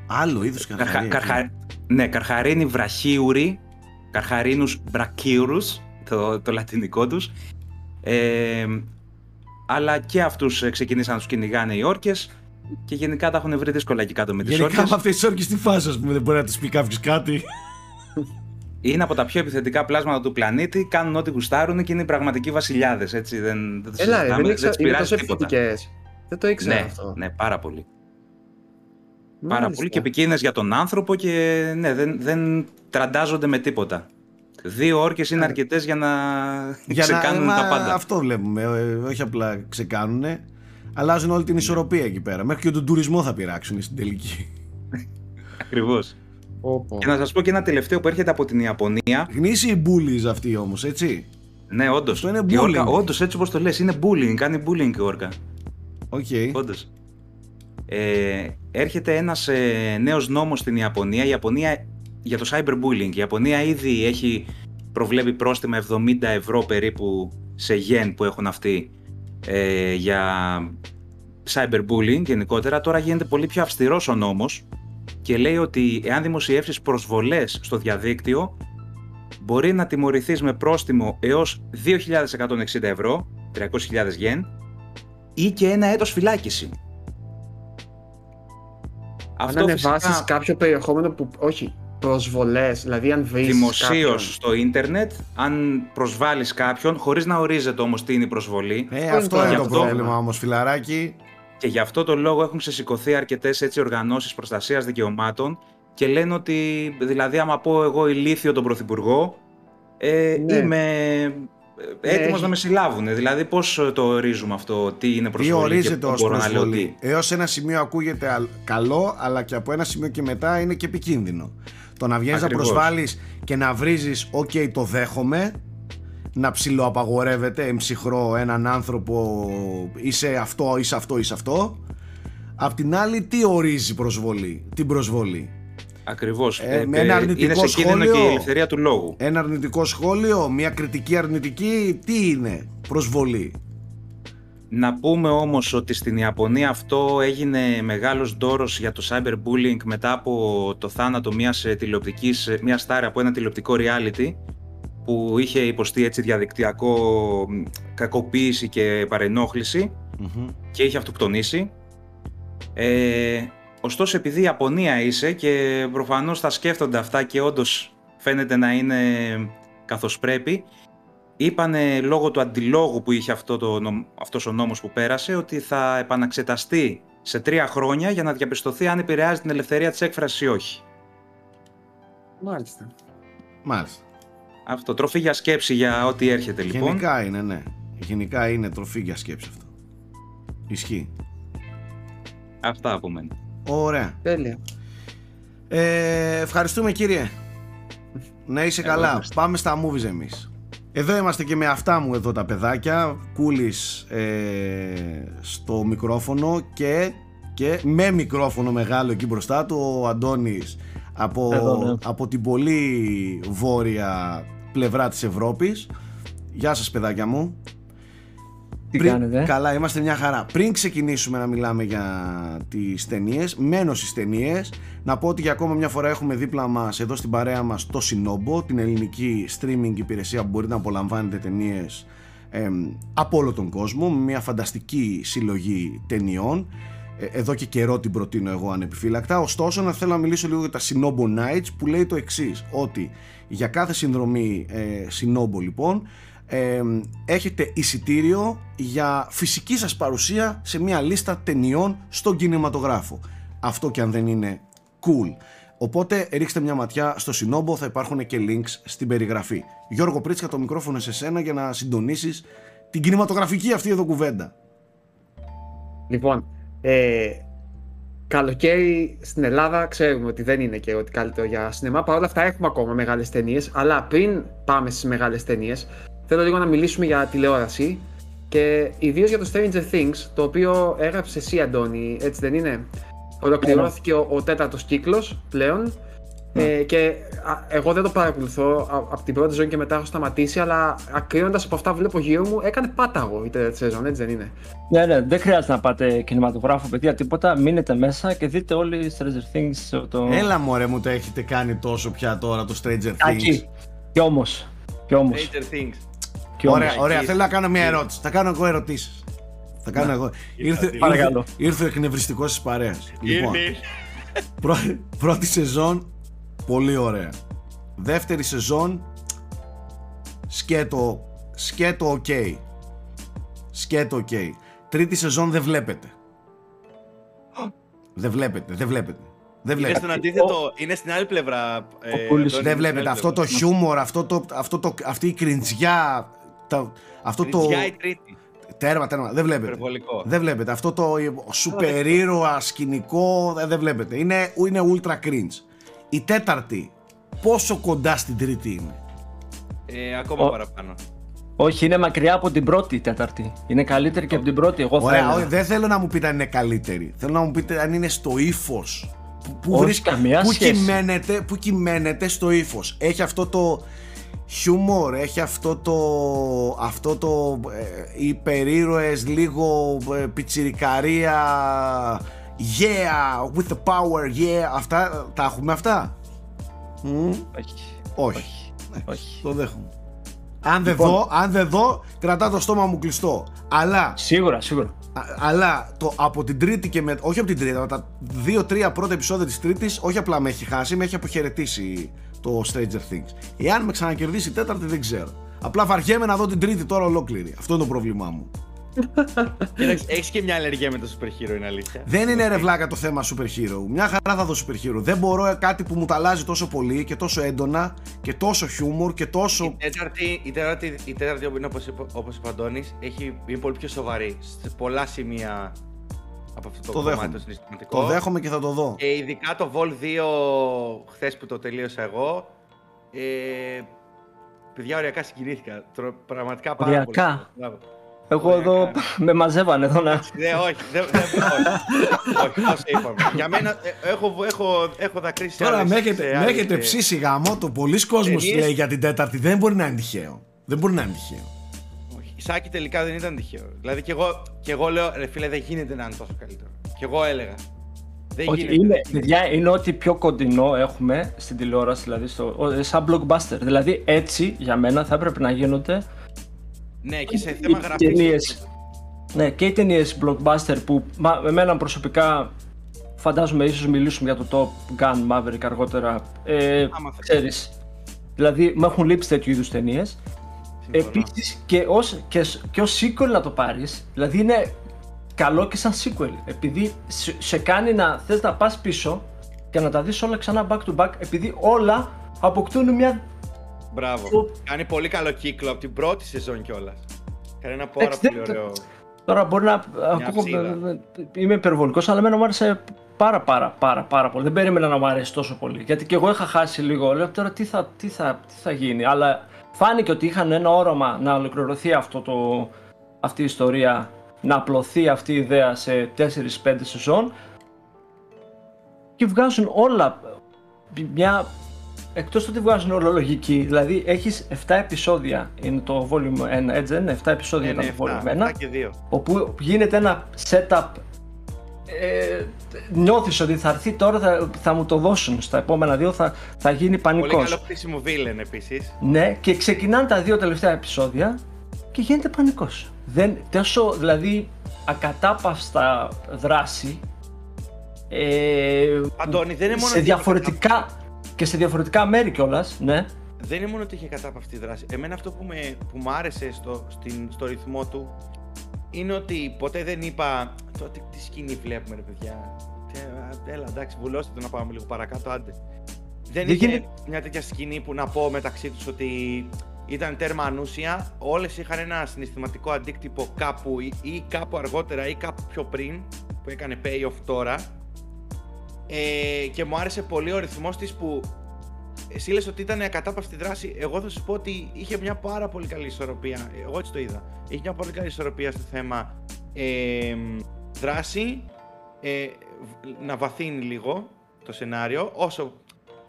Άλλο είδος καρχαρία. καρχα, ναι, καρχαρίνη βραχίουρη, καρχαρίνους μπρακίουρους, το, το λατινικό τους. Ε, αλλά και αυτούς ε, ξεκινήσαν να τους κυνηγάνε οι όρκες και γενικά τα έχουν βρει δύσκολα εκεί κάτω με τις Γενικά όρκες. με αυτές τις όρκες τι φάση, ας πούμε, δεν μπορεί να τη πει κάποιος κάτι. Είναι από τα πιο επιθετικά πλάσματα του πλανήτη, κάνουν ό,τι γουστάρουν και είναι οι πραγματικοί βασιλιάδες, έτσι, δεν, δεν το Έλα, ρε, συζητάμε, δεν ήξερα, τους είναι πειράζει τόσο τίποτα. επιθετικές. Δεν το ήξερα Ναι, αυτό. ναι, πάρα πολύ. Πάρα Μάλιστα. πολύ και επικίνδυνες για τον άνθρωπο και ναι, δεν, δεν τραντάζονται με τίποτα. Δύο όρκες είναι αρκετές για να ξεκάνουν μα, τα πάντα. Αυτό βλέπουμε. ε, όχι απλά ξεκάνουνε. Αλλάζουν όλη την ισορροπία εκεί πέρα. Μέχρι και τον τουρισμό θα πειράξουν στην τελική. Ακριβώς. Πω, πω. Και να σας πω και ένα τελευταίο που έρχεται από την Ιαπωνία. Γνήσιοι bullies αυτοί όμως, έτσι. Ναι, όντως. Αυτό είναι Η όρκα, bullying. όντως, έτσι όπως το λες, είναι bullying. Κάνει bullying η όρκα. Οκ. Όντως. Ε, έρχεται ένας ε, νέος νόμος στην Ιαπωνία. Η Ιαπωνία για το cyberbullying. Η Ιαπωνία ήδη έχει προβλέπει πρόστιμα 70 ευρώ περίπου σε γεν που έχουν αυτοί ε, για cyberbullying γενικότερα. Τώρα γίνεται πολύ πιο αυστηρός ο νόμος και λέει ότι εάν δημοσιεύσεις προσβολές στο διαδίκτυο μπορεί να τιμωρηθείς με πρόστιμο έως 2.160 ευρώ, 300.000 γεν, ή και ένα έτος φυλάκιση. Αν ανεβάσεις κάποιο περιεχόμενο που. Όχι, προσβολές. Δηλαδή, αν βρεις. δημοσίως στο ίντερνετ, αν προσβάλλεις κάποιον, χωρίς να ορίζεται όμως τι είναι η προσβολή, Ε, Αυτό αυτό είναι είναι το το πρόβλημα. πρόβλημα όμως, φιλαράκι. και γι' αυτό το λόγο έχουν ξεσηκωθεί αρκετές έτσι οργανώσεις προστασίας δικαιωμάτων και λένε ότι, δηλαδή άμα πω εγώ ηλίθιο τον Πρωθυπουργό, ε, Ναι. είμαι ε, έτοιμος έχει- να με συλλάβουν. Δηλαδή πώς το ορίζουμε αυτό, τι είναι Τι προσβολή και ορίζεται πού ως μπορώ να λέω τι; προσβολή. Έως ένα σημείο ακούγεται αλ- καλό, αλλά και από ένα σημείο και μετά είναι και επικίνδυνο. Το να βγαίνεις να Ακριβώς. προσβάλλεις και να βρίζεις, οκ, το δέχομαι, να ψιλοαπαγορεύεται εν ψυχρώ έναν άνθρωπο, είσαι αυτό, είσαι αυτό, είσαι αυτό. Απ' την άλλη, τι ορίζει προσβολή, την προσβολή; Ακριβώς. Ε, με ένα αρνητικό είναι σε κίνδυνο σχόλιο. και η ελευθερία του λόγου. Ένα αρνητικό σχόλιο, μια κριτική αρνητική, τι είναι προσβολή; Να πούμε όμως ότι στην Ιαπωνία αυτό έγινε μεγάλος ντόρος για το cyberbullying μετά από το θάνατο μιας ε, τηλεοπτικής, ε, μιας στάρ από ένα τηλεοπτικό reality που είχε υποστεί έτσι διαδικτυακό μ, κακοποίηση και παρενόχληση και είχε αυτοκτονήσει. Ε, ωστόσο επειδή η Ιαπωνία είσαι και προφανώς θα σκέφτονται αυτά και όντως φαίνεται να είναι καθώς πρέπει, είπανε λόγω του αντιλόγου που είχε αυτό το, νομ- αυτός ο νόμος που πέρασε ότι θα επαναξεταστεί σε τρία χρόνια για να διαπιστωθεί αν επηρεάζει την ελευθερία της έκφρασης ή όχι. Μάλιστα. Μάλιστα. Αυτό, τροφή για σκέψη για ό,τι έρχεται λοιπόν. Γενικά είναι, ναι. Γενικά είναι τροφή για σκέψη αυτό. Ισχύει. Αυτά από μένα. Ωραία. Τέλεια. Ε, ευχαριστούμε κύριε. Να είσαι Εγώ καλά. ευχαριστώ. Πάμε στα movies εμείς. Εδώ είμαστε και με αυτά μου εδώ τα παιδάκια. Κούλης ε, στο μικρόφωνο και, και με μικρόφωνο μεγάλο εκεί μπροστά του ο Αντώνης από, Εδώ, ναι. από την πολύ βόρεια πλευρά της Ευρώπης. Γεια σας παιδάκια μου. Τι κάνετε; Καλά, είμαστε μια χαρά. Πριν ξεκινήσουμε να μιλάμε για τις ταινίες, μένω στις ταινίες, να πω ότι για ακόμα μια φορά έχουμε δίπλα μας εδώ στην παρέα μας το Sinobo, την ελληνική streaming υπηρεσία που μπορείτε να απολαμβάνετε ταινίες από όλο τον κόσμο, με μια φανταστική συλλογή ταινιών. Ε, Εδώ και καιρό την προτείνω εγώ ανεπιφύλακτα. Ωστόσο, να θέλω να μιλήσω λίγο για τα Sinobo Nights που λέει το εξής: Ότι για κάθε συνδρομή ε, Sinobo, λοιπόν, ε, έχετε εισιτήριο για φυσική σας παρουσία σε μια λίστα ταινιών στον κινηματογράφο. Αυτό και αν δεν είναι cool. Οπότε ρίξτε μια ματιά στο Sinobo, θα υπάρχουν και links στην περιγραφή. Γιώργο Πρίτσκα, το μικρόφωνο σε σένα για να συντονίσεις την κινηματογραφική αυτή εδώ κουβέντα. Λοιπόν, ε, καλοκαίρι στην Ελλάδα ξέρουμε ότι δεν είναι και ότι καλύτερο για σινεμά. Παρ' όλα αυτά έχουμε ακόμα μεγάλες ταινίες. Αλλά πριν πάμε στις μεγάλες ταινίες, θέλω λίγο να μιλήσουμε για τηλεόραση και ιδίως για το Stranger Things, το οποίο έγραψε εσύ Αντώνη, έτσι δεν είναι; Ολοκληρώθηκε ο, ο τέταρτος κύκλος πλέον Ε, και α, εγώ δεν το παρακολουθώ από την πρώτη ζώνη και μετά έχω σταματήσει, αλλά ακρίνοντας από αυτά που βλέπω γύρω μου, έκανε πάταγο η τέταρτη σεζόν, έτσι δεν είναι; Ναι, ναι, δεν χρειάζεται να πάτε κινηματογράφο, παιδιά, τίποτα. Μείνετε μέσα και δείτε όλοι Stranger Things. Το... Έλα μωρέ μου το έχετε κάνει τόσο πια τώρα το Stranger Things. Ακεί. Κι όμως. Κι όμως. Stranger Things. Ωραία, ωραία. Θέλω να κάνω μια ερώτηση. Θα κάνω εγώ ερωτήσεις. Θα κάνω εγώ. Ήρθε, ήρθε, Παρακαλώ. ήρθε ο εκνευριστικός της παρέας. Λοιπόν, Ήρθε. πρω- πρώτη σεζόν, πολύ ωραία. Δεύτερη σεζόν, σκέτο, σκέτο οκ. Σκέτο οκ. Τρίτη σεζόν δεν βλέπετε. Δεν βλέπετε, δεν βλέπετε. Δεν Είναι βλέπετε. στον αντίθετο, είναι στην άλλη πλευρά. ε, Κούλης. Αντώνη, Δεν είναι στην βλέπετε άλλη αυτό το πλευρά. χιούμορ, αυτό το, αυτό το, αυτή η κριντζιά, τα- αυτό το... Κριντζιά η τρίτη. Τέρμα, τέρμα, δεν βλέπετε. Υπερβολικό. Δεν βλέπετε. Αυτό το σούπερ ήρωα σκηνικό δεν, δεν βλέπετε. Είναι, είναι ultra cringe. Η τέταρτη, πόσο κοντά στην τρίτη είναι; Ε, ακόμα Ο- παραπάνω. Όχι, είναι μακριά από την πρώτη τέταρτη. Είναι καλύτερη και από την πρώτη. Εγώ θα Ωραία, έλεγα. όχι, δεν θέλω να μου πείτε αν είναι καλύτερη. Θέλω να μου πείτε αν είναι στο ύφος. Που, που, Όχι, βρίσκ- καμία που, σχέση. κυμαίνεται, που κυμαίνεται στο ύφος. Έχει αυτό το χιούμορ, έχει αυτό το, αυτό το ε, υπερήρωες, λίγο ε, πιτσιρικαρία, yeah, with the power, yeah, αυτά, τα έχουμε αυτά; Μμ, Όχι. όχι, Όχι. το δέχομαι. Αν δεν, Λοιπόν. δω, αν δεν δω, κρατά το στόμα μου κλειστό. Αλλά Σίγουρα, σίγουρα. Α- αλλά το, από την τρίτη και με, όχι από την τρίτη, από τα δύο-τρία πρώτα επεισόδια της τρίτης, όχι απλά με έχει χάσει, με έχει αποχαιρετήσει το Stranger Things. Εάν με ξανακερδίσει η τέταρτη δεν ξέρω. Απλά βαριέμαι να δω την τρίτη τώρα ολόκληρη. Αυτό είναι το πρόβλημά μου. Κοίταξε, έχεις και μια αλλεργία με το super hero, είναι αλήθεια. Δεν είναι ρε βλάκα το θέμα super hero. Μια χαρά θα δω super hero. Δεν μπορώ κάτι που μου τα αλλάζει τόσο πολύ και τόσο έντονα και τόσο χιούμορ και τόσο. Η τέταρτη, η τέταρτη, η τέταρτη είναι όπως είπε, όπως είπε ο Αντώνης, έχει, είναι πολύ πιο σοβαρή σε πολλά σημεία από αυτό το, Το κομμάτι δέχομαι. το συναισθηματικό. Το δέχομαι και θα το δω. Και ειδικά το Vol 2 χθες που το τελείωσα εγώ, ε, παιδιά ωριακά συγκινήθηκα. Τρο- Πραγματικά πάρα πολύ. Ωριακά. Μπράβο. Εγώ εδώ με μαζεύανε εδώ να. Ναι, όχι, δεν, δεν, όχι, όχι, όσο είπαμε. Για μένα, ε, έχω, έχω, έχω δακρύσει σε Τώρα άλλες- με σε έχετε, με άλλες, έχετε ε, ψήσει γαμό το. Πολλοί κόσμος ταινίες. λέει για την τέταρτη. Δεν μπορεί να είναι τυχαίο. Δεν μπορεί να είναι τυχαίο. Όχι, η Σάκη τελικά δεν ήταν τυχαίο. Δηλαδή και εγώ, και εγώ λέω, ρε φίλε, δεν γίνεται να είναι τόσο καλύτερο. Και εγώ έλεγα. Δεν Όχι, γίνεται. είναι, δεν γίνεται. παιδιά, είναι ό,τι πιο κοντινό έχουμε στην τηλεόραση, δηλαδή στο, ο- σαν blockbuster. Δηλαδή έτσι για μένα θα έπρεπε να γίνονται Ναι, και σε οι θέμα γραφής. ταινίες. Ναι, και οι ταινίες blockbuster που μα, εμένα προσωπικά φαντάζομαι ίσως μιλήσουμε για το Top Gun Maverick αργότερα. Ε, Άμα θες. ξέρεις, δηλαδή μου έχουν λείψει τέτοιου είδους ταινίες. Συμφωνώ. Επίσης και ως, και, σ- και ως sequel να το πάρεις, δηλαδή είναι καλό και σαν sequel, επειδή σε, σε κάνει να θες να πας πίσω και να τα δεις όλα ξανά back to back, επειδή όλα αποκτούν μια... Μπράβο. Το- Κάνει πολύ καλό κύκλο από την πρώτη σεζόν κιόλας. Κάνει ένα πάρα Εντάξει, πολύ δεν- ωραίο. Τώρα μπορεί να ακούω, ψήδα. είμαι υπερβολικός, αλλά εμένα μου άρεσε πάρα πάρα πάρα πάρα πολύ. Δεν περίμενα να μου αρέσει τόσο πολύ, γιατί και εγώ είχα χάσει λίγο, λέω τώρα τι θα, τι θα, τι θα γίνει, αλλά φάνηκε ότι είχαν ένα όραμα να ολοκληρωθεί αυτό το, αυτή η ιστορία, να απλωθεί αυτή η ιδέα σε 4-5 σεζόν και βγάζουν όλα μια εκτός του ότι βγάζουν όλα λογική, δηλαδή έχεις 7 επεισόδια, είναι το volume 1, έτσι δεν είναι, 7 επεισόδια Ναι, ήταν ναι, το volume 1 7, 7 και 2. όπου γίνεται ένα setup ε, νιώθεις ότι θα έρθει τώρα θα, θα μου το δώσουν στα επόμενα δύο θα, θα γίνει Πολύ πανικός καλό χρήσιμο villain επίσης. ναι και ξεκινάνε τα δύο τελευταία επεισόδια και γίνεται πανικός δεν, τόσο δηλαδή ακατάπαυστα δράση ε, Αντώνη, δεν είναι μόνο σε ότι διαφορετικά και σε διαφορετικά μέρη κιόλας, ναι. Δεν είναι μόνο ότι είχε κατάπαυστη δράση. Εμένα αυτό που, με, που μου άρεσε στο, στην, στο ρυθμό του είναι ότι ποτέ δεν είπα το τι, τι σκηνή βλέπουμε ρε παιδιά. Τι, α, έλα εντάξει βουλώστε το να πάμε λίγο παρακάτω άντε. Δεν Δεν είχε γίνεται- μια τέτοια σκηνή που να πω μεταξύ τους ότι ήταν τέρμα ανούσια. Όλες είχαν ένα συναισθηματικό αντίκτυπο κάπου ή, ή κάπου αργότερα ή κάπου πιο πριν που έκανε payoff τώρα. Ε, και μου άρεσε πολύ ο ρυθμός της που εσύ λες ότι ήταν ακατάπαυστη δράση. Εγώ θα σου πω ότι είχε μια πάρα πολύ καλή ισορροπία. Εγώ έτσι το είδα. Είχε μια πολύ καλή ισορροπία στο θέμα ε, δράση, ε, β- να βαθύνει λίγο το σενάριο, όσο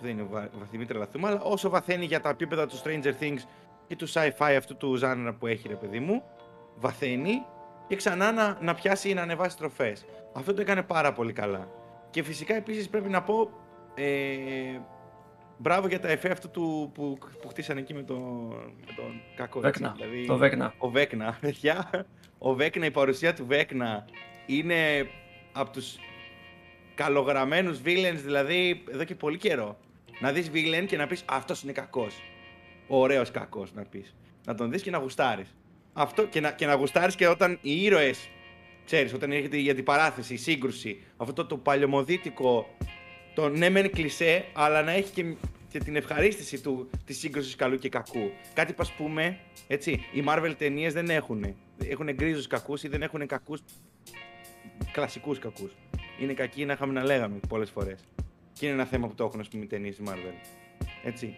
δεν είναι βα... βαθύ, μην τρελαθούμε, αλλά όσο βαθαίνει για τα επίπεδα του Stranger Things και του sci-fi αυτού του ζάνρα που έχει, ρε παιδί μου, βαθαίνει και ξανά να, να πιάσει ή να ανεβάσει τροφές. Αυτό το έκανε πάρα πολύ καλά. Και φυσικά επίσης πρέπει να πω, ε, μπράβο για τα εφέ αυτού του, που, που χτίσανε εκεί με, το, με τον κακό. έτσι, Βέκνα. δηλαδή- Το Βέκνα. ο Βέκνα, παιδιά. Ο Βέκνα, η παρουσία του Βέκνα είναι από τους καλογραμμένους villains, δηλαδή εδώ και πολύ καιρό. Να δεις villain και να πεις αυτός είναι κακός. Ο ωραίος κακός να πεις. Να τον δεις και να γουστάρεις. Αυτό και να, και να γουστάρεις και όταν οι ήρωες, ξέρεις, όταν έρχεται η αντιπαράθεση, η σύγκρουση, αυτό το, το παλαιομοδίτικο, το ναι μεν κλισέ, αλλά να έχει και, και την ευχαρίστηση του, της σύγκρουσης καλού και κακού. Κάτι που ας πούμε, έτσι, οι Marvel ταινίες δεν έχουν. Έχουν γκρίζους κακούς ή δεν έχουν κακούς, κλασικούς κακούς. Είναι κακοί να είχαμε να λέγαμε πολλές φορές. Και είναι ένα θέμα που το έχουν, ας πούμε, οι ταινίες της Marvel. Έτσι.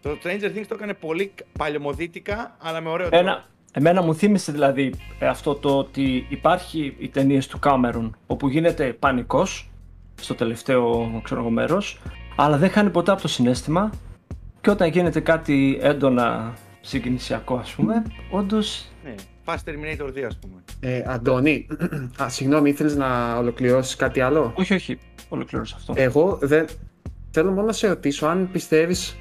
Το Stranger Things το έκανε πολύ παλαιομοδίτικα, αλλά με ωραίο τρόπο. Ένα, εμένα μου θύμισε δηλαδή ε, αυτό το ότι υπάρχει οι ταινίες του Κάμερον όπου γίνεται πανικός στο τελευταίο ξέρω εγώ, μέρος αλλά δεν χάνει ποτέ από το συνέστημα και όταν γίνεται κάτι έντονα συγκινησιακό ας πούμε όντως Ναι, Fast Terminator 2, ας πούμε. Ε, Αντώνη, α, συγγνώμη, ήθελες να ολοκληρώσεις κάτι άλλο; όχι όχι ολοκλήρωσα αυτό Εγώ δεν... θέλω μόνο να σε ρωτήσω αν πιστεύεις...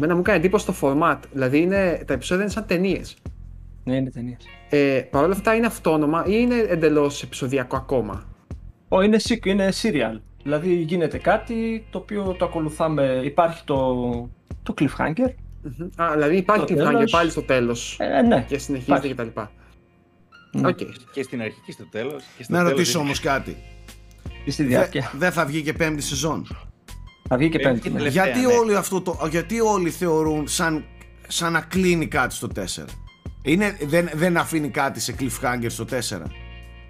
Μένα μου κάνει εντύπωση το format. Δηλαδή είναι... τα επεισόδια είναι σαν ταινίες. ναι είναι ταινίες. Ε, Παρ' όλα αυτά είναι αυτόνομα ή είναι εντελώς επεισοδιακό ακόμα; Ω, είναι, sequ- είναι serial. Δηλαδή γίνεται κάτι το οποίο το ακολουθάμε. Υπάρχει το, το cliffhanger. Μμμ. Α, δηλαδή υπάρχει Στο cliffhanger τέλος. πάλι στο τέλος Ε, ναι. και συνεχίζεται Υπάρχει. κτλ. Ναι. Οκ. Και στην αρχή και στο τέλος. Και στο Να τέλος ρωτήσω είναι- όμως κάτι. Και στη Δε- διάρκεια. Δεν θα βγει και πέμπτη σεζόν; Θα βγει και Πέμπτη πέμπτη. ναι. τελευταία. Γιατί, ναι. όλοι αυτό το, γιατί όλοι θεωρούν σαν, σαν να κλείνει κάτι στο 4. Είναι, δεν, δεν αφήνει κάτι σε cliffhanger στο 4.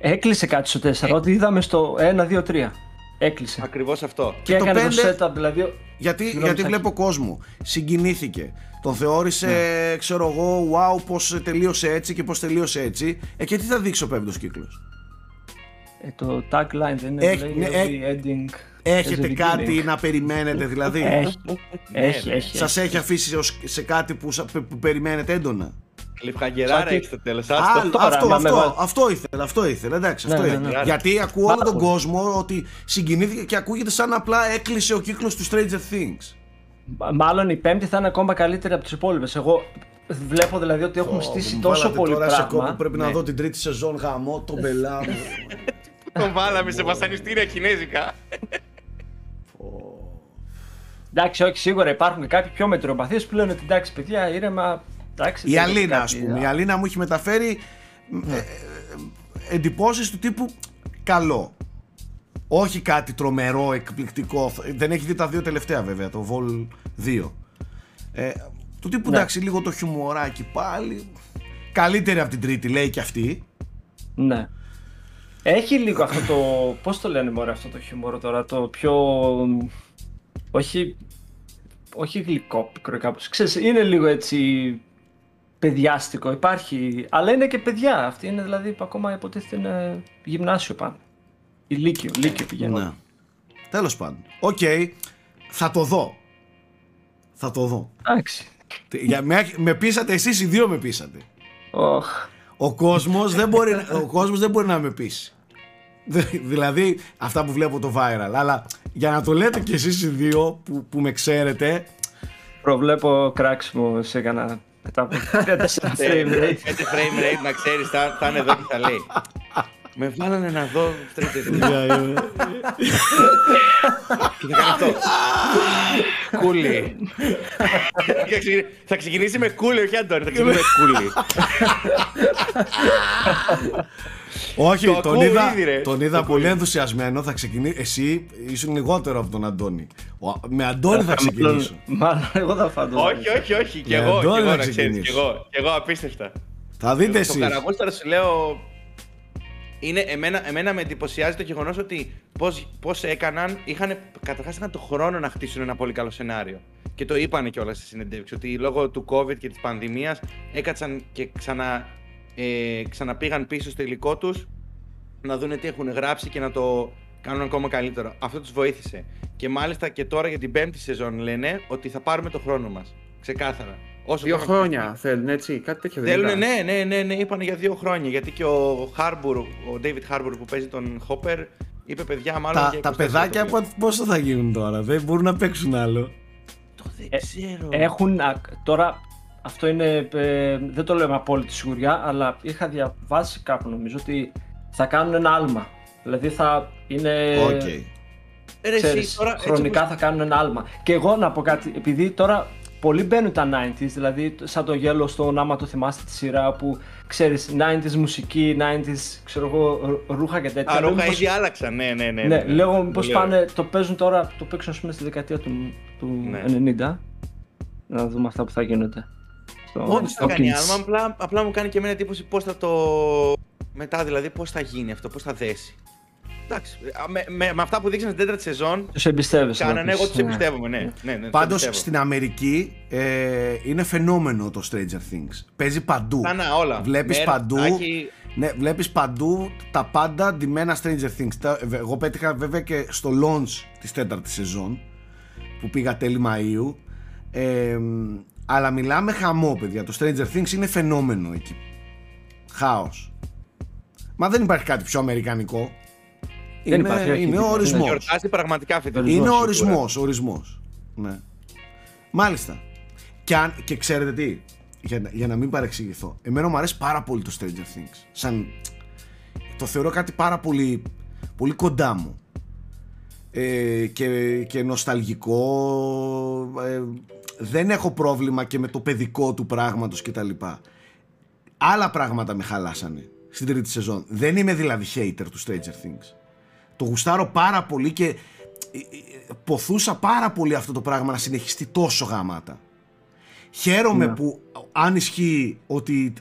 Έκλεισε κάτι στο 4. Ό,τι είδαμε στο 1, 2, 3. Έκλεισε. Ακριβώς αυτό. Και το έκανε πέντε- το setup, δηλαδή. Γιατί, Συγγνώμη, γιατί Σάκη. βλέπω κόσμο. Συγκινήθηκε. Τον θεώρησε, Ναι. ξέρω εγώ, wow, πώς τελείωσε έτσι και πώς τελείωσε έτσι. Ε, και τι θα δείξει ο πέμπτος κύκλος; Ε, το tagline δεν είναι. Έχει- λέει, ναι, every ending. Έχετε as a κάτι beginning. να περιμένετε δηλαδή; Έχει. Έχει, ναι. έχει. Σας έχει αφήσει ως- σε κάτι που, σα- που περιμένετε έντονα; Κλειφχαγκεράρα Σάκη. έχεις στο τέλος. Α, Άστο. τώρα, αυτό, να με αυτό, βάλει. αυτό ήθελα, αυτό ήθελα. Εντάξει, Ναι, αυτό ναι, ήθελα. ναι. Γιατί ακούω όλο Πάρα τον πολύ. κόσμο ότι συγκινήθηκε και ακούγεται σαν απλά έκλεισε ο κύκλος του Stranger Things. Μα- Μάλλον η πέμπτη θα είναι ακόμα καλύτερη από τις υπόλοιπες. Εγώ βλέπω δηλαδή ότι έχουν στήσει Μου τόσο βάλατε πολύ τώρα σε πράγμα. κόπο, πρέπει να Ναι. δω την τρίτη σεζόν γαμό, τον μπελά μου. Τον βάλαμε σε βασανιστήρια κινέζικα. Εντάξει, όχι, σίγουρα υπάρχουν και κάποιοι πιο μετριοπαθείς που λένε ότι εντάξει, παιδιά, ήρεμα. Εντάξει, Η δεν Αλίνα, είναι ας κάτι, πούμε. Η α. Αλίνα μου έχει μεταφέρει ε, ε, εντυπώσεις του τύπου καλό. Όχι κάτι τρομερό, εκπληκτικό. Δεν έχει δει τα δύο τελευταία βέβαια, το Vol 2. Ε, του τύπου Ναι. εντάξει, λίγο το χιουμοράκι πάλι. Καλύτερη από την τρίτη, λέει και αυτή. Ναι. Έχει λίγο αυτό το. Πώς το λένε μωρέ αυτό το χιούμορ τώρα, το πιο. Όχι. Όχι γλυκόπικρο κάπως. Ξέρεις, είναι λίγο έτσι παιδιάστικο, υπάρχει, αλλά είναι και παιδιά. Αυτή είναι δηλαδή που ακόμα υποτίθεται είναι γυμνάσιο πάνω. Ή λύκειο, λύκειο πηγαίνω. Ναι. Τέλος πάντων. Οκ, θα το δω. Θα το δω. Εντάξει. Για, με, με πείσατε εσείς οι δύο με πείσατε. Οχ. Ο κόσμος δεν μπορεί, ο κόσμος δεν μπορεί να με πείσει. Δη- Δηλαδή αυτά που βλέπω το viral. Αλλά για να το λέτε κι εσείς οι δύο που, που με ξέρετε Προβλέπω κράξιμο σε κανένα μετά από 3-4 frame rate. 5 frame rate να ξέρεις θα, θα είναι εδώ και θα λέει. Με βάλανε να δω Stranger Things. Και θα κάνει αυτό. Κούλι. Και ξεκινήσει- Θα ξεκινήσει με κούλι, όχι Αντώνη, θα ξεκινήσει με κούλι. Όχι, Το τον ακούω είδα, ήδη, ρε. τον είδα πολύ ενθουσιασμένο. Θα ξεκινήσει. Εσύ ήσουν λιγότερο από τον Αντώνη. Ο- με Αντώνη θα ξεκινήσω. Μάλλον εγώ θα φάω το Όχι, όχι, όχι. Κι Ναι, εγώ, κι Αντώνη εγώ να να ξέρεις. ξεκινήσει. Κι εγώ, κι εγώ απίστευτα. Θα δείτε Το εσείς. Καραγούσταρα σου λέω. Είναι, εμένα, εμένα με εντυπωσιάζει το γεγονός ότι πώς, πώς έκαναν, είχαν, καταρχάς είχαν το χρόνο να χτίσουν ένα πολύ καλό σενάριο. Και το είπανε κιόλας στη συνεντεύξη, ότι λόγω του COVID και της πανδημίας έκατσαν και ξανα, ε, ξαναπήγαν πίσω στο υλικό τους να δουν τι έχουν γράψει και να το κάνουν ακόμα καλύτερο. Αυτό τους βοήθησε. Και μάλιστα και τώρα για την πέμπτη σεζόν λένε ότι θα πάρουμε το χρόνο μας. Ξεκάθαρα. Όσο Δύο χρόνο χρόνια θέλουν, έτσι. Κάτι τέτοιο δεν Θέλουν, ήταν. ναι, ναι, ναι, ναι, είπαν για δύο χρόνια. Γιατί και ο Harbour, ο David Harbour που παίζει τον Hopper, είπε παιδιά, μάλλον. Τα, για τα 24 παιδάκια το πο- πόσο θα γίνουν τώρα, δεν μπορούν να παίξουν άλλο. Το δεν Ε, ξέρω. Έχουν α, τώρα. Αυτό είναι. ε, δεν το λέω με απόλυτη σιγουριά, αλλά είχα διαβάσει κάπου νομίζω ότι θα κάνουν ένα άλμα. Δηλαδή θα είναι. Οκ. Ε, ρε, εσύ, ξέρεις, τώρα, έτσι χρονικά όπως- θα κάνουν ένα άλμα. Και εγώ να πω κάτι, επειδή τώρα πολλοί μπαίνουν τα 90s, δηλαδή σαν το Yellowstone, άμα το θυμάστε τη σειρά που ξέρεις 90s μουσική, 90s ξέρω εγώ ρ- ρούχα και τέτοια. Τα Λέω ρούχα μήπως- ήδη άλλαξαν, ναι, ναι, ναι. Ναι, λέγω μήπως Πολύ ωραίο. πάνε, το παίζουν τώρα, το παίξουν ας πούμε στη δεκαετία του, του Ναι. 90. Να δούμε αυτά που θα γίνονται. Στο Όντως θα κάνει Hawkins. άλμα, απλά, απλά μου κάνει και εμένα εντύπωση πώς θα το... Μετά δηλαδή πώς θα γίνει αυτό, πώς θα δέσει. Εντάξει, με, με, με αυτά που δείξαν στην τέταρτη σεζόν, Τους εμπιστεύεσαι. κάνανε, να εγώ πεις, τους ναι. εμπιστεύομαι, ναι. ναι, ναι τους Πάντως εμπιστεύω. στην Αμερική ε, είναι φαινόμενο το Stranger Things. Παίζει παντού. Ξανά όλα. Βλέπεις Μέρα, παντού. φτάκι, Ναι, βλέπεις παντού τα πάντα ντυμένα Stranger Things. Τα- ε, Εγώ πέτυχα βέβαια και στο launch της τέταρτης σεζόν που πήγα τέλη Μαΐου. Ε, αλλά μιλάμε χαμό, παιδιά. Το Stranger Things είναι φαινόμενο εκεί. Χάος. Μα δεν υπάρχει κάτι πιο αμερικανικό. Δεν είναι υπάρχει, όχι, είναι ο είναι- ορισμός. Γιορτάζει πραγματικά φετινό. Είναι Ορισμός, ορισμός, ορισμός. Ναι. Μάλιστα. Και, αν, και ξέρετε τι, για, να- για να μην παρεξηγηθώ, εμένα μου αρέσει πάρα πολύ το Stranger Things. Σαν, το θεωρώ κάτι πάρα πολύ, πολύ κοντά μου. Ε, και, και νοσταλγικό. Ε, δεν έχω πρόβλημα και με το παιδικό του πράγματος κτλ. Άλλα πράγματα με χαλάσανε στην τρίτη σεζόν. Δεν είμαι δηλαδή hater του Stranger Things. Το γουστάρω πάρα πολύ και ε, ε, ποθούσα πάρα πολύ αυτό το πράγμα να συνεχιστεί τόσο γαμάτα. Χαίρομαι Ναι. που αν ισχύει ότι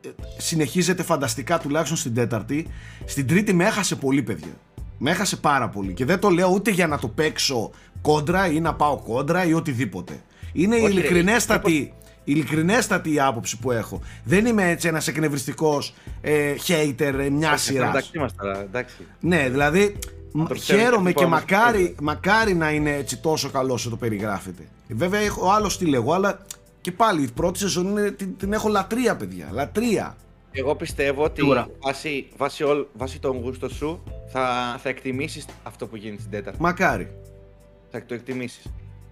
ε, συνεχίζεται φανταστικά τουλάχιστον στην τέταρτη, στην τρίτη με έχασε πολύ παιδιά. Με έχασε πάρα πολύ και δεν το λέω ούτε για να το παίξω κόντρα ή να πάω κόντρα ή οτιδήποτε. Είναι η Όχι, ρε, ειλικρινέστατη, ειλικρινέστατη η άποψη που έχω. Δεν είμαι έτσι ένας εκνευριστικός ε, hater ε, μια σειράς. Εντάξει μας τώρα, εντάξει. Ναι, δηλαδή μ- το ξέρουμε χαίρομαι και και πάμε μακάρι, στο τέλος. μακάρι να είναι έτσι τόσο καλό όσο το περιγράφεται. Βέβαια έχω άλλο στυλ εγώ, αλλά και πάλι η πρώτη σεζόν είναι, την, την έχω λατρεία παιδιά, λατρεία. Εγώ πιστεύω ότι Σίγουρα. βάσει, βάσει, όλ, βάσει τον γούστο σου θα, θα εκτιμήσεις αυτό που γίνει στην τέταρτη. Μακάρι. Θα το εκτιμήσεις.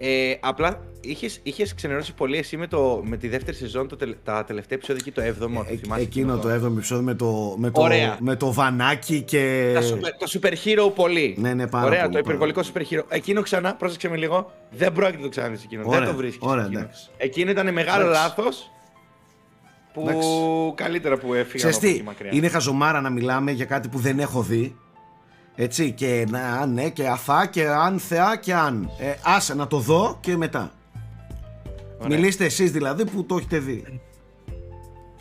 Ε, απλά είχες, είχες ξενερώσει πολύ εσύ με, το, με τη δεύτερη σεζόν, το, τελε- τα τελευταία επεισόδια εκεί, το 7ο. το Ε, θυμάσαι εκείνο αυτό; το 7ο επεισόδιο με το, με το, Ωραία. με το βανάκι και... Τα super, το super hero πολύ. Ναι, ναι, πάρα Ωραία, πολύ, το υπερβολικό super hero. Εκείνο ξανά, πρόσεξε με λίγο, δεν πρόκειται να το ξαναδείς εκείνο. Ωραία, δεν το βρίσκεις. ωραία, εκείνο. εντάξει. Εκείνο ήταν μεγάλο Εντάξει. Λάθος που Εντάξει. καλύτερα που έφυγα Ξέρεις από εκεί τι, μακριά. είναι χαζομάρα να μιλάμε για κάτι που δεν έχω δει. Έτσι, και να, ναι, και αθά και αν θεά και αν. Ε, άσε να το δω και μετά. Ωραία. Μιλήστε εσείς δηλαδή που το έχετε δει.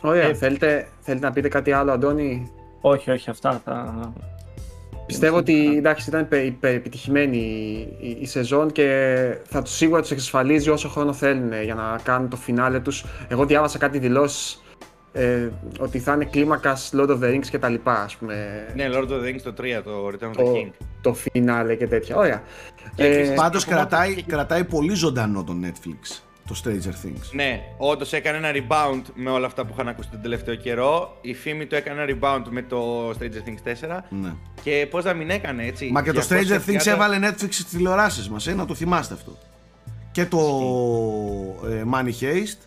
Ωραία, Ε, θέλετε, θέλετε να πείτε κάτι άλλο, Αντώνη; Όχι, όχι, αυτά θα. Πιστεύω ότι εντάξει, ήταν υπε- υπερεπιτυχημένη η, η, η σεζόν και θα τους σίγουρα τους εξασφαλίζει όσο χρόνο θέλουν για να κάνουν το φινάλε τους. Εγώ διάβασα κάτι δηλώσεις ε, ότι θα είναι κλίμακας Lord of the Rings και τα λοιπά, ας πούμε. Ναι, Lord of the Rings το 3, το Return of the το, King. το φινάλε και τέτοια. Ωραία. Και Ε, επίσης- Πάντως ακόμα κρατάει, και- κρατάει πολύ ζωντανό το Netflix, το Stranger Things. Ναι, όντως έκανε ένα rebound με όλα αυτά που είχαν ακούσει τον τελευταίο καιρό. Η φήμη του έκανε ένα rebound με το Stranger Things 4. Ναι. Και πώς να μην έκανε έτσι. Μα και το 230 Stranger Things έβαλε Netflix στις τηλεοράσεις μας, ε, να το θυμάστε αυτό. Και το ε, Money Heist,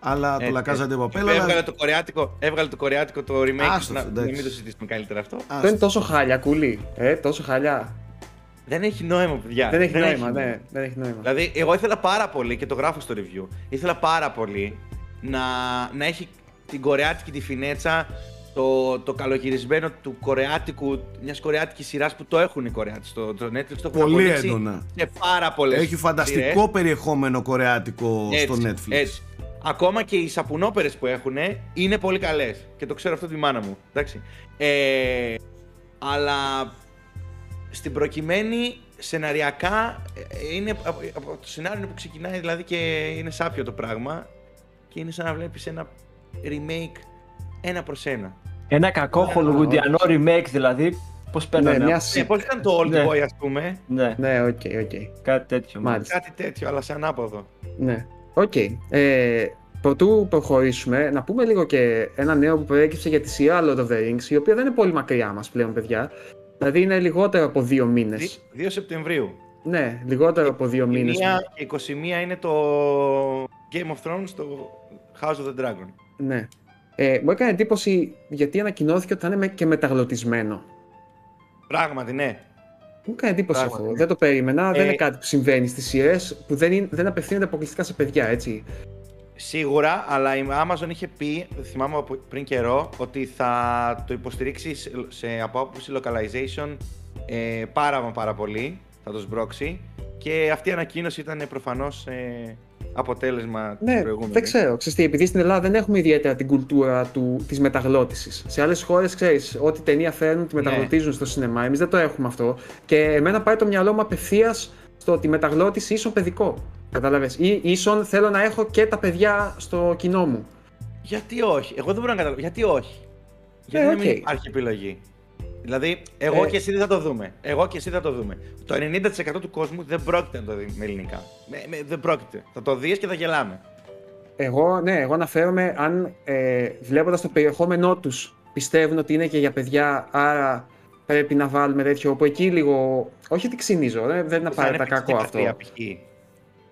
αλλά το Ε, La Casa ε, de Papel, και αλλά- Έβγαλε το, κορεάτικο, έβγαλε το κορεάτικο το remake. Άστο, να, να εντάξει. μην το συζητήσουμε καλύτερα αυτό. Α, Αυτό είναι τόσο χάλια, κούλι. Ε, τόσο χάλια. Δεν έχει νόημα, παιδιά. δεν έχει νόημα, ναι. Δεν έχει νόημα. Δηλαδή, εγώ ήθελα πάρα πολύ και το γράφω στο review. Ήθελα πάρα πολύ να, να έχει την κορεάτικη τη φινέτσα, το, το καλογυρισμένο του κορεάτικου, μιας κορεάτικης σειράς που το έχουν οι Κορεάτες στο, το Netflix. Το έχουν Πολύ αποδείξει έντονα. Σε πάρα πολλές. Έχει φανταστικό περιεχόμενο κορεάτικο στο Netflix. Έτσι. Ακόμα και οι σαπουνόπερες που έχουν είναι πολύ καλές. Και το ξέρω αυτό τη μάνα μου. Εντάξει. Ε, αλλά στην προκειμένη σεναριακά ε, είναι από, από το σενάριο είναι που ξεκινάει δηλαδή και είναι σάπιο το πράγμα και είναι σαν να βλέπεις ένα remake ένα προς ένα. Ένα κακό Ναι, χολιγουντιανό remake δηλαδή Πώς παίρνανε. Ναι, μια από- Ε, πώς ήταν το Old Ναι. Boy, ας πούμε; Ναι, Ναι, οκ, οκ. κάτι τέτοιο. Μάλιστα. Κάτι τέτοιο, αλλά σε ανάποδο. Ναι. Οκ. Ε, προτού προχωρήσουμε, να πούμε λίγο και ένα νέο που προέκυψε για τη σειρά Lord of the Rings, η οποία δεν είναι πολύ μακριά μας πλέον, παιδιά. Δηλαδή είναι λιγότερο από δύο μήνες. 2 Σεπτεμβρίου. Ναι, λιγότερο από δύο μήνες. 1 και 21 είναι το Game of Thrones, το House of the Dragon. Ναι. Ε, μου έκανε εντύπωση γιατί ανακοινώθηκε ότι θα είναι με- και μεταγλωτισμένο. Πράγματι, ναι. Μου έκανε εντύπωση Πράγματι, αυτό. ναι. Δεν το περίμενα. δεν Ε, είναι κάτι που συμβαίνει στις σειρέ που δεν, είναι, δεν απευθύνονται αποκλειστικά σε παιδιά, έτσι. Σίγουρα, αλλά η Amazon είχε πει, θυμάμαι από πριν καιρό, ότι θα το υποστηρίξει σε, σε- από άποψη localization ε, πάρα μα πάρα πολύ, θα το σμπρώξει. Και αυτή η ανακοίνωση ήταν προφανώς ε, αποτέλεσμα της Ναι, προηγούμενης. δεν ξέρω. Ξέρεις τι, επειδή στην Ελλάδα δεν έχουμε ιδιαίτερα την κουλτούρα του, της μεταγλώτησης. Σε άλλες χώρες, ξέρεις, ό,τι ταινία φέρνουν τη Ναι. μεταγλωτίζουν στο σινεμά. Εμείς δεν το έχουμε αυτό. Και εμένα πάει το μυαλό μου απευθείας στο ότι η μεταγλώτηση ίσον παιδικό. Κατάλαβες. Ή ίσον θέλω να έχω και τα παιδιά στο κοινό μου. Γιατί όχι, εγώ δεν μπορώ να καταλάβω. Γιατί όχι. Γιατί Ε, να μην οκ. υπάρχει επιλογή. Δηλαδή, εγώ Ε. και εσύ δεν θα το δούμε. Εγώ και εσύ θα το δούμε. Το 90% του κόσμου δεν πρόκειται να το δει με ελληνικά. Με, με- δεν πρόκειται. Θα το δεις και θα γελάμε. Εγώ, ναι, εγώ αναφέρομαι αν ε, βλέποντας το περιεχόμενό τους πιστεύουν ότι είναι και για παιδιά, άρα πρέπει να βάλουμε τέτοιο. Όπου εκεί λίγο. Όχι ότι ξυνίζω, δεν, δεν είναι Θα απαραίτητα είναι κακό αυτό. PG-13 π.χ.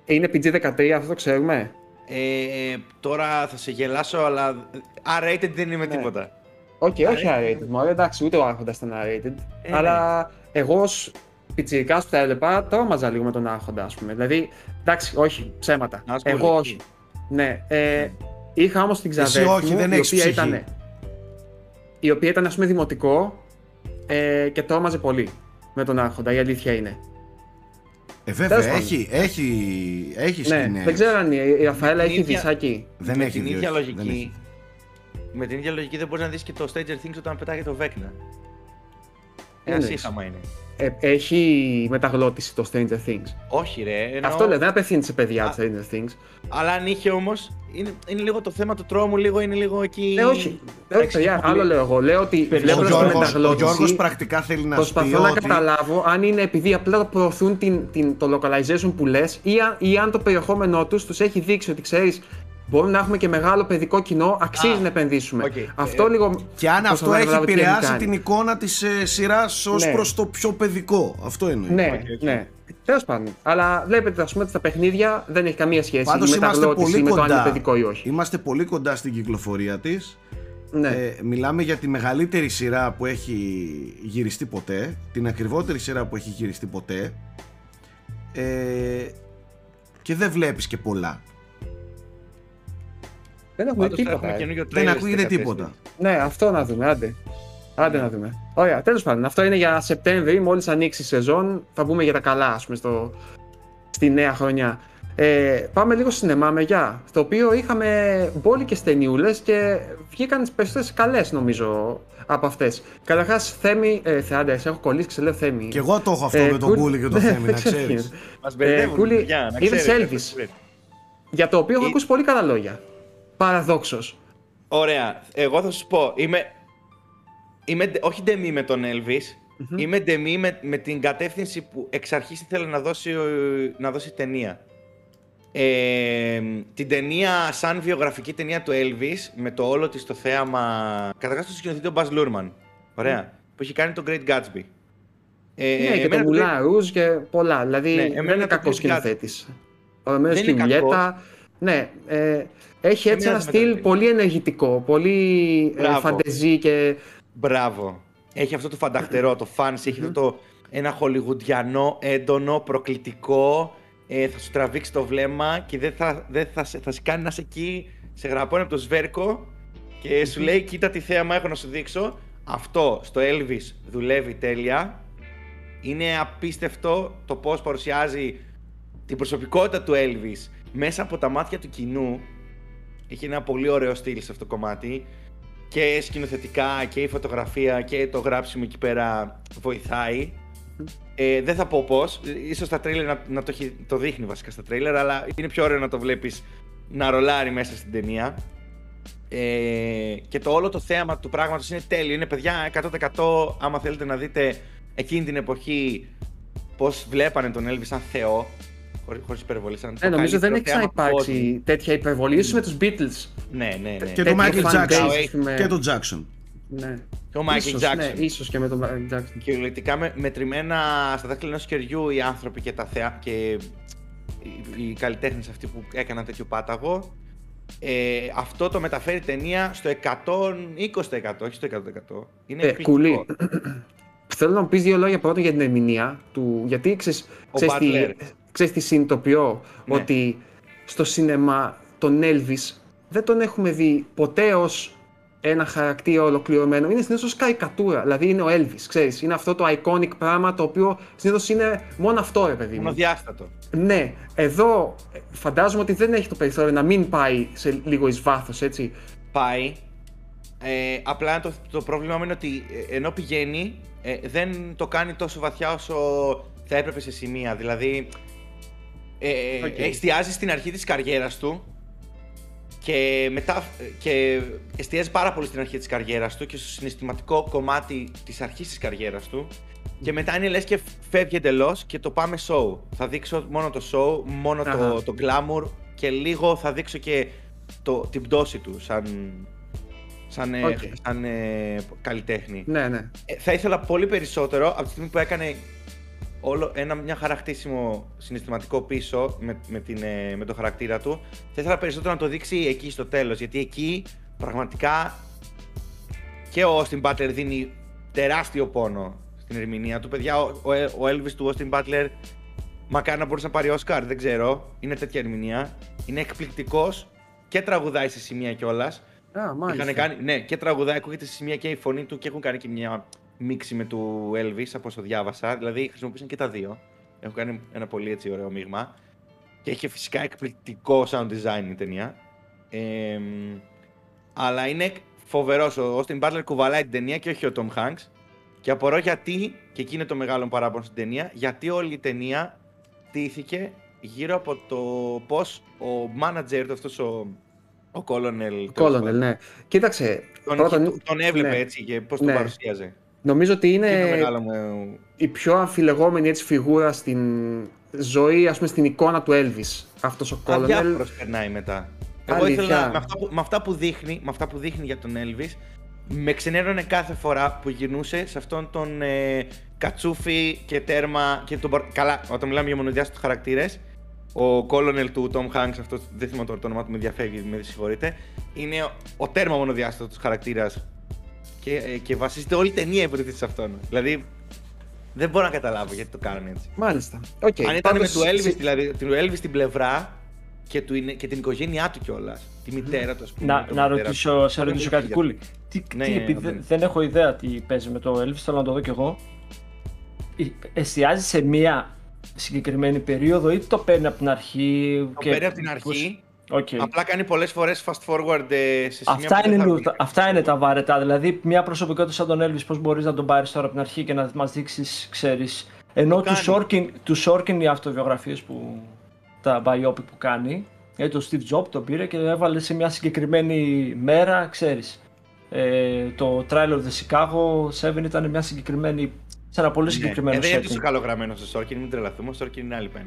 Είναι PG-13, αυτό το ξέρουμε. Ε, τώρα θα σε γελάσω, αλλά R-rated δεν είμαι Ναι. τίποτα. Οκ, όχι R-rated. R-rated. Μωρέ, εντάξει, ούτε ο Άρχοντας ήταν R-rated. Ε, αλλά εγώ ως πιτσιρικά που τα έβλεπα, τρόμαζα λίγο με τον Άρχοντα, ας πούμε. Δηλαδή, εντάξει, όχι, ψέματα. Να σου πω Εγώ λίγο. όχι. Ναι, ε, είχα όμως την Εσύ ξαδέρφη όχι, μου, δεν η έχεις οποία ψυχή. ήταν. Η οποία ήταν, ας πούμε, δημοτικό ε, και τρόμαζε πολύ με τον Άρχοντα, η αλήθεια είναι. Ε, βέβαια, Τέλος έχει, έχει, έχεις ναι, σκηνές. δεν ξέρω αν η, η Ραφαέλα Την έχει ίδια- δισάκι. Δεν με έχει την δει, ίδια όχι, δεν λογική. Έχει. Με την ίδια λογική δεν μπορείς να δεις και το Stranger Things όταν πετάγει το Vecna. Τι Ένας εννοείς; σύγχαμα είναι. Ε, έχει μεταγλώτηση το Stranger Things. Όχι, ρε. εννοώ- Αυτό λέω, δεν απευθύνεται σε παιδιά Α. το Stranger Things. Αλλά αν είχε όμως, είναι, είναι λίγο το θέμα του τρόμου, λίγο είναι λίγο εκεί. Ε, όχι. Ε, όχι, παιδιά, άλλο λέω εγώ. Λέω ότι Ο Ο βλέποντα τη Γιώργος, ο Γιώργος μεταγλώτηση, πρακτικά θέλει να σου πει προσπαθώ να ότι καταλάβω αν είναι επειδή απλά προωθούν την, την, το localization που λες ή, αν- ή αν το περιεχόμενό τους τους έχει δείξει ότι ξέρεις. Μπορούμε να έχουμε και μεγάλο παιδικό κοινό, αξίζει Α, να επενδύσουμε. οκ. Αυτό Ε, λίγο. και αν προσπαθώ αυτό να έχει καταλάβω τι επηρεάσει κάνει. την εικόνα της ε, σειράς ως Ναι. προς το πιο παιδικό. Αυτό εννοεί. Ναι, Οκ, οκ. ναι. Τέλος πάντων. Αλλά βλέπετε, ας πούμε, ότι στα παιχνίδια δεν έχει καμία σχέση Πάντως η είμαστε μεταγλώττιση πολύ με το αν είναι κοντά. παιδικό ή όχι. Είμαστε πολύ κοντά στην κυκλοφορία της. Ναι. Ε, μιλάμε για τη μεγαλύτερη σειρά που έχει γυριστεί ποτέ, την ακριβότερη σειρά που έχει γυριστεί ποτέ ε, και δεν βλέπεις και πολλά. Δεν έχουμε Πάντως θα τίποτα. έχουμε ε. καινούργιο Δεν trailer ακούγεται στις 14. τίποτα. Ναι, αυτό να δούμε, άντε. Άντε να δούμε. Ωραία, τέλος πάντων. Αυτό είναι για Σεπτέμβρη, μόλις ανοίξει η σεζόν. Θα πούμε για τα καλά, ας πούμε, στο... στη νέα χρονιά. Ε, πάμε λίγο στο σινεμά μεριά. Στο οποίο είχαμε μπόλικε ταινιούλε και βγήκαν τις περισσότερες καλές, νομίζω, από αυτές. Καταρχάς, Θέμη. Ε, Θεάντε, σε έχω κολλήσει και σε λέω Θέμη. Και εγώ το έχω αυτό Ε, με τον κούλ- Κούλι και το Ναι, Θέμη, δεν να ξέρω τι ξέρεις. γίνεται. Μας μπερδεύουν, Κούλη, παιδιά, να είδες ξέρετε. Elvis? Για το οποίο έχω Ε, ακούσει πολύ καλά λόγια. Παραδόξως. Ωραία. Εγώ θα σου πω. Είμαι, είμαι ντε- όχι ντεμή με τον Elvis. Είμαι ντεμή με, με την κατεύθυνση που εξ αρχής ήθελε να δώσει, ο- να δώσει ταινία. Ε, την ταινία σαν βιογραφική ταινία του Elvis με το όλο της το θέαμα καταρχάς το σκηνοθετή ο Baz Luhrmann ωραία, που έχει κάνει το Great Gatsby ε, Ναι, και το εμένα Μουλά Ρούζ και πολλά. Δηλαδή Ναι, δεν εμένα είναι το κακός Chris σκηνοθέτης. Ο Ρωμένο Δεν και η είναι Μουλιέτα. Ναι, ε, έχει έτσι Εμένα ένα δεν με στυλ τρελαίνει. πολύ ενεργητικό, πολύ ε, Μπράβο. φαντεζή και. Μπράβο. Έχει αυτό το φανταχτερό, το fancy, έχει αυτό το ένα χολιγουντιανό, έντονο, προκλητικό. Ε, θα σου τραβήξει το βλέμμα και δεν θα, δεν θα, σε- θα σε κάνει να είσαι εκεί, σε γραπώνει από το σβέρκο και σου λέει: Κοίτα τι θέαμα έχω να σου δείξω. Αυτό στο Elvis δουλεύει τέλεια. Είναι απίστευτο το πώς παρουσιάζει την προσωπικότητα του Elvis μέσα από τα μάτια του κοινού. Έχει ένα πολύ ωραίο στυλ σε αυτό το κομμάτι και σκηνοθετικά και η φωτογραφία και το γράψιμο εκεί πέρα βοηθάει. Ε, δεν θα πω πώς. σω στα τρέιλερ να, να το, έχει- το δείχνει βασικά στα τρέιλερ, αλλά είναι πιο ωραίο να το βλέπεις να ρολάρει μέσα στην ταινία. Ε, και το όλο το θέαμα του πράγματος είναι τέλειο. Είναι παιδιά 100% άμα θέλετε να δείτε εκείνη την εποχή πώς βλέπανε τον Elvis σαν θεό. Χωρί, χωρίς υπερβολή. Σαν Ε, το νομίζω δεν έχει καλύτερο θέαμα ξαναυπάρξει τέτοια υπερβολή, ίσως με τους Beatles. πόντου. Ναι, ναι, ναι. Και το τέτοιο Michael fan Jackson. base, ας πούμε. Και το Jackson. Ναι. Και ο Michael Ίσως, Jackson. Ναι, ίσως και με τον Michael Jackson. Κυριολεκτικά με, μετρημένα στα δάχτυλα ενός χεριού οι άνθρωποι και τα θεά και οι, οι καλλιτέχνες αυτοί που έκαναν τέτοιο πάταγο. Ε, αυτό το μεταφέρει ταινία στο 120%, όχι στο 100%. Είναι Ε, εκπληκτικό. κουλή. Θέλω να μου πεις δύο λόγια πρώτον για την ερμηνεία του, γιατί ξέρεις, Ο ξέρεις, τι, Butler. Ξέρεις τι συνειδητοποιώ, Ναι. ότι στο σινεμά τον Elvis δεν τον έχουμε δει ποτέ ως ένα χαρακτήρα ολοκληρωμένο. Είναι συνήθως ως καρικατούρα, δηλαδή είναι ο Elvis, ξέρεις, είναι αυτό το iconic πράγμα το οποίο συνήθως είναι μόνο αυτό ρε παιδί μου. Μονοδιάστατο. Ναι, εδώ ε, φαντάζομαι ότι δεν έχει το περιθώριο να μην πάει σε λίγο εις βάθος, έτσι. Πάει. Ε, απλά το, το πρόβλημα μου είναι ότι ε, ενώ πηγαίνει, ε, δεν το κάνει τόσο βαθιά όσο θα έπρεπε σε σημεία. Δηλαδή, ε, Οκ. εστιάζει στην αρχή της καριέρας του και μετά και εστιάζει πάρα πολύ στην αρχή της καριέρας του και στο συναισθηματικό κομμάτι της αρχής της καριέρας του και μετά είναι λες και φεύγει εντελώς και το πάμε show. Θα δείξω μόνο το show, μόνο το, Αχα. το glamour και λίγο θα δείξω και το, την πτώση του σαν, σαν, ε, Οκ. σαν ε, καλλιτέχνη. Ναι, ναι. Ε, θα ήθελα πολύ περισσότερο από τη στιγμή που έκανε όλο ένα, μια χαρακτήσιμο συναισθηματικό πίσω με, με, την, ε, με το χαρακτήρα του. Θα ήθελα περισσότερο να το δείξει εκεί στο τέλος, γιατί εκεί πραγματικά και ο Austin Butler δίνει τεράστιο πόνο στην ερμηνεία του. Παιδιά, ο, ο, ο Elvis του Austin Butler μακάρι να μπορούσε να πάρει Oscar, δεν ξέρω. Είναι τέτοια ερμηνεία. Είναι εκπληκτικός και τραγουδάει σε σημεία κιόλας. Α, μάλιστα. Είχαν κάνει, ναι, και τραγουδάει, ακούγεται σε σημεία και η φωνή του και έχουν κάνει και μια μίξη με του Elvis, από όσο διάβασα. Δηλαδή χρησιμοποίησαν και τα δύο. Έχουν κάνει ένα πολύ έτσι ωραίο μείγμα. Και έχει φυσικά εκπληκτικό sound design η ταινία. Ε, αλλά είναι φοβερός. Ο Austin Butler κουβαλάει την ταινία και όχι ο Tom Hanks. Και απορώ γιατί, και εκεί είναι το μεγάλο παράπονο στην ταινία, γιατί όλη η ταινία τήθηκε γύρω από το πώς ο manager του, αυτός ο, ο Colonel, τέλος Colonel, πάντων, ναι. Κοίταξε, τον, πρώτον, τον έβλεπε ναι. έτσι και πώς Ναι. τον παρουσίαζε. Νομίζω ότι Είναι... Είναι το είναι μεγάλο μου... η πιο αμφιλεγόμενη έτσι, φιγούρα στην ζωή, ας πούμε, στην εικόνα του Elvis. Αυτός ο Colonel. Αδιάφορος περνάει μετά. Εγώ Αλήθεια. ήθελα, με αυτά, που, με, αυτά που δείχνει, με αυτά που δείχνει για τον Elvis, με ξενέρωνε κάθε φορά που γυρνούσε σε αυτόν τον ε, κατσούφι και τέρμα και τον, πορ- καλά, όταν μιλάμε για μονοδιάστατους χαρακτήρες, ο Colonel του Tom Hanks, αυτός δεν θυμάμαι τώρα το όνομά του, με διαφεύγει, με συγχωρείτε, είναι ο, ο τέρμα μονοδιάστατος χαρακτήρας και, ε, και βασίζεται όλη η ταινία υποτίθεται σε αυτόν. Δηλαδή, δεν μπορώ να καταλάβω γιατί το κάνουν έτσι. Μάλιστα. Οκ. Αν ήταν Πάντως, με του Elvis, σε- δηλαδή, του Elvis στην πλευρά και, του, είναι- και την οικογένειά του κιόλας. Τη μητέρα του, ας πούμε. Να, τον να πατέρα ρωτήσω, του. σε ρωτήσω Δεν κάτι, είχε Κούλη. Τι, Ναι, τι, ναι, επειδή ναι. δεν- δεν έχω ιδέα τι παίζει με το Elvis, θέλω να το δω κι εγώ. Ε, Εστιάζει σε μία συγκεκριμένη περίοδο ή το παίρνει από την αρχή. Το και παίρνει από την πώς- αρχή. Οκ. Απλά κάνει πολλές φορές fast forward ε, σε σημεία Αυτά που είναι, δεν θα νου- βγει. αυτά είναι τα βαρετά. Δηλαδή, μια προσωπικότητα σαν τον Elvis, πώς μπορείς να τον πάρεις τώρα από την αρχή και να μας δείξεις, ξέρεις. Ενώ Το τους κάνει. Σόρκιν, τους Σόρκιν οι αυτοβιογραφίες που. τα biopic που κάνει. Ε, το Steve Jobs τον πήρε και έβαλε σε μια συγκεκριμένη μέρα, ξέρεις. Ε, το Trial of the Chicago 7 ήταν μια συγκεκριμένη. σε ένα πολύ Ναι. συγκεκριμένο Ε, δεν είναι setting. τόσο καλογραμμένο στο Σόρκιν, μην τρελαθούμε. Ο Σόρκιν είναι άλλη πένα.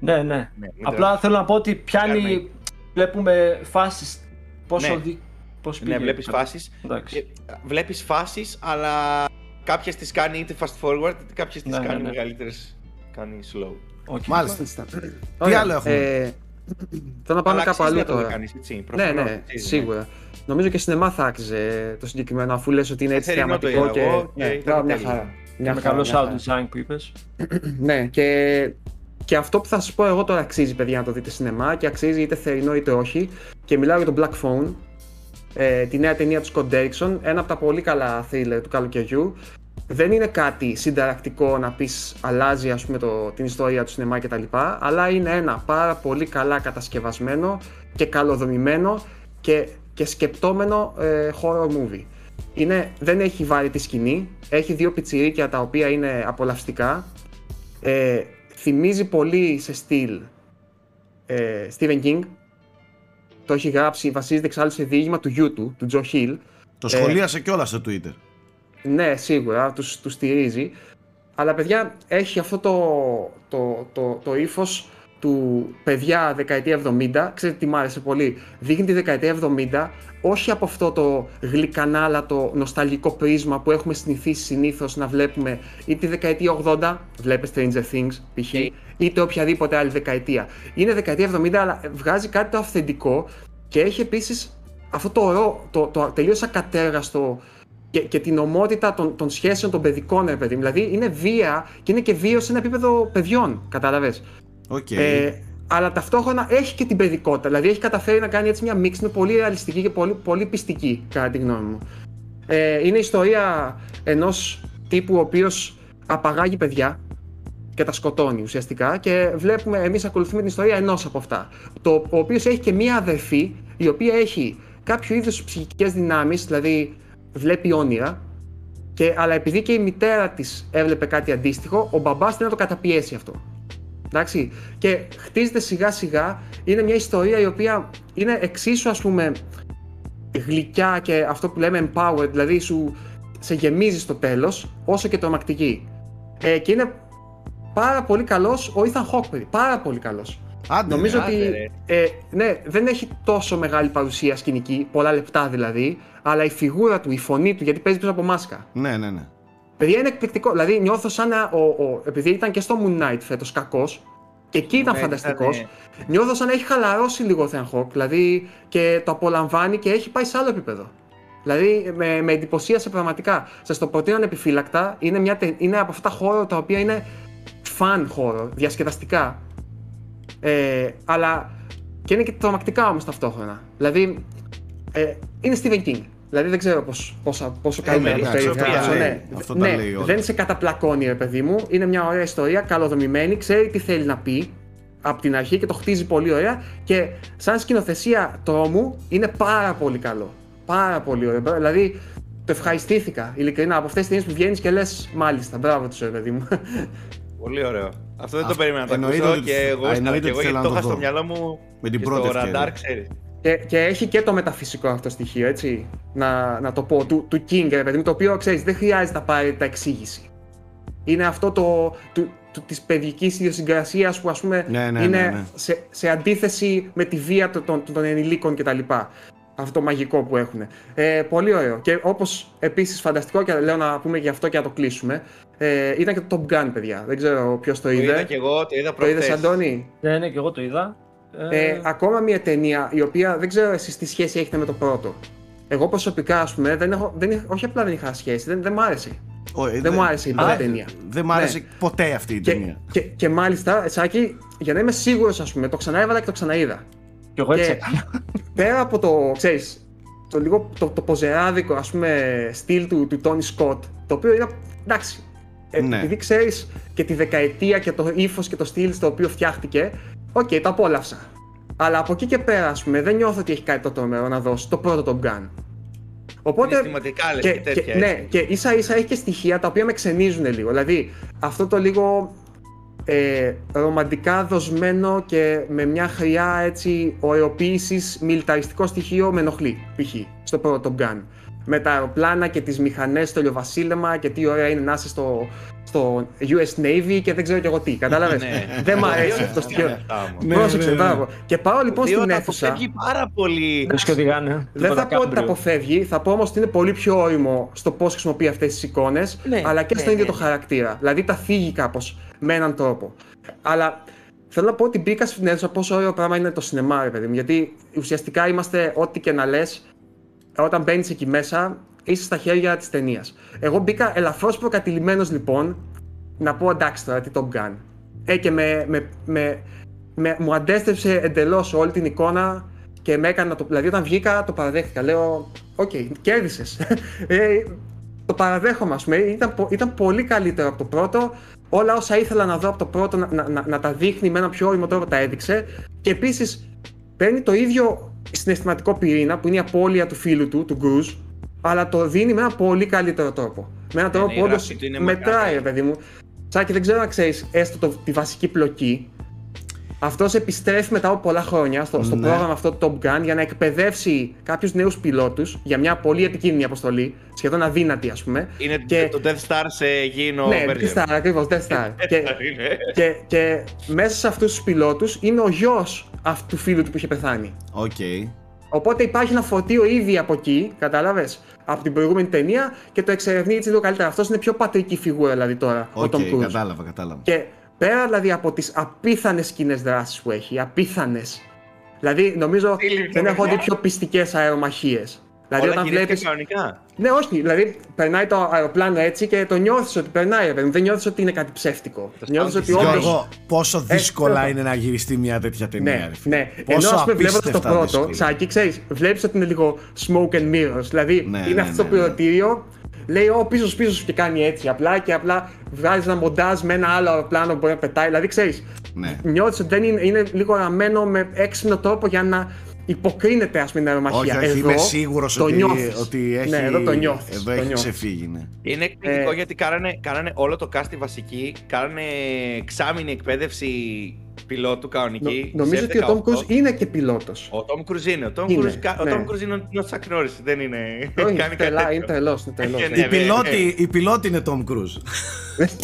Ναι, ναι. Ναι, μην Απλά τρελαθούμε. θέλω να πω ότι πιάνει. Κάνει. Βλέπουμε φάσεις. Πόσο. Ναι. δι- Πώς Ναι, πήγε. βλέπεις φάσεις. Εντάξει. Βλέπεις φάσεις, αλλά κάποιες τις κάνει είτε fast forward, είτε κάποιες τις Ναι, ναι, κάνει ναι. μεγαλύτερες. Κάνει slow. Οκ. Μάλιστα. Μάλιστα. Τι Ωραία, άλλο έχουμε; Ε, θέλω να πάμε Αλλά κάπου αξίζει αλλού να το τώρα. κάνεις, έτσι, Ναι, προφανώς, ναι, αξίζει, σίγουρα. Νομίζω και σινεμά θα άξιζε το συγκεκριμένο, αφού λες ότι είναι έτσι Θερινό το θεαματικό είδα και. εγώ και ναι, ήταν μπράβο, μια τέλειος. χαρά. Μια με χαρά, καλό μια χαρά. sound design που είπες. Ναι, και, και αυτό που θα σας πω εγώ τώρα αξίζει, παιδιά, να το δείτε σινεμά και αξίζει είτε θερινό είτε όχι. Και μιλάω για το Black Phone, ε, τη νέα ταινία του Scott Derrickson, ένα από τα πολύ καλά thriller του καλοκαιριού. Δεν είναι κάτι συνταρακτικό να πεις αλλάζει ας πούμε το, την ιστορία του σινεμά κτλ. Αλλά είναι ένα πάρα πολύ καλά κατασκευασμένο και καλοδομημένο και, και σκεπτόμενο ε, horror movie. Είναι, δεν έχει βάλει τη σκηνή, έχει δύο πιτσιρίκια τα οποία είναι απολαυστικά. Ε, θυμίζει πολύ σε στυλ ε, Stephen King. το έχει γράψει, βασίζεται εξάλλου σε διήγημα του γιού του, του Τζο Χιλ. Το σχολίασε κιόλας στο Twitter. Ναι, σίγουρα, τους, τους στηρίζει. Αλλά παιδιά, έχει αυτό το, το, το, το ύφος του παιδιά δεκαετία 70, ξέρετε τι μ' άρεσε πολύ, δείχνει τη δεκαετία 70 όχι από αυτό το γλυκανάλατο νοσταλγικό πρίσμα που έχουμε συνηθίσει συνήθως να βλέπουμε είτε τη δεκαετία 80, βλέπετε Stranger Things π.χ., είτε οποιαδήποτε άλλη δεκαετία. Είναι δεκαετία 70 αλλά βγάζει κάτι το αυθεντικό και έχει επίσης αυτό το, ρο, το, το τελείως ακατέργαστο και, και την ομότητα των, των σχέσεων των παιδικών, ρε παιδί. Δηλαδή είναι βία και είναι και βίαιο σε ένα επίπεδο παιδιών, κατάλαβες. Okay. Ε, αλλά ταυτόχρονα έχει και την παιδικότητα. Δηλαδή έχει καταφέρει να κάνει έτσι μια μίξη, είναι πολύ ρεαλιστική και πολύ, πολύ πιστική, κατά τη γνώμη μου. Ε, είναι η ιστορία ενός τύπου ο οποίος απαγάγει παιδιά και τα σκοτώνει ουσιαστικά και βλέπουμε, εμείς ακολουθούμε την ιστορία ενός από αυτά. Το, ο οποίος έχει και μία αδερφή η οποία έχει κάποιο είδους ψυχικές δυνάμεις, δηλαδή βλέπει όνειρα, και, αλλά επειδή και η μητέρα της έβλεπε κάτι αντίστοιχο, ο μπαμπάς θέλει να το καταπιέσει αυτό. Εντάξει. Και χτίζεται σιγά σιγά. Είναι μια ιστορία η οποία είναι εξίσου ας πούμε γλυκιά και αυτό που λέμε empowered, δηλαδή σου σε γεμίζει στο τέλος, όσο και τρομακτική. Ε, και είναι πάρα πολύ καλός ο Ethan Hawke, πάρα πολύ καλός. Άντε, Νομίζω ρε, ότι ε, ναι, δεν έχει τόσο μεγάλη παρουσία σκηνική, πολλά λεπτά δηλαδή, αλλά η φιγούρα του, η φωνή του, γιατί παίζει πίσω από μάσκα. Ναι, ναι, ναι. Παιδιά είναι εκπληκτικό. Δηλαδή νιώθω σαν να. Ο, ο, επειδή ήταν και στο Moon Knight φέτος κακός, και εκεί ήταν Ναι, φανταστικός. ήταν, Νιώθω σαν να έχει χαλαρώσει λίγο ο Θεαν Hawk, δηλαδή και το απολαμβάνει και έχει πάει σε άλλο επίπεδο. Δηλαδή με, με εντυπωσίασε πραγματικά. Σας το προτείνω ανεπιφύλακτα. Είναι, μια, τε- είναι από αυτά τα χώρο τα οποία είναι φαν χώρο, διασκεδαστικά. Ε, αλλά και είναι και τρομακτικά όμως ταυτόχρονα. Δηλαδή ε, είναι Stephen King. Δηλαδή δεν ξέρω πώς, πόσα, πόσο καλύτερα το εντάξει, αυτό περιγράψω. τα λέει. Ναι, Αυτό τα ναι λέει όλα. δεν σε καταπλακώνει ρε παιδί μου. Είναι μια ωραία ιστορία, καλοδομημένη, ξέρει τι θέλει να πει από την αρχή και το χτίζει πολύ ωραία και σαν σκηνοθεσία τρόμου είναι πάρα πολύ καλό. Πάρα πολύ ωραίο. Δηλαδή το ευχαριστήθηκα ειλικρινά από αυτές τις ταινίες που βγαίνεις και λες, μάλιστα, μπράβο τους, ρε παιδί μου. Πολύ ωραίο. Αυτό δεν το Αυτό- περίμενα να το εννοείται ακούσω ότι- και εγώ, α, στα- εννοείται και εγώ ότι γιατί θέλω το να είχα το στο δω. μυαλό μου Με την και πρώτη στο ευκαιρία. ραντάρ, ξέρεις. Και, και έχει και το μεταφυσικό αυτό στοιχείο, έτσι. Να, να το πω, του, του King, ρε παιδί μου, το οποίο ξέρεις, δεν χρειάζεται απαραίτητα εξήγηση. Είναι αυτό το, του, του, της παιδικής ιδιοσυγκρασίας που ας πούμε Ναι, ναι, είναι ναι, ναι. Σε, σε αντίθεση με τη βία των, των, των ενηλίκων κτλ. Αυτό το μαγικό που έχουν. Ε, πολύ ωραίο. Και όπως επίσης φανταστικό και λέω να πούμε γι' αυτό και να το κλείσουμε, ε, ήταν και το Top Gun, παιδιά. Δεν ξέρω ποιος το Το είδα είδε. και εγώ, το είδα Το είδες, προχθές. Αντώνη; Ναι, ναι, και εγώ το είδα. Ε, ακόμα μια ταινία η οποία δεν ξέρω εσείς τι σχέση έχετε με το πρώτο. Εγώ προσωπικά, ας πούμε, δεν έχω, δεν, είχα- όχι απλά δεν είχα σχέση, δεν, δεν μου άρεσε. Ω, ε, δεν μου άρεσε η πρώτη Α, ταινία. Δεν μου άρεσε Ναι. ποτέ αυτή η Και, ταινία. και, και μάλιστα, Σάκη, για να είμαι σίγουρος, ας πούμε, το ξαναέβαλα και το ξαναείδα. και εγώ έτσι και- έκανα. Πέρα από το, ξέρεις, το λίγο το, το ποζεράδικο, ας πούμε, στυλ του, του Tony Scott, το οποίο είναι, εντάξει, ε, Ναι. επειδή ξέρεις και τη δεκαετία και το ύφος και το στυλ στο οποίο φτιάχτηκε, οκ, το απόλαυσα. Αλλά από εκεί και πέρα, ας πούμε, δεν νιώθω ότι έχει κάτι το τρομερό να δώσει το πρώτο Top Gun. Οπότε, Συναισθηματικά λες και, και τέτοια. και, ναι, έτσι. και ίσα ίσα έχει και στοιχεία τα οποία με ξενίζουν λίγο. Δηλαδή, αυτό το λίγο ε, ρομαντικά δοσμένο και με μια χροιά έτσι ωραιοποίησης μιλιταριστικό στοιχείο με ενοχλεί, π.χ. στο πρώτο Top Gun. Με τα αεροπλάνα και τις μηχανές στο ηλιοβασίλεμα και τι ωραία είναι να είσαι στο, στο US Navy και δεν ξέρω κι εγώ τι, κατάλαβες; Ναι. δεν μου αρέσει Δύο αυτό το είναι στοιχείο. αυτά όμως. Ναι, Πρόσεξε, ναι, ναι. μπράβο. Και πάω λοιπόν Δύο στην τα αίθουσα. αποφεύγει πάρα πολύ. Λες και οδηγάνε. Δεν θα πω ότι τα αποφεύγει. αποφεύγει, θα πω όμως ότι είναι πολύ πιο όριμο στο πώς χρησιμοποιεί αυτές τις εικόνες, Ναι, αλλά και ναι, στον ίδιο ναι, το ναι. χαρακτήρα. Δηλαδή τα θίγει κάπως με έναν τρόπο. Αλλά θέλω να πω ότι μπήκα στην αίθουσα πόσο ωραίο πράγμα είναι το σινεμά, ρε παιδί μου. Γιατί ουσιαστικά είμαστε ό,τι και να λες, όταν μπαίνεις εκεί μέσα, είσαι στα χέρια της ταινίας. Εγώ μπήκα ελαφρώς προκατειλημμένος λοιπόν να πω εντάξει τώρα τι Top Gun. Ε, και με, με, με, με- μου αντέστρεψε εντελώς όλη την εικόνα και με έκανε να το. Δηλαδή, όταν βγήκα, το παραδέχτηκα. Λέω, Οκ, κέρδισες. ε, το παραδέχομαι, ας πούμε. Ήταν, πο- ήταν πολύ καλύτερο από το πρώτο. Όλα όσα ήθελα να δω από το πρώτο να, να, να, να τα δείχνει με ένα πιο ώριμο τρόπο τα έδειξε. Και επίσης παίρνει το ίδιο συναισθηματικό πυρήνα που είναι η απώλεια του φίλου του, του Γκρουζ, αλλά το δίνει με ένα πολύ καλύτερο τρόπο. Με έναν τρόπο ναι, η που όντως γραφή του είναι μετράει, μακάρι. ρε παιδί μου. Σάκη, δεν ξέρω αν ξέρεις έστω το, τη βασική πλοκή. αυτός επιστρέφει μετά από πολλά χρόνια στο, στο Ναι. πρόγραμμα αυτό του Top Gun για να εκπαιδεύσει κάποιους νέους πιλότους για μια πολύ επικίνδυνη αποστολή, σχεδόν αδύνατη ας πούμε. Είναι Και- το Death Star σε γήινο ναι, version. Death Star, ακριβώς, Death Star. και, Είναι. και, και μέσα σε αυτούς τους πιλότους είναι ο γιος αυτού του φίλου του που είχε πεθάνει. Οκ. Οπότε υπάρχει ένα φορτίο ήδη από εκεί, κατάλαβες, από την προηγούμενη ταινία και το εξερευνεί έτσι λίγο καλύτερα. Αυτός είναι πιο πατρική φιγούρα δηλαδή τώρα, ο OK, Tom Cruise. κατάλαβα, κατάλαβα. Και πέρα δηλαδή από τις απίθανες σκηνές δράσης που έχει, απίθανες. Δηλαδή νομίζω Σύλληψη, δεν έχω δει παιδιά. πιο πιστικές αερομαχίες. Δηλαδή Όλα όταν γυρίστηκαν βλέπει. κανονικά. Ναι, όχι, δηλαδή περνάει το αεροπλάνο έτσι και το νιώθεις ότι περνάει, ρε παιδί μου. Δεν νιώθεις ότι είναι κάτι ψεύτικο. Νιώθεις ότι όντως. Γιώργο, πόσο δύσκολα αυτό. είναι να γυριστεί μια τέτοια ταινία, Ναι, ρε φίλε. ναι. Πόσο Ενώ ας πούμε βλέποντας το απίστευτα πρώτο, δύσκολα. Σάκη, ξέρεις, βλέπεις ότι είναι λίγο smoke and mirrors. Δηλαδή Ναι, είναι ναι, αυτό το ναι, ναι. πιλωτήριο, λέει Ω πίσω πίσω σου και κάνει έτσι απλά και απλά βγάζει ένα μοντάζ με ένα άλλο αεροπλάνο που μπορεί να πετάει. Δηλαδή ξέρεις, Ναι. νιώθεις ότι δεν είναι, είναι λίγο ραμμένο με έξυπνο τρόπο για να υποκρίνεται ας πούμε την αερομαχία. Όχι, όχι, εδώ είμαι σίγουρος το ότι, νιώθεις. ότι έχει. Ναι, εδώ το νιώθεις. Εδώ το έχει νιώθεις. ξεφύγει, ναι. Είναι εκπληκτικό Ε, γιατί κάνανε, κάνανε όλο το cast τη βασική, κάνανε εξάμεινη εκπαίδευση πιλότου κανονική. Νο- νομίζω σε ότι ο Tom 18. Cruise είναι και πιλότος. Ο Tom Cruise είναι. Ο Tom Είναι, Cruise, κα- ο ναι. Tom Cruise είναι ο Chuck Norris, δεν είναι. Όχι, κάνει είναι κάτι τρελά- τέτοιο. είναι τρελός, είναι τρελός. Ε, ναι, Η ναι, πιλότη, η πιλότη είναι Tom Cruise.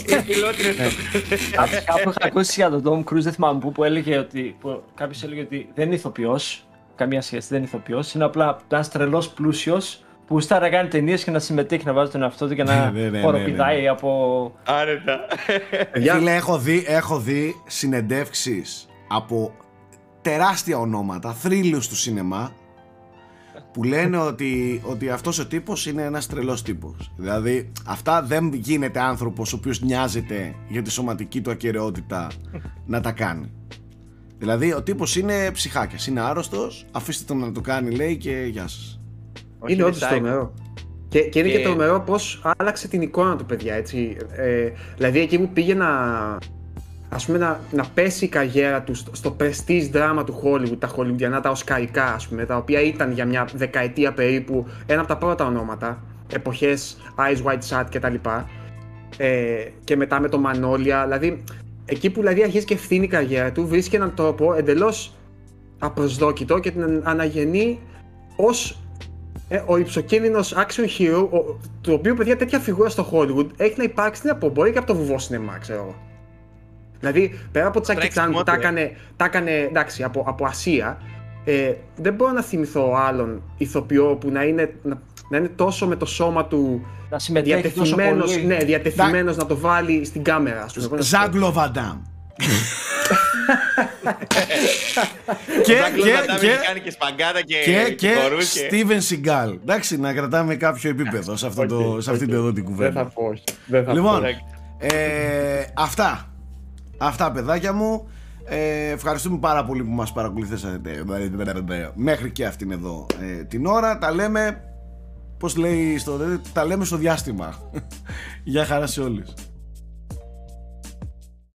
Η πιλότη είναι το. Κάπου κάπου είχα ακούσει για τον Tom Cruise, δεν θυμάμαι πού, που έλεγε ότι. Κάποιος έλεγε ότι δεν είναι ηθοποιός. Καμία σχέση, δεν είναι ηθοποιός. Είναι απλά ένα τρελό πλούσιος που γουστάρει να κάνει ταινίες και να συμμετέχει να βάζει τον εαυτό του και Ναι, να ναι, ναι, ναι, χοροπηδάει ναι. από. Άνετα. Παιδιά, Φίλε, έχω δει, έχω δει συνεντεύξεις από τεράστια ονόματα, θρύλους του σινεμά, που λένε ότι, ότι αυτός ο τύπος είναι ένας τρελός τύπος. Δηλαδή, αυτά δεν γίνεται άνθρωπος ο οποίος νοιάζεται για τη σωματική του ακαιρεότητα να τα κάνει. Δηλαδή, ο τύπος είναι ψυχάκιας, είναι άρρωστος, αφήστε τον να το κάνει, λέει, και γεια σας. Όχι, είναι όντως psycho. τρομερό. Και, και είναι και, Και- τρομερό πώς άλλαξε την εικόνα του, παιδιά. Έτσι. Ε, δηλαδή, εκεί που πήγε να, ας πούμε, να, να πέσει η καριέρα του στο, στο prestige δράμα του Hollywood, τα χολιουντιανά, τα οσκαρικά, ας πούμε, τα οποία ήταν για μια δεκαετία περίπου ένα από τα πρώτα ονόματα, εποχές Eyes Wide Shut κτλ. Ε, και μετά με το Manolya, δηλαδή, εκεί που δηλαδή αρχίζει και ευθύνει η καριέρα του, βρίσκει έναν τρόπο εντελώς απροσδόκητο και την αναγεννεί ως ε, ο υψοκίνδυνος action hero, ο, το οποίο παιδιά τέτοια φιγούρα στο Hollywood έχει να υπάρξει την από μπορεί και από το βουβό σινεμά, ξέρω εγώ. Δηλαδή, πέρα από Τσάκι τρέξιμο Τσάν που του, τα ε. έκανε, τα έκανε εντάξει, από, από Ασία, ε, δεν μπορώ να θυμηθώ άλλον ηθοποιό που να είναι, να, να είναι τόσο με το σώμα του να συμμετέχει τόσο διατεθειμένος, πολύ. ναι, διατεθειμένος να το βάλει στην κάμερα, ας πούμε. Πώς να σου πω. Ζάγκλο Βαντάμ. και, Ο Ζαν-Κλοντ και, Βαν Νταμ και, έχει κάνει και σπαγκάτα και, και, και χορούς και- Steven Seagal. Εντάξει, να κρατάμε κάποιο επίπεδο σε, αυτό το, Οκ, σε αυτή οκ. εδώ την Δεν κουβέντα. θα πω, όχι. Δεν θα Λοιπόν, πω. ε, αυτά. Αυτά, παιδάκια μου. Ε, ευχαριστούμε πάρα πολύ που μας παρακολουθήσατε μέχρι και αυτήν εδώ ε, την ώρα. Τα λέμε, πώς λέει στο, τα λέμε στο διάστημα. Γεια χαρά σε όλους.